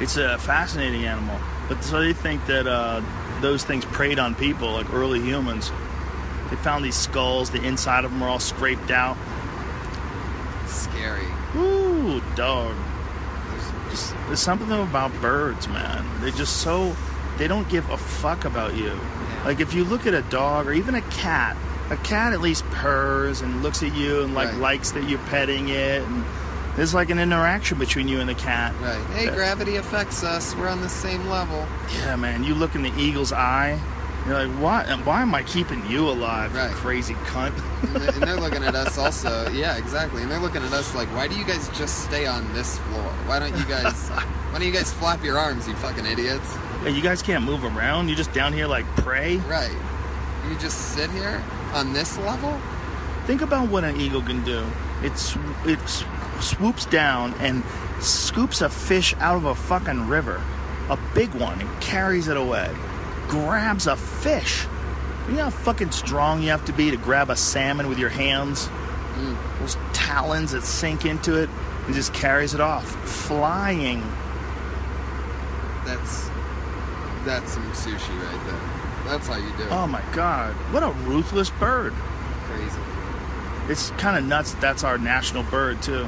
It's a fascinating animal. But so they think that uh, those things preyed on people, like early humans. They found these skulls. The inside of them are all scraped out. Scary. Ooh, dog. There's Just, there's something about birds, man. They're just so. They don't give a fuck about you. Like if you look at a dog or even a cat, a cat at least purrs and looks at you and like Right. likes that you're petting it, and there's like an interaction between you and the cat. Right. Hey, gravity affects us. We're on the same level. Yeah, man. You look in the eagle's eye. You're like, why? Why am I keeping you alive, you Right. crazy cunt? And they're, looking at us also. Yeah, exactly. And they're looking at us like, why do you guys just stay on this floor? Why don't you guys? why don't you guys flap your arms, you fucking idiots? Yeah, you guys can't move around. You're just down here like prey. Right. You just sit here on this level. Think about what an eagle can do. It's sw- it s- swoops down and scoops a fish out of a fucking river, a big one, and carries it away. Grabs a fish. You know how fucking strong you have to be to grab a salmon with your hands? Mm. Those talons that sink into it and just carries it off, flying. That's that's some sushi right there. That's how you do it. Oh my god, what a ruthless bird! Crazy. It's kind of nuts. that That's our national bird too.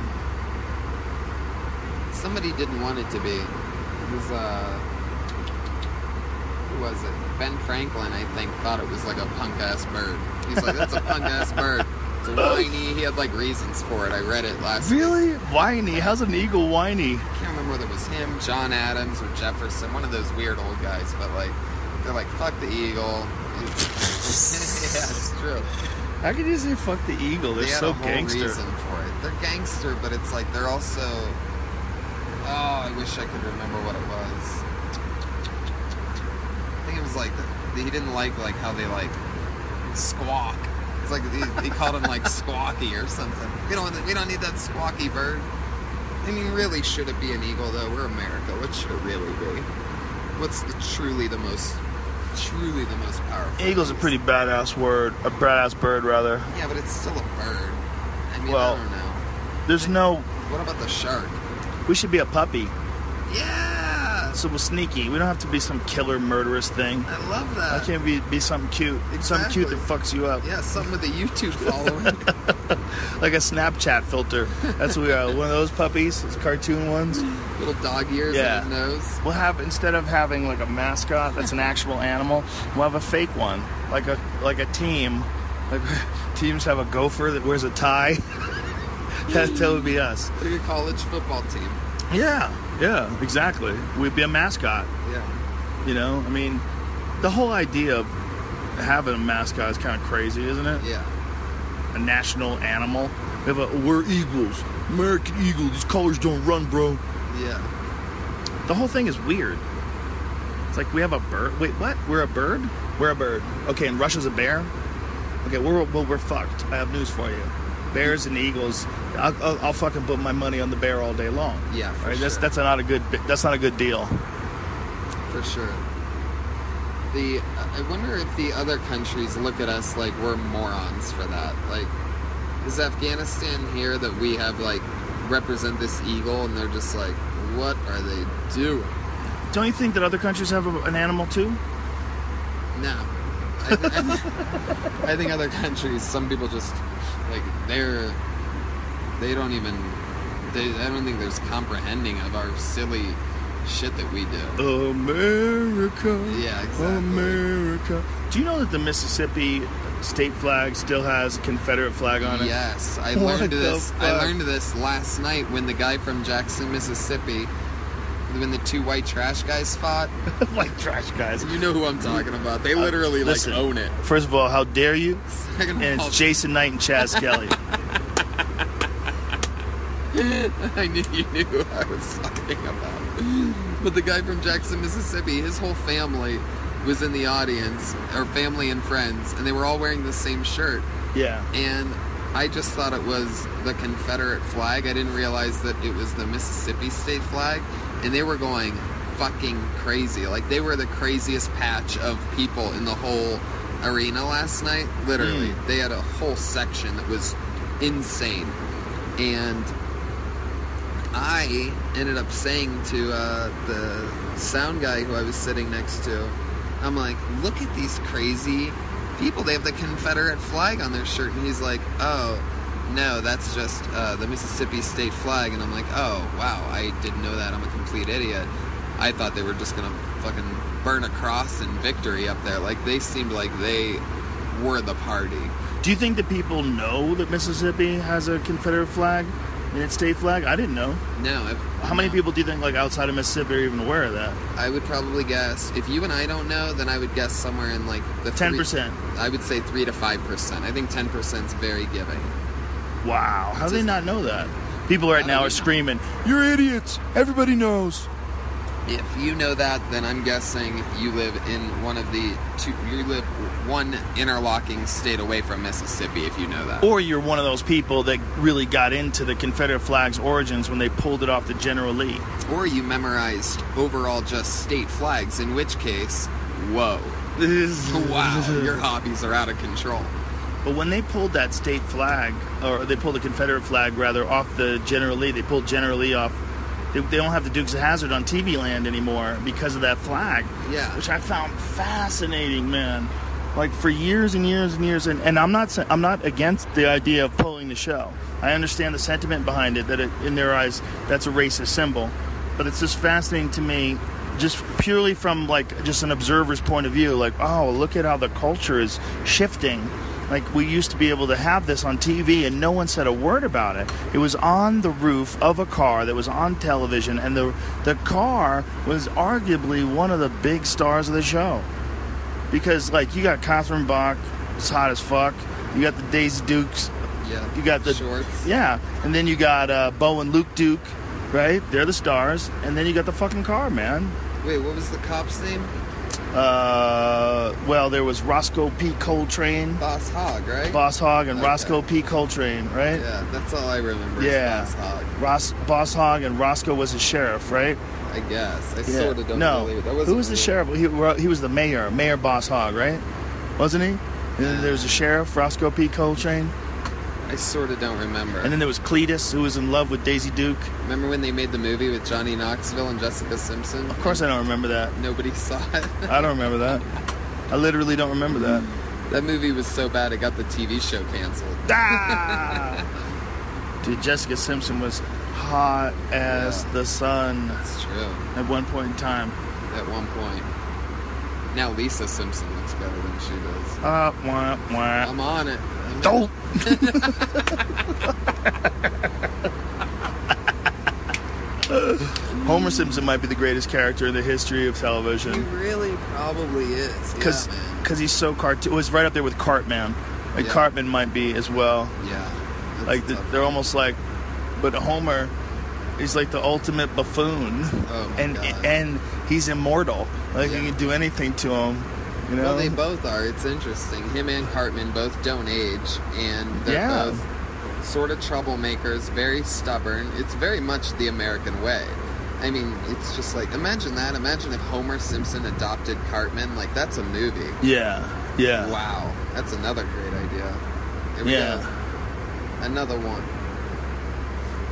Somebody didn't want it to be. It was uh, who was it? Ben Franklin, I think, thought it was like a punk ass bird. He's like, that's a punk ass bird. It's a whiny. He had like reasons for it. I read it last. week. Really whiny? How's an eagle whiny? I can't remember whether it was him, John Adams, or Jefferson, one of those weird old guys. But like, they're like, fuck the eagle. yeah, it's true. How could you say fuck the eagle? They're they had so a whole gangster. reason for it. They're gangster, but it's like they're also. Oh, I wish I could remember what it was. I think it was like the, he didn't like like how they like squawk. It's like he, he called him like squawky or something. We don't we don't need that squawky bird. I mean, really, should it be an eagle though? We're America. What should it really be? What's the truly the most truly the most powerful? Eagle's a pretty badass word, a badass bird rather. Yeah, but it's still a bird. I mean, Well- I don't know. There's no. What about the shark? We should be a puppy. Yeah, So we're sneaky. We don't have to be some killer murderous thing. I love that. I can't be be something cute, something cute that fucks you up, Yeah, something with a YouTube following. like a Snapchat filter. That's what we are. One of those puppies, those cartoon ones. Little dog ears Yeah. his nose. We'll have instead of having like a mascot that's an actual animal, we'll have a fake one, like a like a team. Like teams have a gopher that wears a tie. That, that would be us. Like a college football team. Yeah, yeah, exactly. We'd be a mascot. Yeah. You know, I mean, the whole idea of having a mascot is kind of crazy, isn't it? Yeah. A national animal. We have a, we're Eagles, American Eagle. These colors don't run, bro. Yeah. The whole thing is weird. It's like we have a bird. Wait, what? We're a bird? We're a bird. Okay, and Russia's a bear. Okay, we're well, we're fucked. I have news for you. Bears and eagles. I'll, I'll, I'll fucking put my money on the bear all day long. Yeah, for right. That's sure. that's not a good. That's not a good deal. For sure. The I wonder if the other countries look at us like we're morons for that. Like, is Afghanistan here that we have like represent this eagle, and they're just like, what are they doing? Don't you think that other countries have a, an animal too? No. I, th- I, th- I think other countries, some people just like they're they don't even they I don't think there's comprehending of our silly shit that we do. America. Yeah, exactly. America. Do you know that the Mississippi state flag still has a Confederate flag on it? Yes, I What learned this. I learned this last night when the guy from Jackson, Mississippi, when the two white trash guys fought. like trash guys. You know who I'm talking about. They uh, literally like Listen, own it. First of all, how dare you? Second of And all, it's Jason Knight and Chas Skelly. I knew you knew who I was talking about. But the guy from Jackson, Mississippi, his whole family was in the audience, or family and friends, and they were all wearing the same shirt. Yeah. And I just thought it was the Confederate flag. I didn't realize that it was the Mississippi state flag. And they were going fucking crazy. Like they were the craziest patch of people in the whole arena last night. Literally, they had a whole section that was insane, and I ended up saying to uh, the sound guy who I was sitting next to, I'm like, look at these crazy people. They have the Confederate flag on their shirt, and he's like, oh. No, that's just uh, the Mississippi state flag, and I'm like, oh wow, I didn't know that. I'm a complete idiot. I thought they were just gonna fucking burn a cross in victory up there. Like they seemed like they were the party. Do you think that people know that Mississippi has a Confederate flag in its state flag? I didn't know. No, I, How many people do you think, like outside of Mississippi, are even aware of that? I would probably guess if you and I don't know, then I would guess somewhere in like the 10%. I would say three to five percent. I think ten percent is very giving. Wow. How do they not know that? People right now are screaming, "You're idiots! Everybody knows." If you know that, then I'm guessing you live in one of the two. You live one interlocking state away from Mississippi. If you know that. Or you're one of those people that really got into the Confederate flag's origins when they pulled it off the General Lee. or you memorized overall just state flags, in which case, whoa. Wow, your hobbies are out of control. But when they pulled that state flag, or they pulled the Confederate flag rather, off the General Lee, they pulled General Lee off. They, they don't have the Dukes of Hazzard on TV land anymore because of that flag. Yeah. which I found fascinating, man. Like for years and years and years, and, and I'm not I'm not against the idea of pulling the show. I understand the sentiment behind it that it, in their eyes that's a racist symbol, but it's just fascinating to me, just purely from like just an observer's point of view. Like, oh, look at how the culture is shifting. Like we used to be able to have this on TV and no one said a word about it. It was on the roof of a car that was on television, and the the car was arguably one of the big stars of the show because like you got Catherine Bach, it's hot as fuck. You got the Daisy Dukes, Yeah. you got the shorts. yeah, and then you got uh, Bo and Luke Duke, right? They're the stars, and then you got the fucking car, man. Wait, what was the cop's name? Uh, well, there was Rosco P. Coltrane, Boss Hogg, right? Boss Hogg, and Okay. Rosco P. Coltrane, right? Yeah, that's all I remember. Yeah. Boss Hogg. Ross, Boss Hogg, and Rosco was a sheriff, right? I guess. I Yeah. sort of don't no, really. That who was the sheriff? He, he was the mayor, Mayor Boss Hogg, right? Wasn't he? And then there was a sheriff, Rosco P. Coltrane. I sort of don't remember. And then there was Cletus, who was in love with Daisy Duke. remember when they made the movie with Johnny Knoxville and Jessica Simpson? Of course, I don't remember that. Nobody saw it. I don't remember that. I literally don't remember that. that movie was so bad it got the TV show canceled. Ah! Dude, Jessica Simpson was hot as Yeah. the sun That's true. at one point in time. At one point. Now Lisa Simpson better than she does. Uh, wah, wah. I'm on it. I'm Don't. Homer Simpson might be the greatest character in the history of television. He really probably is. because yeah, man. he's so cartoon. It was right up there with Cartman. Like Yeah. Cartman might be as well. Yeah. Like the, they're almost like, but Homer, he's like the ultimate buffoon, Oh my and God. and he's immortal. Like Yeah. you can do anything to him. You know. Well, they both are. It's interesting. Him and Cartman both don't age, and they're Yeah. both sort of troublemakers, very stubborn. It's very much the American way. I mean, it's just like imagine that. Imagine if Homer Simpson adopted Cartman. Like that's a movie. yeah. Yeah. Wow, that's another great idea. Yeah. go. Another one.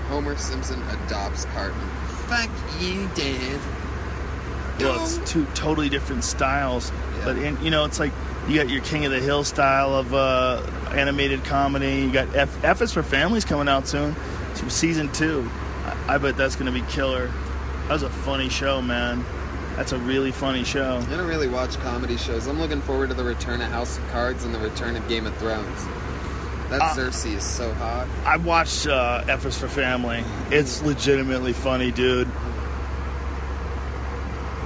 Homer Simpson adopts Cartman. Fuck you, Dad. Well, it's two totally different styles, Yeah. but in, you know, it's like you got your King of the Hill style of uh, animated comedy. You got F, F is for Family's coming out soon, so season two. I, I bet that's going to be killer. That was a funny show, man. That's a really funny show. I don't really watch comedy shows. I'm looking forward to the return of House of Cards and the return of Game of Thrones. That Uh, Cersei is so hot. I watched uh, F is for Family. It's legitimately funny, dude.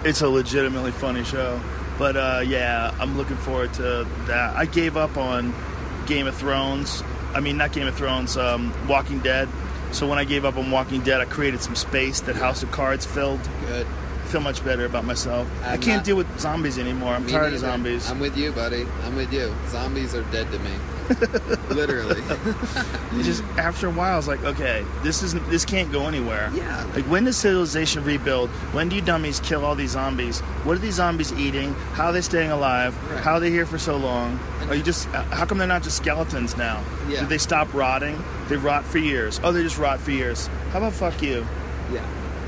It's a legitimately funny show. But uh, yeah, I'm looking forward to that. I gave up on Game of Thrones. I mean, not Game of Thrones, um, Walking Dead. So when I gave up on Walking Dead, I created some space that House of Cards filled. Good. I feel much better about myself. I I'm can't not- deal with zombies anymore. I'm tired of zombies. I'm with you, buddy. I'm with you. Zombies are dead to me. Literally. It just after a while, it's like, okay, this isn't this can't go anywhere. Yeah. Like when does civilization rebuild? When do you dummies kill all these zombies? What are these zombies eating? How are they staying alive? Right. How are they here for so long? Are you just? uh, How come they're not just skeletons now? Yeah. Did they stop rotting? They rot for years. Oh, they just rot for years. How about fuck you? yeah.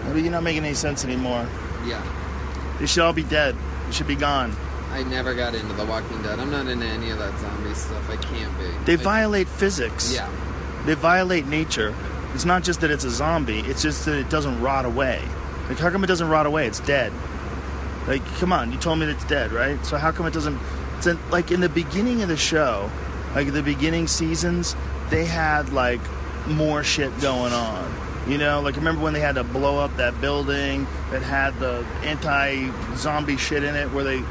Maybe you're not making any sense anymore. Yeah. They should all be dead. They should be gone. I never got into The Walking Dead. I'm not into any of that zombie stuff. I can't be. They I- violate physics. Yeah. They violate nature. It's not just that it's a zombie, it's just that it doesn't rot away. Like, how come it doesn't rot away? It's dead. Like, come on, you told me that it's dead, right? So, how come it doesn't. It's in, like in the beginning of the show, like the beginning seasons, they had like more shit going on. You know, like remember when they had to blow up that building that had the anti zombie shit in it where they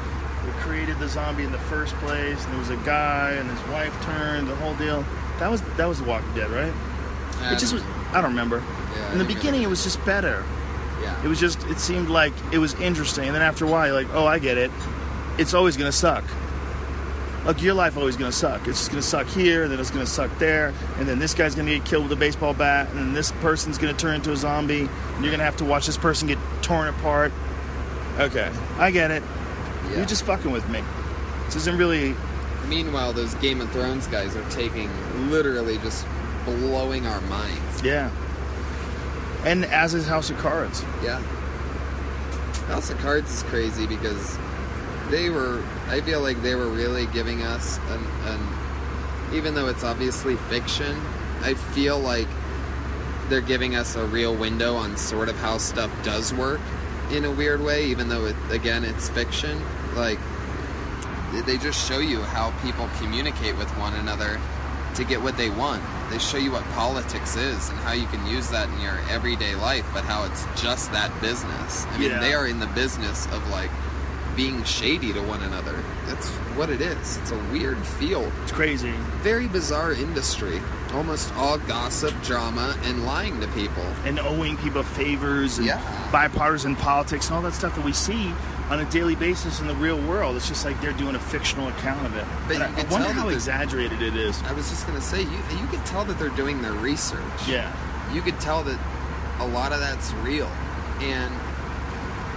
they created the zombie in the first place and there was a guy and his wife turned, the whole deal. That was that was The Walking Dead, right? It just was. I don't remember. Yeah, In the beginning, it- was just better. Yeah. It was just. It seemed like it was interesting, and then after a while, you're like, oh, I get it. It's always gonna suck. Like your life always gonna suck. It's just gonna suck here, and then it's gonna suck there, and then this guy's gonna get killed with a baseball bat, and then this person's gonna turn into a zombie, and you're gonna have to watch this person get torn apart. Okay, I get it. Yeah. You're just fucking with me. This isn't really. Meanwhile, those Game of Thrones guys are taking literally just blowing our minds. Yeah. And as is House of Cards. Yeah. House of Cards is crazy because they were. I feel like they were really giving us an, an. Even though it's obviously fiction, I feel like they're giving us a real window on sort of how stuff does work in a weird way. Even though it again it's fiction, like they just show you how people communicate with one another to get what they want. They show you what politics is and how you can use that in your everyday life, but how it's just that business. I mean, Yeah. they are in the business of like being shady to one another. That's what it is. It's a weird field. It's crazy. Very bizarre industry. Almost all gossip, drama, and lying to people. and owing people favors and Yeah. bipartisan politics and all that stuff that we see on a daily basis in the real world. It's just like they're doing a fictional account of it. But I, I wonder tell how exaggerated it is. I was just gonna say, you you could tell that they're doing their research. Yeah. You could tell that a lot of that's real, and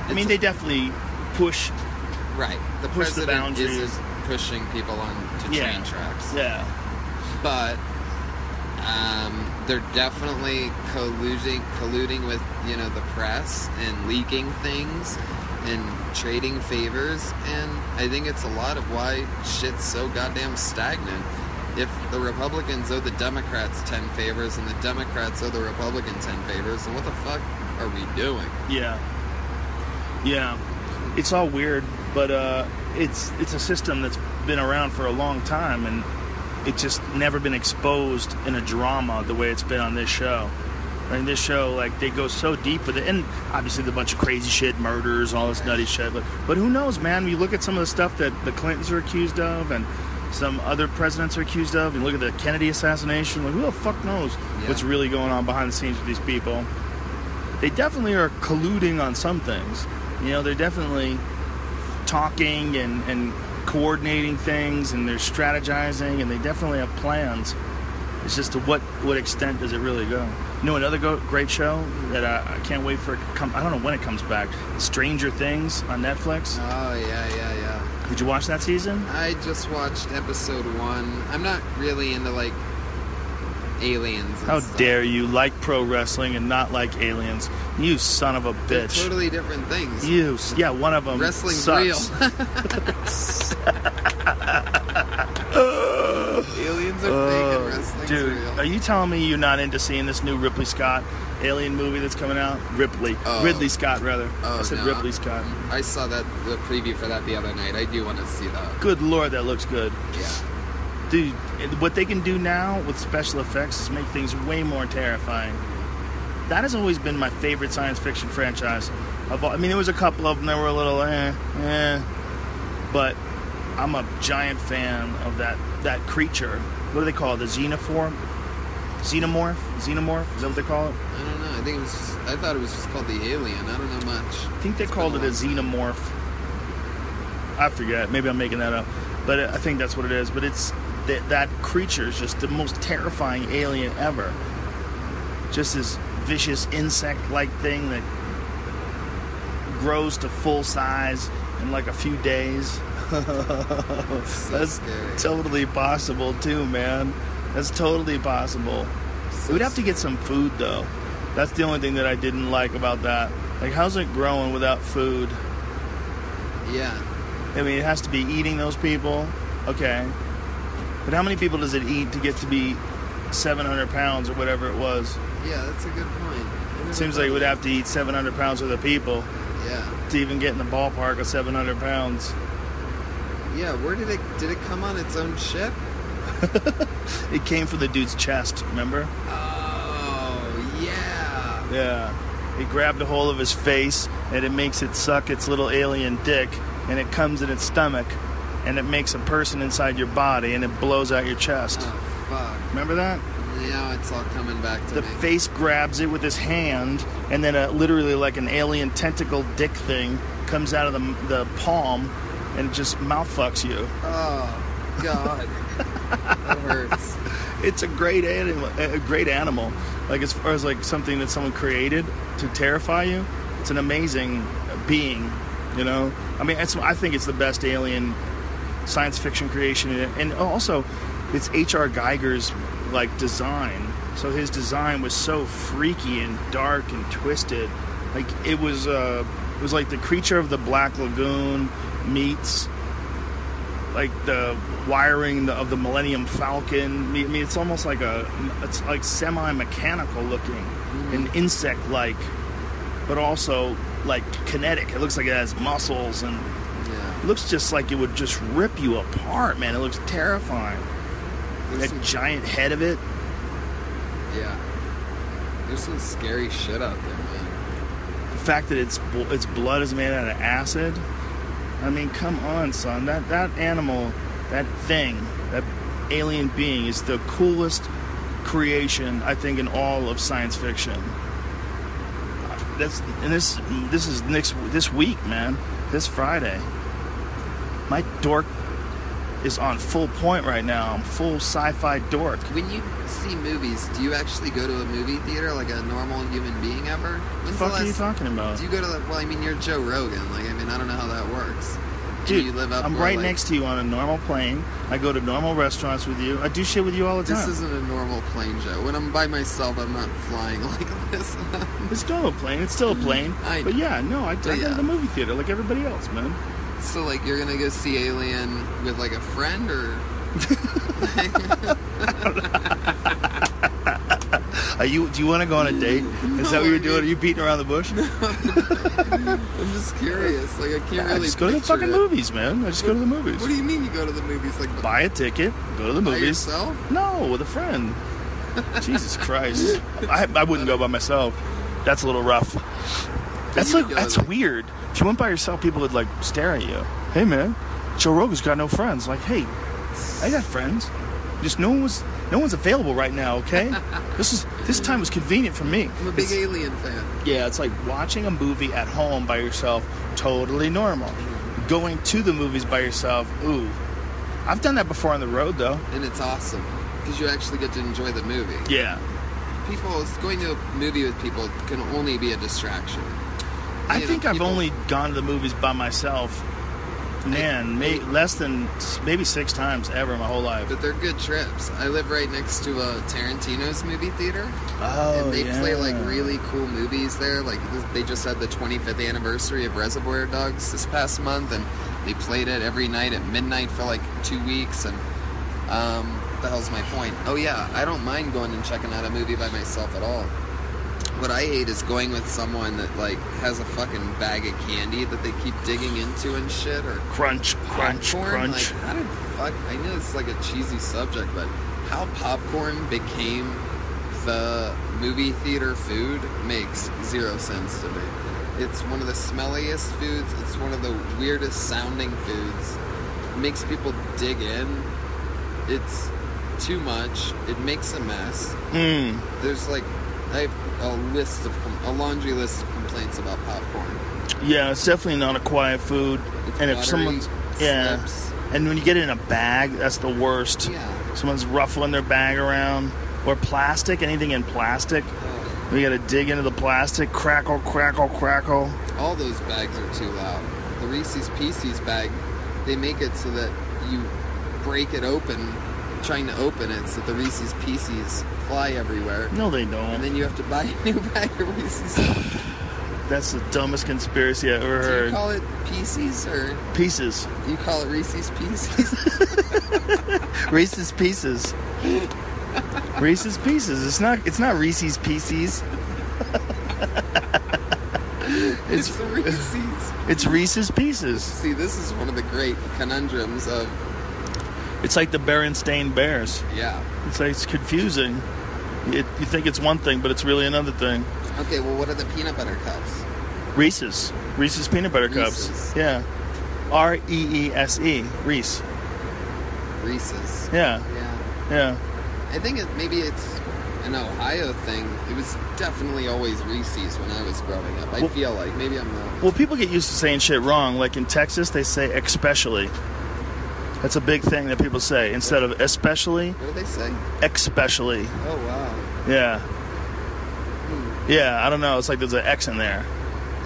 I mean, they definitely push. Right. The push the president boundaries. isn't pushing people onto Yeah. train tracks. Yeah. But um, they're definitely colluding, colluding with you know the press and leaking things and trading favors. And I think it's a lot of why shit's so goddamn stagnant. If the Republicans owe the Democrats ten favors and the Democrats owe the Republicans ten favors, then what the fuck are we doing? Yeah. Yeah. It's all weird, but uh, it's it's a system that's been around for a long time, and it's just never been exposed in a drama the way it's been on this show. In this show, like they go so deep with it, and obviously the bunch of crazy shit, murders, all this nutty shit. But but who knows, man? You look at some of the stuff that the Clintons are accused of, and some other presidents are accused of, and look at the Kennedy assassination. Like who the fuck knows Yeah. what's really going on behind the scenes with these people? They definitely are colluding on some things. You know, they're definitely talking and, and coordinating things and they're strategizing and they definitely have plans. It's just to what what extent does it really go? You know, another go, great show that I, I can't wait for it to come. I don't know when it comes back. Stranger Things on Netflix. Oh yeah, yeah, yeah. Did you watch that season? I just watched episode one. I'm not really into like aliens. How stuff. dare you like pro wrestling and not like aliens? You son of a They're bitch. totally different things. You, yeah, one of them Wrestling's sucks. aliens are fake and oh, wrestling's Oh, Dude, real. are you telling me you're not into seeing this new Ripley Scott alien movie that's coming out? Ripley. Oh. Ridley Scott, rather. Oh, I said no. Ripley Scott. I saw that the preview for that the other night. I do want to see that. Good lord, that looks good. Yeah. Dude, what they can do now with special effects is make things way more terrifying. That has always been my favorite science fiction franchise. Of all, I mean, there was a couple of them that were a little eh, eh, but I'm a giant fan of that that creature. What do they call it? The xenoform? Xenomorph? Xenomorph? Is that what they call it? I don't know. I think it was. Just, I thought it was just called the alien. I don't know much. I think they It's called it a xenomorph. I forget. Maybe I'm making that up, but I think that's what it is. But it's that that creature is just the most terrifying alien ever. Just this vicious insect-like thing that grows to full size in like a few days. That's scary. totally possible too, man. That's totally possible. We'd have to get some food though. That's the only thing that I didn't like about that. Like, how's it growing without food? Yeah. I mean, it has to be eating those people. Okay. But how many people does it eat to get to be 700 pounds or whatever it was? Yeah, that's a good point. Seems like it would have to eat 700 pounds worth of people. Yeah. to even get in the ballpark of 700 pounds. Yeah, where did it did it come on its own ship? It came from the dude's chest, remember? Oh, yeah. Yeah. It grabbed a hold of his face and it makes it suck its little alien dick and it comes in its stomach and it makes a person inside your body and it blows out your chest. Oh, fuck. Remember that? Now it's all coming back to The me. face grabs it with his hand and then a, literally like an alien tentacle dick thing comes out of the, the palm and just mouth fucks you. Oh, God. that hurts. It's a great animal, a great animal. Like as far as like something that someone created to terrify you, it's an amazing being. You know, I mean, it's, I think it's the best alien science fiction creation, and also it's H.R. Giger's like design. So his design was so freaky and dark and twisted. Like it was, uh, it was like the creature of the Black Lagoon meets like the wiring of the Millennium Falcon. I mean, it's almost like a, it's like semi-mechanical looking and insect-like, but also like kinetic. It looks like it has muscles and it looks just like it would just rip you apart, man. It looks terrifying. There's That some, giant head of it. yeah. There's some scary shit out there, man. The fact that its its blood is made out of acid. I mean, come on, son. That that animal, that thing, that alien being is the coolest creation I think in all of science fiction. That's and this this is next this week, man. This Friday. My dork is on full point right now. I'm full sci-fi dork. When you see movies, do you actually go to a movie theater like a normal human being ever? What the When's fuck the are you talking about? Do you go to the, well, I mean, you're Joe Rogan. Like, I mean, I don't know how that works. Dude, you live up I'm right like, next to you on a normal plane. I go to normal restaurants with you. I do shit with you all the time. This isn't a normal plane, Joe. When I'm by myself, I'm not flying like this. It's still a plane. It's still a mm-hmm. plane. I But know. yeah, no, I, I go to the movie theater like everybody else, man. So, like, you're gonna go see Alien with like a friend, or Are you? Do you want to go on a date? Is that what you're doing? Are you beating around the bush? I'm just curious. Like, I can't Yeah, really just go to the fucking it. movies, man. I just go to the movies. What do you mean you go to the movies? Like, Buy a ticket, go to the movies. by yourself? No, with a friend. Jesus Christ, I, I wouldn't go by myself. That's a little rough. That's like that's like- weird. If you went by yourself, people would like stare at you. Hey man, Joe Rogan's got no friends. Like, hey, I got friends. Just no one was, no one's available right now. Okay, this is this time was convenient for me. I'm a big It's- Alien fan. yeah, it's like watching a movie at home by yourself, totally normal. Going to the movies by yourself, ooh. I've done that before on the road though. and it's awesome because you actually get to enjoy the movie. Yeah. People going to a movie with people can only be a distraction. I think I've people- only gone to the movies by myself. Man, may, less than maybe six times ever in my whole life. But they're good trips. I live right next to a Tarantino's movie theater, Oh, and they play like really cool movies there. Like they just had the 25th anniversary of Reservoir Dogs this past month, and they played it every night at midnight for like two weeks. And um, the hell's my point? Oh yeah, I don't mind going and checking out a movie by myself at all. What I hate is going with someone that like has a fucking bag of candy that they keep digging into and shit, or crunch, crunch, popcorn. crunch. Like, how did fuck? I know it's like a cheesy subject, but how popcorn became the movie theater food makes zero sense to me. It's one of the smelliest foods. It's one of the weirdest sounding foods. It makes people dig in. It's too much. It makes a mess. Mm. There's like I have a list of a laundry list of complaints about popcorn. Yeah, it's definitely not a quiet food. It's and if someone's yeah, slips. and when you get it in a bag, that's the worst. Yeah. Someone's ruffling their bag around. Or plastic, anything in plastic. Oh. We gotta dig into the plastic, crackle, crackle, crackle. All those bags are too loud. The Reese's Pieces bag, they make it so that you break it open, trying to open it, so the Reese's Pieces fly everywhere. No, they don't. And then you have to buy a new bag of Reese's. That's the dumbest conspiracy I've ever Do you heard. call it Pieces or Pieces. you call it Reese's Pieces? Reese's Pieces. Reese's Pieces. It's not. It's not Reese's Pieces. it's Reese's. It's Reese's Pieces. See, this is one of the great conundrums of It's like the Berenstain Bears. yeah. It's like it's confusing. It, you think it's one thing, but it's really another thing. Okay, well, what are the peanut butter cups? Reese's. Reese's peanut butter Reese's. cups. Yeah. R E E S E. Reese. Reese's. Yeah. Yeah. Yeah. I think it, maybe it's an Ohio thing. It was definitely always Reese's when I was growing up. I Well- feel like maybe I'm wrong. Well, people get used to saying shit wrong. Like in Texas, they say especially. That's a big thing that people say. Instead of especially, What do they say? especially. Oh wow, Yeah. Yeah, I don't know. It's like there's an X in there.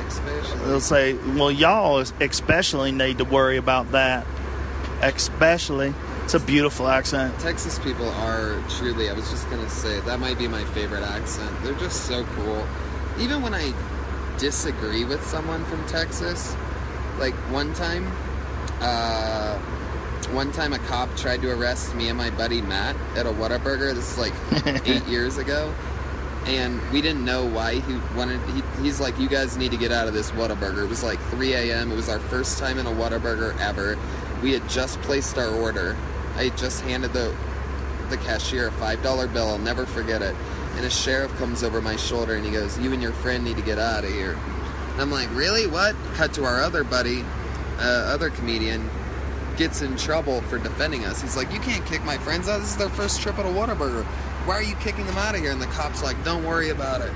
especially. They'll say, well, y'all especially need to worry about that. Especially. It's a beautiful accent. Texas people are truly. I was just gonna say that might be my favorite accent. They're just so cool. Even when I disagree with someone from Texas, like one time, uh, one time a cop tried to arrest me and my buddy Matt at a Whataburger. This is like eight years ago. And we didn't know why he wanted. He, he's like, "You guys need to get out of this Whataburger." It was like 3 a.m. It was our first time in a Whataburger ever. We had just placed our order. I just handed the the cashier a five dollar bill. I'll never forget it. And a sheriff comes over my shoulder and he goes, "You and your friend need to get out of here." And I'm like, "Really? What?" Cut to our other buddy, uh, other comedian, gets in trouble for defending us. He's like, "You can't kick my friends out. This is their first trip at a Whataburger. Why are you kicking them out of here?" And the cop's like, "Don't worry about it."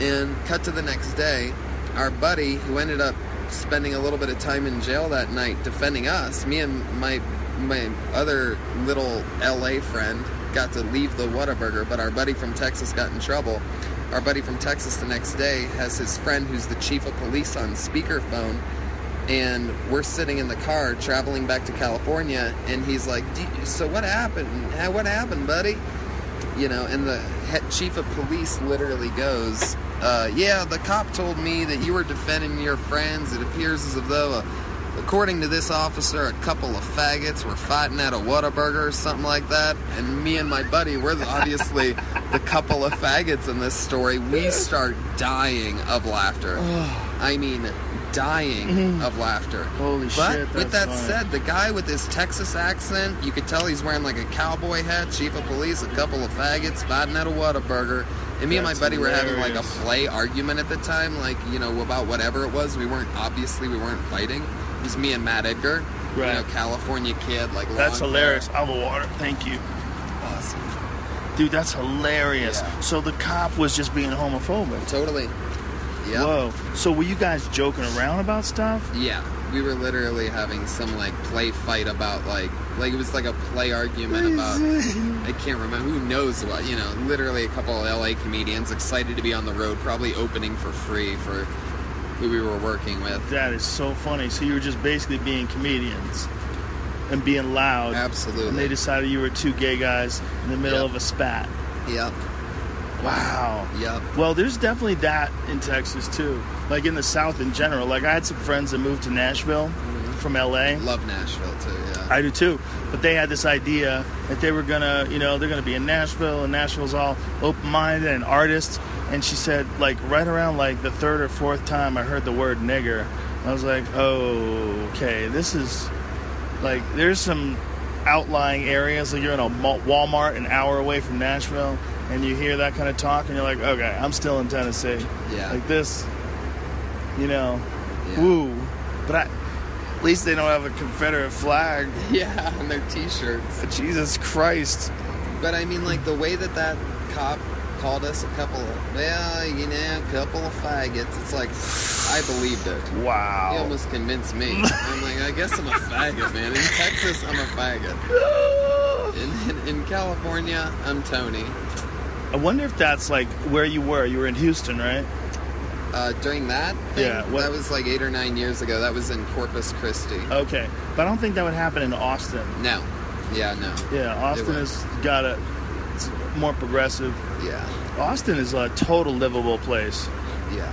And cut to the next day, our buddy who ended up spending a little bit of time in jail that night defending us, me and my my other little LA friend got to leave the Whataburger, but our buddy from Texas got in trouble. Our buddy from Texas the next day has his friend who's the chief of police on speakerphone and we're sitting in the car traveling back to California, and he's like, "Do "So what happened? What happened, buddy?" You know, and the chief of police literally goes, uh, "Yeah, the cop told me that you were defending your friends. It appears as though, uh, according to this officer, a couple of faggots were fighting at a Whataburger or something like that." And me and my buddy, we're obviously the couple of faggots in this story. We start dying of laughter. I mean, dying mm-hmm. of laughter. Holy but shit, But with that said, the guy with this Texas accent, you could tell he's wearing like a cowboy hat, chief of police, a couple of faggots, fighting at a Whataburger. And me and my That's buddy were having like a play argument at the time, like, you know, about whatever it was. We weren't, obviously, we weren't fighting. It was me and Matt Edgar, Right. you know, California kid, like That's hilarious. hair. Of the water. Thank you. Awesome. Dude, that's hilarious. Yeah. So the cop was just being homophobic. Totally. Yeah. Whoa. So were you guys joking around about stuff? Yeah, we were literally having some like play fight about like like it was like a play argument about I can't remember who knows what you know literally a couple of LA comedians excited to be on the road probably opening for free for who we were working with. That is so funny. So you were just basically being comedians and being loud. Absolutely. And they decided you were two gay guys in the middle Yep. of a spat. Yep. Wow. Yep. Well, there's definitely that in Texas too. Like in the South in general. Like I had some friends that moved to Nashville mm-hmm. from LA. Love Nashville too. Yeah. I do too. But they had this idea that they were gonna, you know, they're gonna be in Nashville, and Nashville's all open-minded and artists. And she said, like, right around like the third or fourth time I heard the word nigger, I was like, oh, okay, this is like, there's some outlying areas. Like you're in a Walmart an hour away from Nashville, and you hear that kind of talk, and you're like, okay, I'm still in Tennessee. Yeah. Like this, you know, Yeah. woo. But I, at least they don't have a Confederate flag. Yeah, on their T-shirts. Jesus Christ. But I mean, like the way that that cop called us a couple of, well, you know, a couple of faggots. It's like I believed it. Wow. He almost convinced me. I'm like, I guess I'm a faggot, man. In Texas, I'm a faggot. In, in, in California, I'm Tony. I wonder if that's like where you were. You were in Houston, right? Uh, during that thing, Yeah, what- that was like eight or nine years ago. That was in Corpus Christi. Okay, but I don't think that would happen in Austin. No. Yeah, no. Yeah, Austin has got a it's more progressive. Yeah. Austin is a total livable place. Yeah.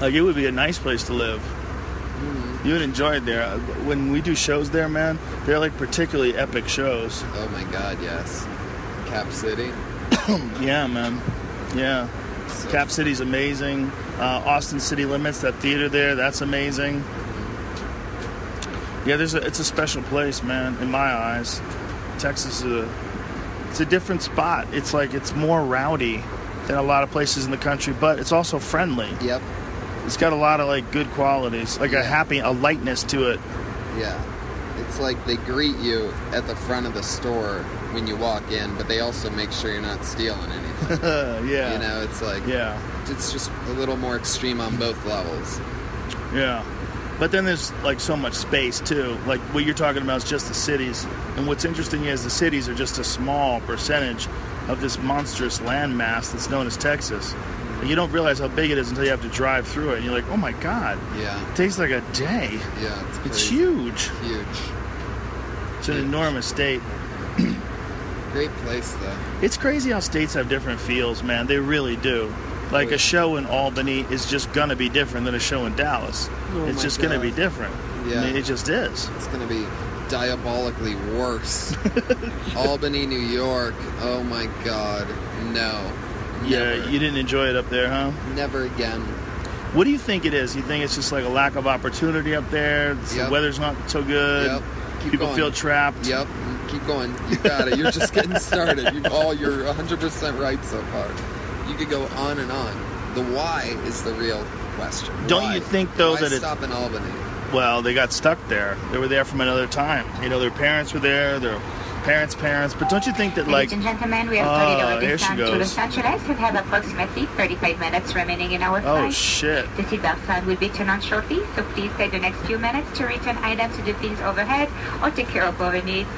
Like it would be a nice place to live. Mm-hmm. You would enjoy it there. When we do shows there, man, they're like particularly epic shows. Oh my god, yes. Cap City. Yeah, man. Yeah. So- Cap City's amazing. Uh, Austin City Limits, that theater there, that's amazing. Yeah, there's a, it's a special place, man. In my eyes, Texas is a it's a different spot. It's like it's more rowdy than a lot of places in the country, but it's also friendly. Yep. It's got a lot of like good qualities, like a happy, a lightness to it. Yeah. It's like they greet you at the front of the store when you walk in, but they also make sure you're not stealing anything. yeah. You know, it's like Yeah. it's just a little more extreme on both levels. Yeah. But then there's like so much space too. Like what you're talking about is just the cities. And what's interesting is the cities are just a small percentage of this monstrous landmass that's known as Texas. And you don't realize how big it is until you have to drive through it. And you're like, oh my God, Yeah. it takes like a day. Yeah, it's It's huge. Huge. It's an Huge. enormous state. Great place though. It's crazy how states have different feels, man. They really do. Like Oh, yeah. a show in Albany is just gonna be different than a show in Dallas. Oh it's my just gonna be different. Yeah. I mean, it just is. It's gonna be diabolically worse. Albany, New York. Oh my god. No. Yeah, you didn't enjoy it up there, huh? Never again. What do you think it is? You think it's just like a lack of opportunity up there? Yep. The weather's not so good. Yep. Keep People going. feel trapped. Yep. Keep going. You got it. You're just getting started. You all you're 100% right so far. You could go on and on. The why is the real question. Don't Why? you think, though, Why that it- stop in Albany? Well, they got stuck there. They were there from another time. You know, their parents were there. Their parents' parents. But don't you think that like Ladies and gentlemen, we have Ah, started our here she descent to. Los Angeles and have approximately 35 minutes remaining in our flight. oh shit? The seatbelt sign will be turned on shortly, so please take the next few minutes to return items to the bins overhead or take care of our needs.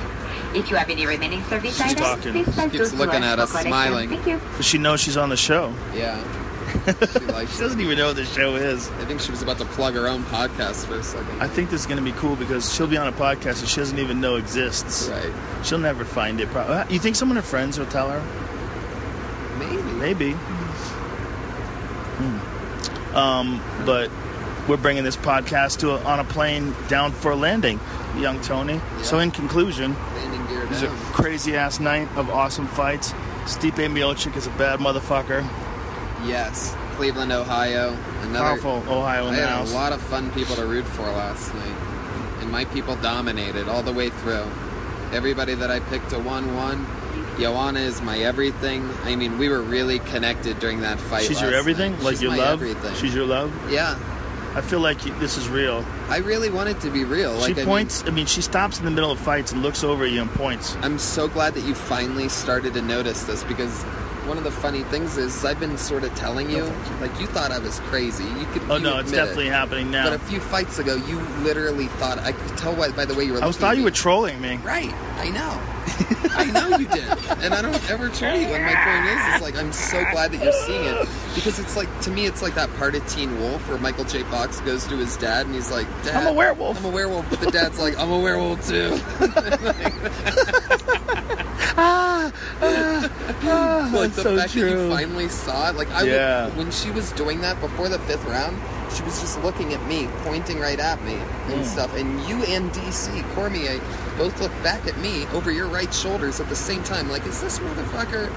If you have any remaining service She's items, talking. please send Keeps those to looking us at for us, collection. smiling. Thank you. Does she knows she's on the show? Yeah. She likes She it. doesn't even know what the show is. I think she was about to plug her own podcast for a second. I think this is going to be cool because she'll be on a podcast that she doesn't even know exists. right. She'll never find it. Pro- uh, You think some of her friends will tell her? Maybe. Maybe. Hmm. Um, but we're bringing this podcast to a, on a plane down for a landing, young Tony. So, in conclusion, it was a crazy ass night of awesome fights. Stipe Miocic is a bad motherfucker. Yes. Cleveland, Ohio. Another. Powerful Ohio in I the had house. a lot of fun people to root for last night, and my people dominated all the way through. Everybody that I picked to one one. Joanna is my everything. I mean, we were really connected during that fight. She's your everything, night. like She's your love. Everything. She's your love. yeah. I feel like this is real. I really want it to be real. Like, I she mean, points. I mean, she stops in the middle of fights and looks over at you and points. I'm so glad that you finally started to notice this because one of the funny things is I've been sort of telling you, like you thought I was crazy. You could. Oh you no, it's admit it. definitely happening now. But a few fights ago, you literally thought I could tell by, by the way you were. Looking. I was thought you were trolling me. Right, I know. I know you did. And I don't ever troll you. And my point is, it's like, I'm so glad that you're seeing it. Because it's like, to me, it's like that part of Teen Wolf where Michael J. Fox goes to his dad and he's like, Dad, I'm a werewolf." I'm a werewolf. But the dad's like, I'm a werewolf too. Ah, ah, ah. like That's the so fact that you finally saw it. Like, I Yeah. would, when she was doing that before the fifth round, she was just looking at me, pointing right at me and Mm. stuff. And you and DC, Cormier, both looked back at me over your right shoulders at the same time. Like, is this motherfucker?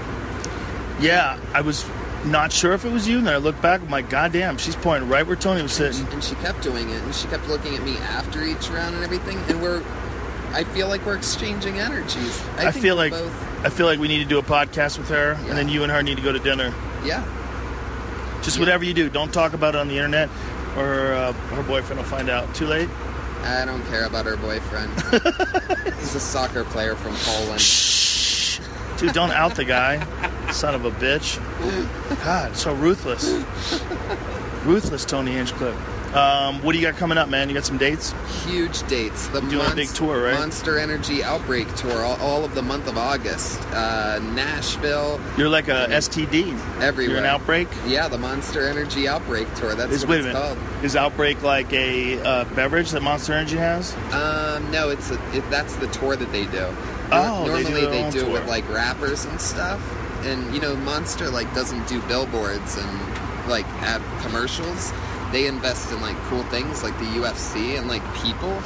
Yeah, I was not sure if it was you. And then I looked back. I'm like, God damn, she's pointing right where Tony was And sitting. she, and she kept doing it, and she kept looking at me after each round and everything. And we're, I feel like we're exchanging energies. I, think feel like both, I feel like we need to do a podcast with her, Yeah. and then you and her need to go to dinner. yeah. Just Yeah. whatever you do, don't talk about it on the internet, or uh, her boyfriend will find out. Too late. I don't care about her boyfriend. He's a soccer player from Poland. Shh, dude, don't out the guy, son of a bitch. God, so ruthless, ruthless, Tony Hinchcliffe. Um, what do you got coming up, man? You got some dates? Huge dates. The Doing a big tour, right? Monster Energy Outbreak Tour, all, all of the month of August. Uh, Nashville, You're like a STD. everywhere. You're an outbreak. Yeah, the Monster Energy Outbreak Tour. That's Is what it's called. Is Outbreak like a uh, beverage that Monster Energy has? Um, no, it's a, it, that's the tour that they do. Oh, they do normally they do it with like rappers and stuff. And you know, Monster like doesn't do billboards and like ad commercials. They invest in like cool things like the UFC and like people.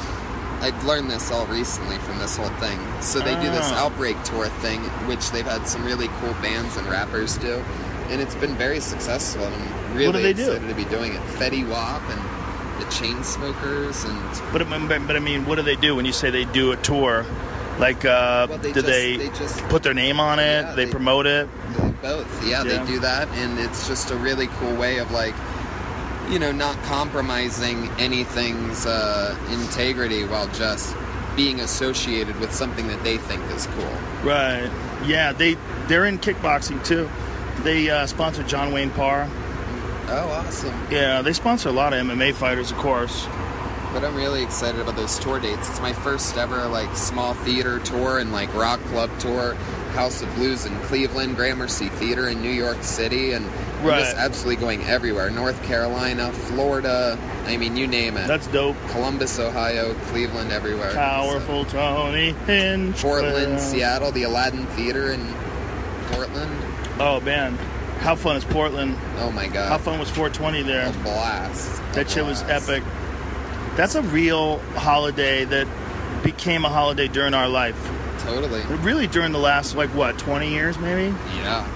I've learned this all recently from this whole thing. So they do this Ah. outbreak tour thing, which they've had some really cool bands and rappers do, and it's been very successful. And I'm really What do they do? excited to be doing it. Fetty Wap and the Chainsmokers and But, but, but I mean, what do they do when you say they do a tour? Like, uh, Well, they do just- they, they just- put their name on it? Yeah, they, they- promote it? Both, yeah, Yeah. they do that, and it's just a really cool way of like, you know, not compromising anything's uh, integrity while just being associated with something that they think is cool. Right. Yeah, they they're in kickboxing too. They uh, sponsor John Wayne Parr. Oh, awesome! Yeah, they sponsor a lot of MMA fighters, of course. But I'm really excited about those tour dates. It's my first ever like small theater tour and like rock club tour. House of Blues in Cleveland, Gramercy Theater in New York City, and I'm just absolutely going everywhere. North Carolina, Florida, I mean, you name it. That's dope. Columbus, Ohio, Cleveland, everywhere. Powerful Tony Hinchcliffe. So, Portland, Seattle, the Aladdin Theater in Portland. Oh man, how fun is Portland? Oh my god. How fun was 420 there? A blast. A That shit was epic. That's a real holiday that became a holiday during our life. Totally. Really, during the last like what 20 years, maybe. Yeah.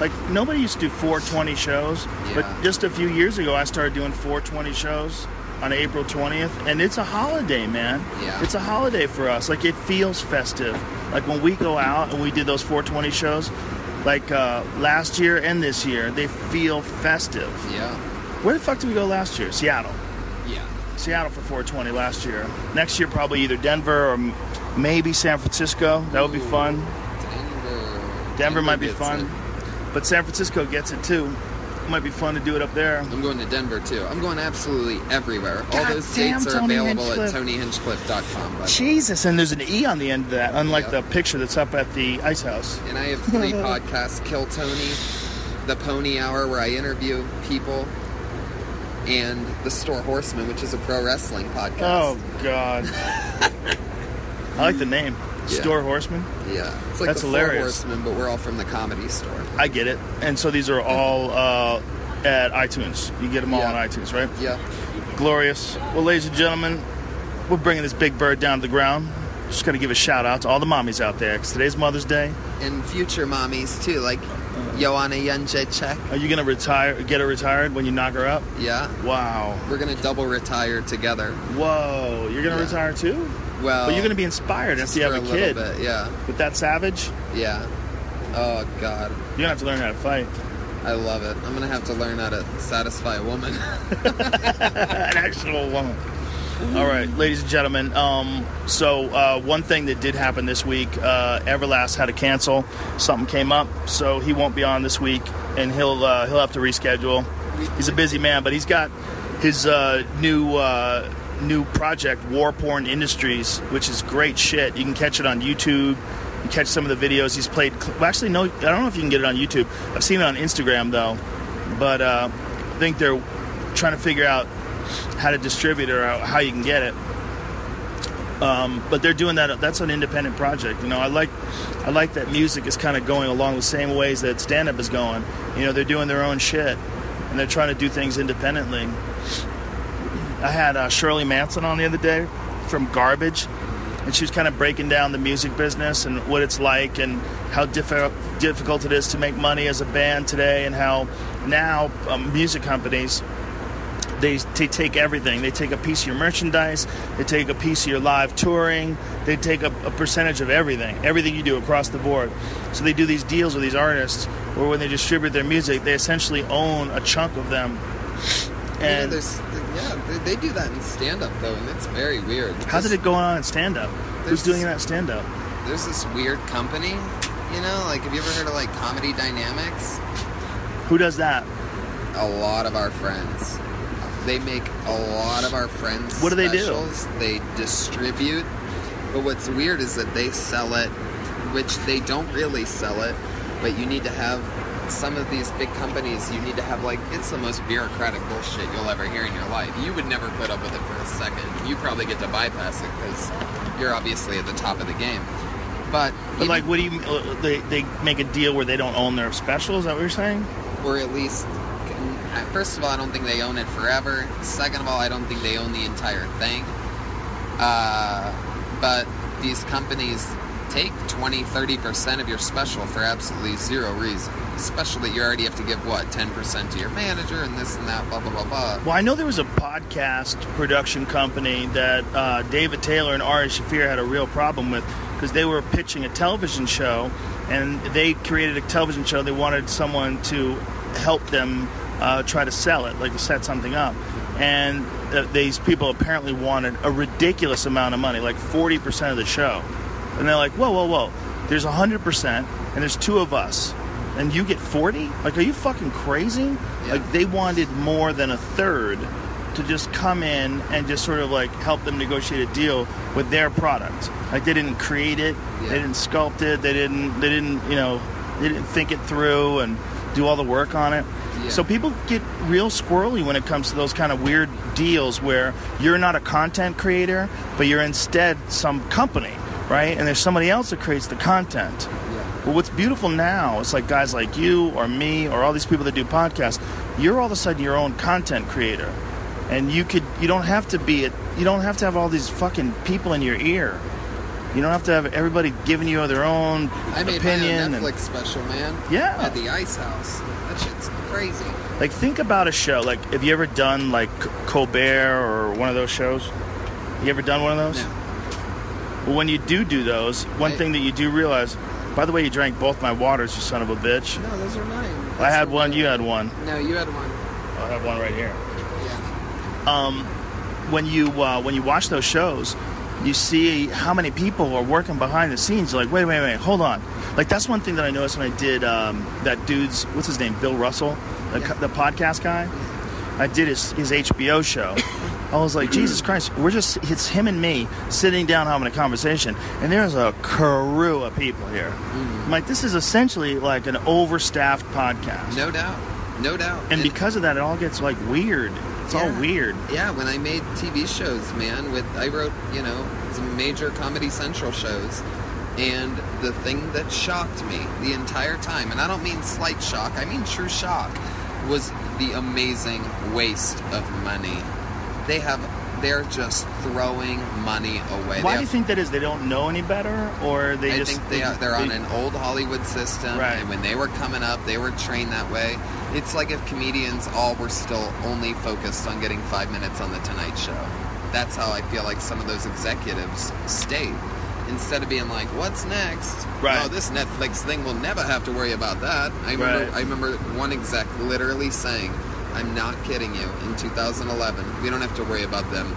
Like nobody used to do 420 shows, but just a few years ago, I started doing 420 shows on April 20th, and it's a holiday, man. Yeah. It's a holiday for us. Like it feels festive. Like when we go out and we did those 420 shows, like uh, last year and this year, they feel festive. Yeah. Where the fuck did we go last year? Seattle. Yeah. Seattle for 420 last year. Next year, probably either Denver or maybe San Francisco. That would be fun. Denver. Denver might be fun, it. But San Francisco gets it too. Might be fun to do it up there. I'm going to Denver too. I'm going absolutely everywhere. All those damn, dates are Tony available Hinchcliffe. at TonyHinchcliffe.com. Jesus, and there's an E on the end of that, unlike Yeah. the picture that's up at the ice house. And I have three podcasts Kill Tony, The Pony Hour, where I interview people, and The Store Horseman, which is a pro wrestling podcast. Oh God, I like the name, Yeah. Store Horseman. Yeah. It's like That's the hilarious. Four Horsemen, but we're all from the comedy store. I get it. And so these are all uh, at iTunes. You get them all Yeah. on iTunes, right? Yeah. Glorious. Well, ladies and gentlemen, we're bringing this big bird down to the ground. Just going to give a shout out to all the mommies out there because today's Mother's Day. And future mommies too, like Joanna Jędrzejczyk. Are you going to retire? Get her retired when you knock her up? Yeah. Wow. We're gonna double retire together. Whoa. You're going to Yeah. retire too? Well, But you're going to be inspired after you have a, a kid. bit, yeah, With that savage, yeah. Oh God, you're to have to learn how to fight. I love it. I'm gonna have to learn how to satisfy a woman. An actual woman. All right, ladies and gentlemen. Um, so uh, one thing that did happen this week, uh, Everlast had to cancel. Something came up, so he won't be on this week, and he'll uh, he'll have to reschedule. He's a busy man, but he's got his uh, new uh, new project, War Porn Industries, which is great shit. You can catch it on YouTube. You catch some of the videos he's played. Well, actually, no, I don't know if you can get it on YouTube. I've seen it on Instagram though, but uh, I think they're trying to figure out how to distribute it or how you can get it. Um, but they're doing that. That's an independent project. You know, I like, I like that music is kind of going along the same ways that stand up is going. You know, they're doing their own shit, and they're trying to do things independently. I had uh, Shirley Manson on the other day from Garbage, and she was kind of breaking down the music business and what it's like and how diffi- difficult it is to make money as a band today, and how now um, music companies they, they take everything. They take a piece of your merchandise. They take a piece of your live touring. They take a, a percentage of everything, everything you do across the board. So they do these deals with these artists, where when they distribute their music, they essentially own a chunk of them. yeah, And yeah, they, they do that in stand-up though, and it's very weird. How did it go on in stand up? Who's doing that stand up? There's this weird company, you know, like have you ever heard of like Comedy Dynamics? Who does that? A lot of our friends. They make a lot of our friends. What do they do? specials. They distribute. But what's weird is that they sell it, which they don't really sell it, but you need to have some of these big companies. You need to have like it's the most bureaucratic bullshit you'll ever hear in your life. You would never put up with it for a second. You probably get to bypass it because you're obviously at the top of the game. But, But even- like, what do you? uh, They they make a deal where they don't own their special. Is that what you're saying? or at least first of all i don't think they own it forever. Second of all i don't think they own the entire thing. Uh, but these companies take 20 30% of your special for absolutely zero reason especially you already have to give what 10% to your manager and this and that blah blah blah blah. Well, I know there was a podcast production company that uh, David Taylor and Ari Shaffir had a real problem with because they were pitching a television show, and they created a television show. They wanted someone to help them uh, try to sell it, like to set something up, and uh, these people apparently wanted a ridiculous amount of money, like forty percent of the show, and they're like, "Whoa, whoa, whoa! There's hundred percent, and there's two of us." And you get 40? Like, are you fucking crazy? Like, they wanted more than a third to just come in and just sort of like help them negotiate a deal with their product. Like, they didn't create it, Yeah. they didn't sculpt it, they didn't, they didn't, you know, they didn't think it through and do all the work on it. Yeah. So people get real squirrely when it comes to those kind of weird deals where you're not a content creator, but you're instead some company, right? And there's somebody else that creates the content. Well, what's beautiful now is like guys like you or me or all these people that do podcasts. You're all of a sudden your own content creator, and you could you don't have to be it. You don't have to have all these fucking people in your ear. You don't have to have everybody giving you their own i made opinion. my own and- netflix special man Yeah. at the ice house that shit's crazy Like, think about a show. Like, have you ever done like Colbert or one of those shows? You ever done one of those? no Well, when you do do those, one Right. thing that you do realize. By the way, you drank both my waters, you son of a bitch. no those are mine I had one. You had one. no you had one I have one right here. yeah um, when you uh, when you watch those shows, you see how many people are working behind the scenes. You're like, wait, wait, wait, hold on. Like that's one thing that I noticed when I did um, that dude's what's his name, Bill Russell, the, Yeah. the podcast guy. I did his, his HBO show. I was like, Jesus Christ, we're just it's him and me sitting down having a conversation, and there's a crew of people here. I'm like, this is essentially like an overstaffed podcast. no doubt no doubt And because of that, it all gets like weird. It's all weird. Yeah, when I made TV shows, man, with I wrote, you know, some major Comedy Central shows, and the thing that shocked me the entire time, and I don't mean slight shock, I mean true shock, was the amazing waste of money. They have they're just throwing money away. Why They do you think that is? They don't know any better, or they I just think they are, they're on an old Hollywood system, Right. and when they were coming up, they were trained that way. It's like if comedians all were still only focused on getting five minutes on the Tonight Show. That's how I feel like some of those executives stayed. Instead of being like, "What's next?" Right. Oh, this Netflix thing will never have to worry about that. I remember. Right. I remember one exec literally saying, "I'm not kidding you. In 2011, we don't have to worry about them.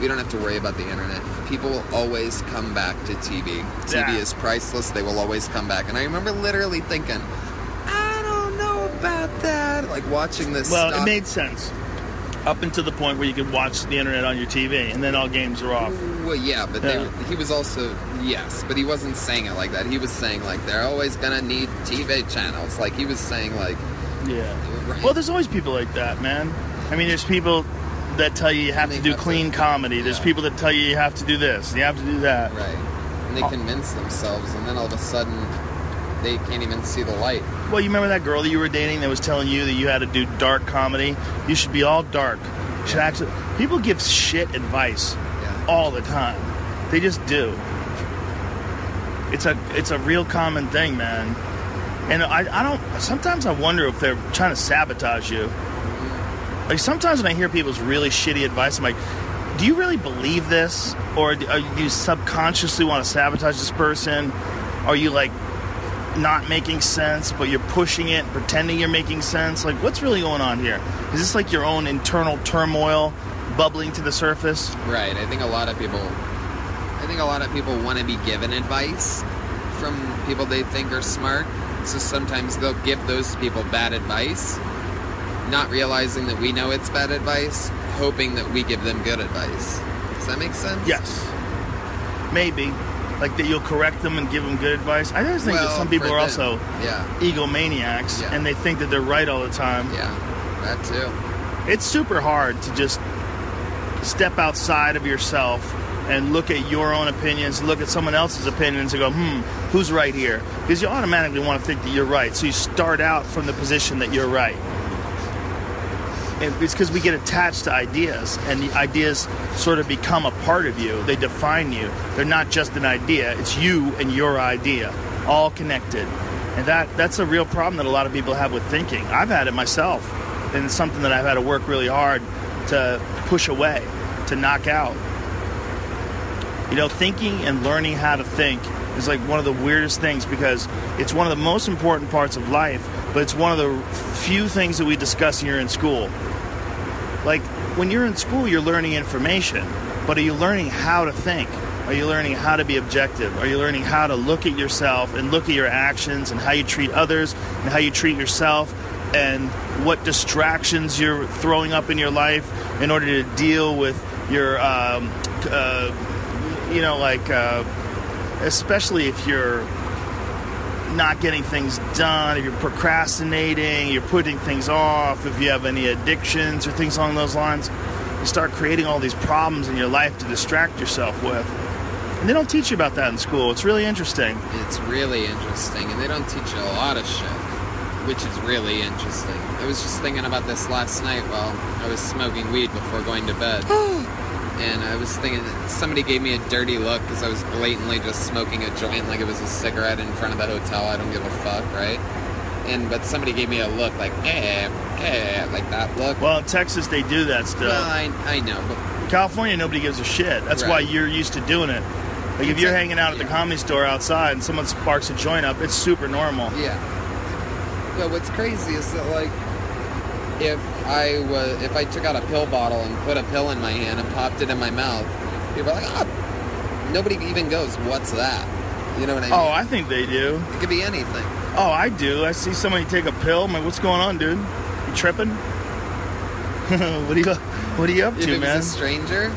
We don't have to worry about the internet. People will always come back to TV. TV Yeah. is priceless. They will always come back." And I remember literally thinking, "I don't know that." Like watching this. Well, stock- it made sense up until the point where you could watch the internet on your TV, and then all games are off. Well, yeah, but Yeah. They, he was also yes, but he wasn't saying it like that. He was saying like they're always gonna need TV channels. Like he was saying like Yeah. Right. Well, there's always people like that, man. I mean, there's people that tell you you have to do have to- clean comedy. There's people that tell you you have to do this, you have to do that. right, and they Oh. convince themselves, and then all of a sudden they can't even see the light. Well, you remember that girl that you were dating that was telling you that you had to do dark comedy? You should be all dark. You should actually. People give shit advice Yeah. all the time. They just do. It's a it's a real common thing, man. And I, I don't. Sometimes I wonder if they're trying to sabotage you. Like sometimes when I hear people's really shitty advice, I'm like, do you really believe this, or do you subconsciously want to sabotage this person? Are you like not making sense, but you're pushing it, pretending you're making sense? Like, what's really going on here? Is this like your own internal turmoil bubbling to the surface? Right. I think a lot of people. I think a lot of people want to be given advice from people they think are smart. So sometimes they'll give those people bad advice, not realizing that we know it's bad advice, hoping that we give them good advice. Does that make sense? Yes. Maybe. Like that you'll correct them and give them good advice. I just think that some people are them, also yeah, egomaniacs Yeah. and they think that they're right all the time. yeah, that too. It's super hard to just step outside of yourself and look at your own opinions, look at someone else's opinions and go, hmm, who's right here? Because you automatically want to think that you're right. So you start out from the position that you're right. It's because we get attached to ideas, and the ideas sort of become a part of you. They define you. They're not just an idea, it's you and your idea, all connected. And that, that's a real problem that a lot of people have with thinking. I've had it myself, and it's something that I've had to work really hard to push away, to knock out. You know, thinking and learning how to think is like one of the weirdest things because it's one of the most important parts of life, but it's one of the few things that we discuss here in school. Like when you're in school, you're learning information, but are you learning how to think? Are you learning how to be objective? Are you learning how to look at yourself and look at your actions and how you treat others and how you treat yourself and what distractions you're throwing up in your life in order to deal with your, um, uh, you know, like, uh, especially if you're not getting things done, if you're procrastinating, you're putting things off, if you have any addictions or things along those lines, you start creating all these problems in your life to distract yourself with. And they don't teach you about that in school. It's really interesting. It's really interesting, and they don't teach you a lot of shit, which is really interesting. I was just thinking about this last night while I was smoking weed before going to bed. and I was thinking somebody gave me a dirty look because I was blatantly just smoking a joint like it was a cigarette in front of the hotel. I don't give a fuck, right? And but somebody gave me a look like, eh, eh, like that look. Well, in Texas, they do that still. Well, I, I know, but California, nobody gives a shit. That's why you're used to doing it. Like if you're Exact- hanging out at the comedy store outside and someone sparks a joint up, it's super normal. Yeah. But what's crazy is that like if I was if I took out a pill bottle and put a pill in my hand and popped it in my mouth, people are like, oh nobody even goes, What's that? You know what I oh, mean? Oh, I think they do. it could be anything. Oh, I do. I see somebody take a pill. I'm like, what's going on, dude? You tripping? what are you What are you up If to, man? a stranger,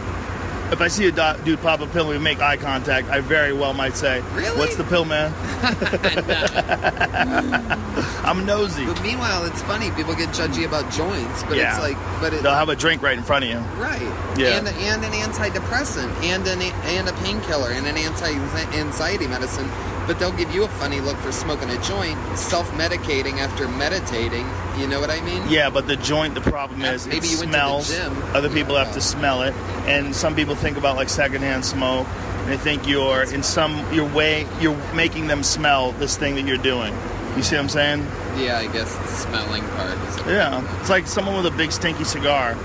If I see a do- dude pop a pill and we make eye contact, I very well might say, Really? "What's the pill, man?" I'm nosy. but meanwhile it's funny, people get judgy about joints, but Yeah. it's like but it They'll have a drink right in front of you. Right. Yeah. And and an antidepressant and an and a painkiller and an anti-anxiety medicine, but they'll give you a funny look for smoking a joint, self-medicating after meditating. You know what I mean? Yeah, but the joint, the problem is maybe it you went to the smells. Other people Yeah. have to smell it, and some people think about like secondhand smoke. They think you're in some your way you're making them smell this thing that you're doing. You see what I'm saying? Yeah, I guess the smelling part is. Yeah, it's like someone with a big stinky cigar.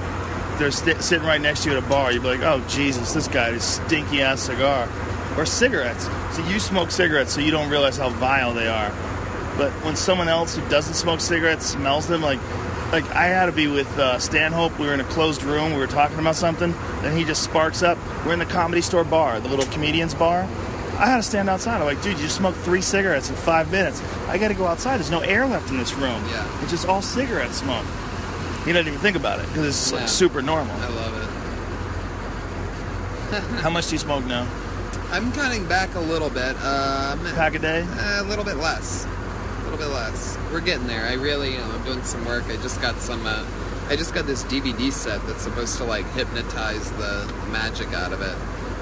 They're sti sitting right next to you at a bar. You'd be like, "Oh Jesus, this guy is stinky ass cigar," or cigarettes. So you smoke cigarettes, so you don't realize how vile they are. But when someone else who doesn't smoke cigarettes smells them, like, like I had to be with uh, Stanhope. We were in a closed room. We were talking about something. Then he just sparks up. We're in the comedy store bar, the little comedians bar. I had to stand outside. I'm like, dude, you just smoked three cigarettes in five minutes. I got to go outside. There's no air left in this room. Yeah. It's just all cigarette smoke. He doesn't even think about it because it's Yeah. like super normal. I love it. How much do you smoke now? I'm cutting back a little bit. Um, Pack a day? a little bit less. A little bit less. We're getting there. I really, you know, I'm doing some work. I just got some. Uh, I just got this DVD set that's supposed to like hypnotize the magic out of it.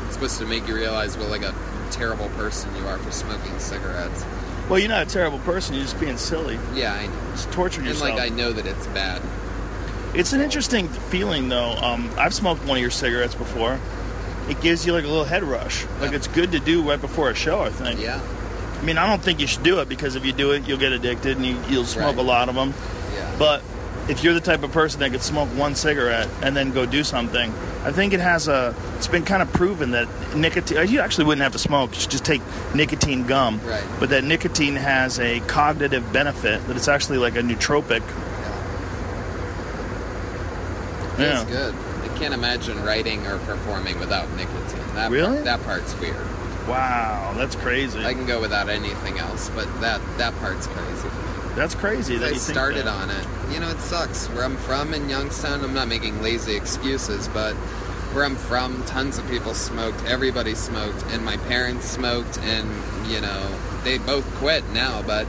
It's supposed to make you realize what like a terrible person you are for smoking cigarettes. Well, you're not a terrible person. You're just being silly. Yeah, I know. Just torturing And like I know that it's bad. It's an interesting feeling, though. Um, I've smoked one of your cigarettes before. It gives you like a little head rush. Like Yeah. it's good to do right before a show. I think. Yeah, I mean, I don't think you should do it because if you do it, you'll get addicted and you, you'll smoke Right. a lot of them. yeah. But if you're the type of person that could smoke one cigarette and then go do something, I think it has a. It's been kind of proven that nicotine. You actually wouldn't have to smoke. You should just take nicotine gum. Right. But that nicotine has a cognitive benefit that it's actually like a nootropic. Feels Yeah. good. I can't imagine writing or performing without nicotine. That Really? Part, that part's weird. Wow, that's crazy. I can go without anything else, but that that part's crazy. That's crazy that I started that. on it. You know, it sucks. Where I'm from in Youngstown, I'm not making lazy excuses, but where I'm from, tons of people smoked. Everybody smoked, and my parents smoked, and you know, they both quit now. But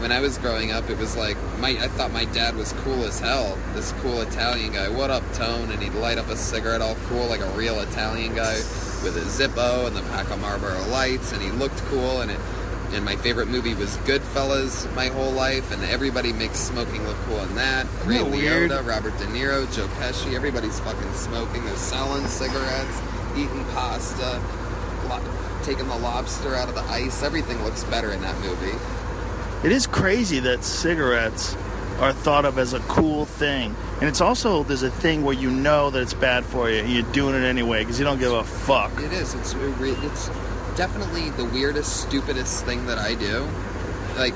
when I was growing up, it was like my I thought my dad was cool as hell. This cool Italian guy. What up, Tone? And he'd light up a cigarette all cool, like a real Italian guy, with a Zippo and the pack of Marlboro Lights, and he looked cool. And it and my favorite movie was Goodfellas my whole life, and everybody makes smoking look cool in that. Ray that weird? Liotta, Robert De Niro, Joe Pesci, everybody's fucking smoking. They're selling cigarettes, eating pasta, lo- taking the lobster out of the ice. Everything looks better in that movie. It is crazy that cigarettes are thought of as a cool thing. And it's also, there's a thing where you know that it's bad for you and you're doing it anyway because you don't give a fuck. It is. It's it's definitely the weirdest, stupidest thing that I do. Like,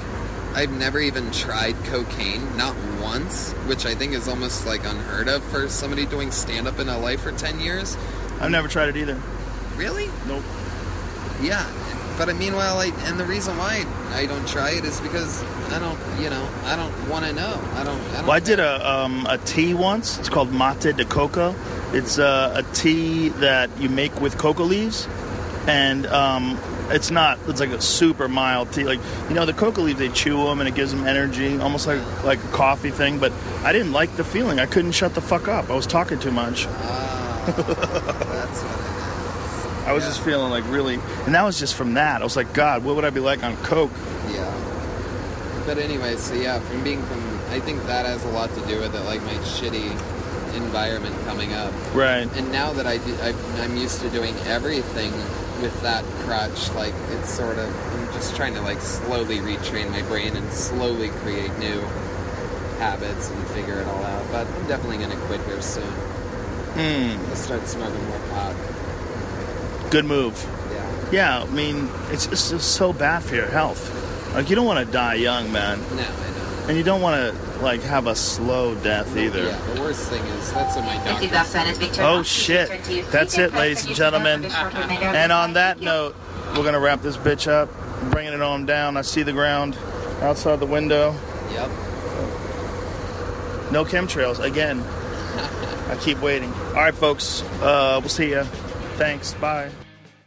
I've never even tried cocaine, not once, which I think is almost like unheard of for somebody doing stand up in LA for 10 years. I've never tried it either. Really? Nope. Yeah. But uh, meanwhile, I, and the reason why I don't try it is because I don't, you know, I don't want to know. I don't. I don't Well, I did a um, a tea once. It's called mate de coca. It's uh, a tea that you make with coca leaves, and um, it's not. It's like a super mild tea. Like you know, the coca leaves they chew them and it gives them energy, almost like like a coffee thing. But I didn't like the feeling. I couldn't shut the fuck up. I was talking too much. Ah, that's what it I was just feeling like really, and that was just from that. I was like, God, what would I be like on coke? Yeah. But anyway, so yeah, from being from, I think that has a lot to do with it, like my shitty environment coming up. Right. And now that I do, I, I'm used to doing everything with that crutch, like it's sort of, I'm just trying to like slowly retrain my brain and slowly create new habits and figure it all out. But I'm definitely gonna quit here soon. Hmm. I'll start smoking more pot. Good move. Yeah. Yeah, I mean, it's just, it's so bad for your health. Like you don't want to die young, man, No, I know. and you don't want to like have a slow death either. Yeah, the worst thing is that's what my This is doctor Afghanis Victor. Oh shit! That's it, ladies and gentlemen. And on that note, we're gonna wrap this bitch up, bringing it on down. I see the ground outside the window. Yep. No chemtrails again. I keep waiting. All right, folks. Uh, we'll see ya. Thanks. Bye.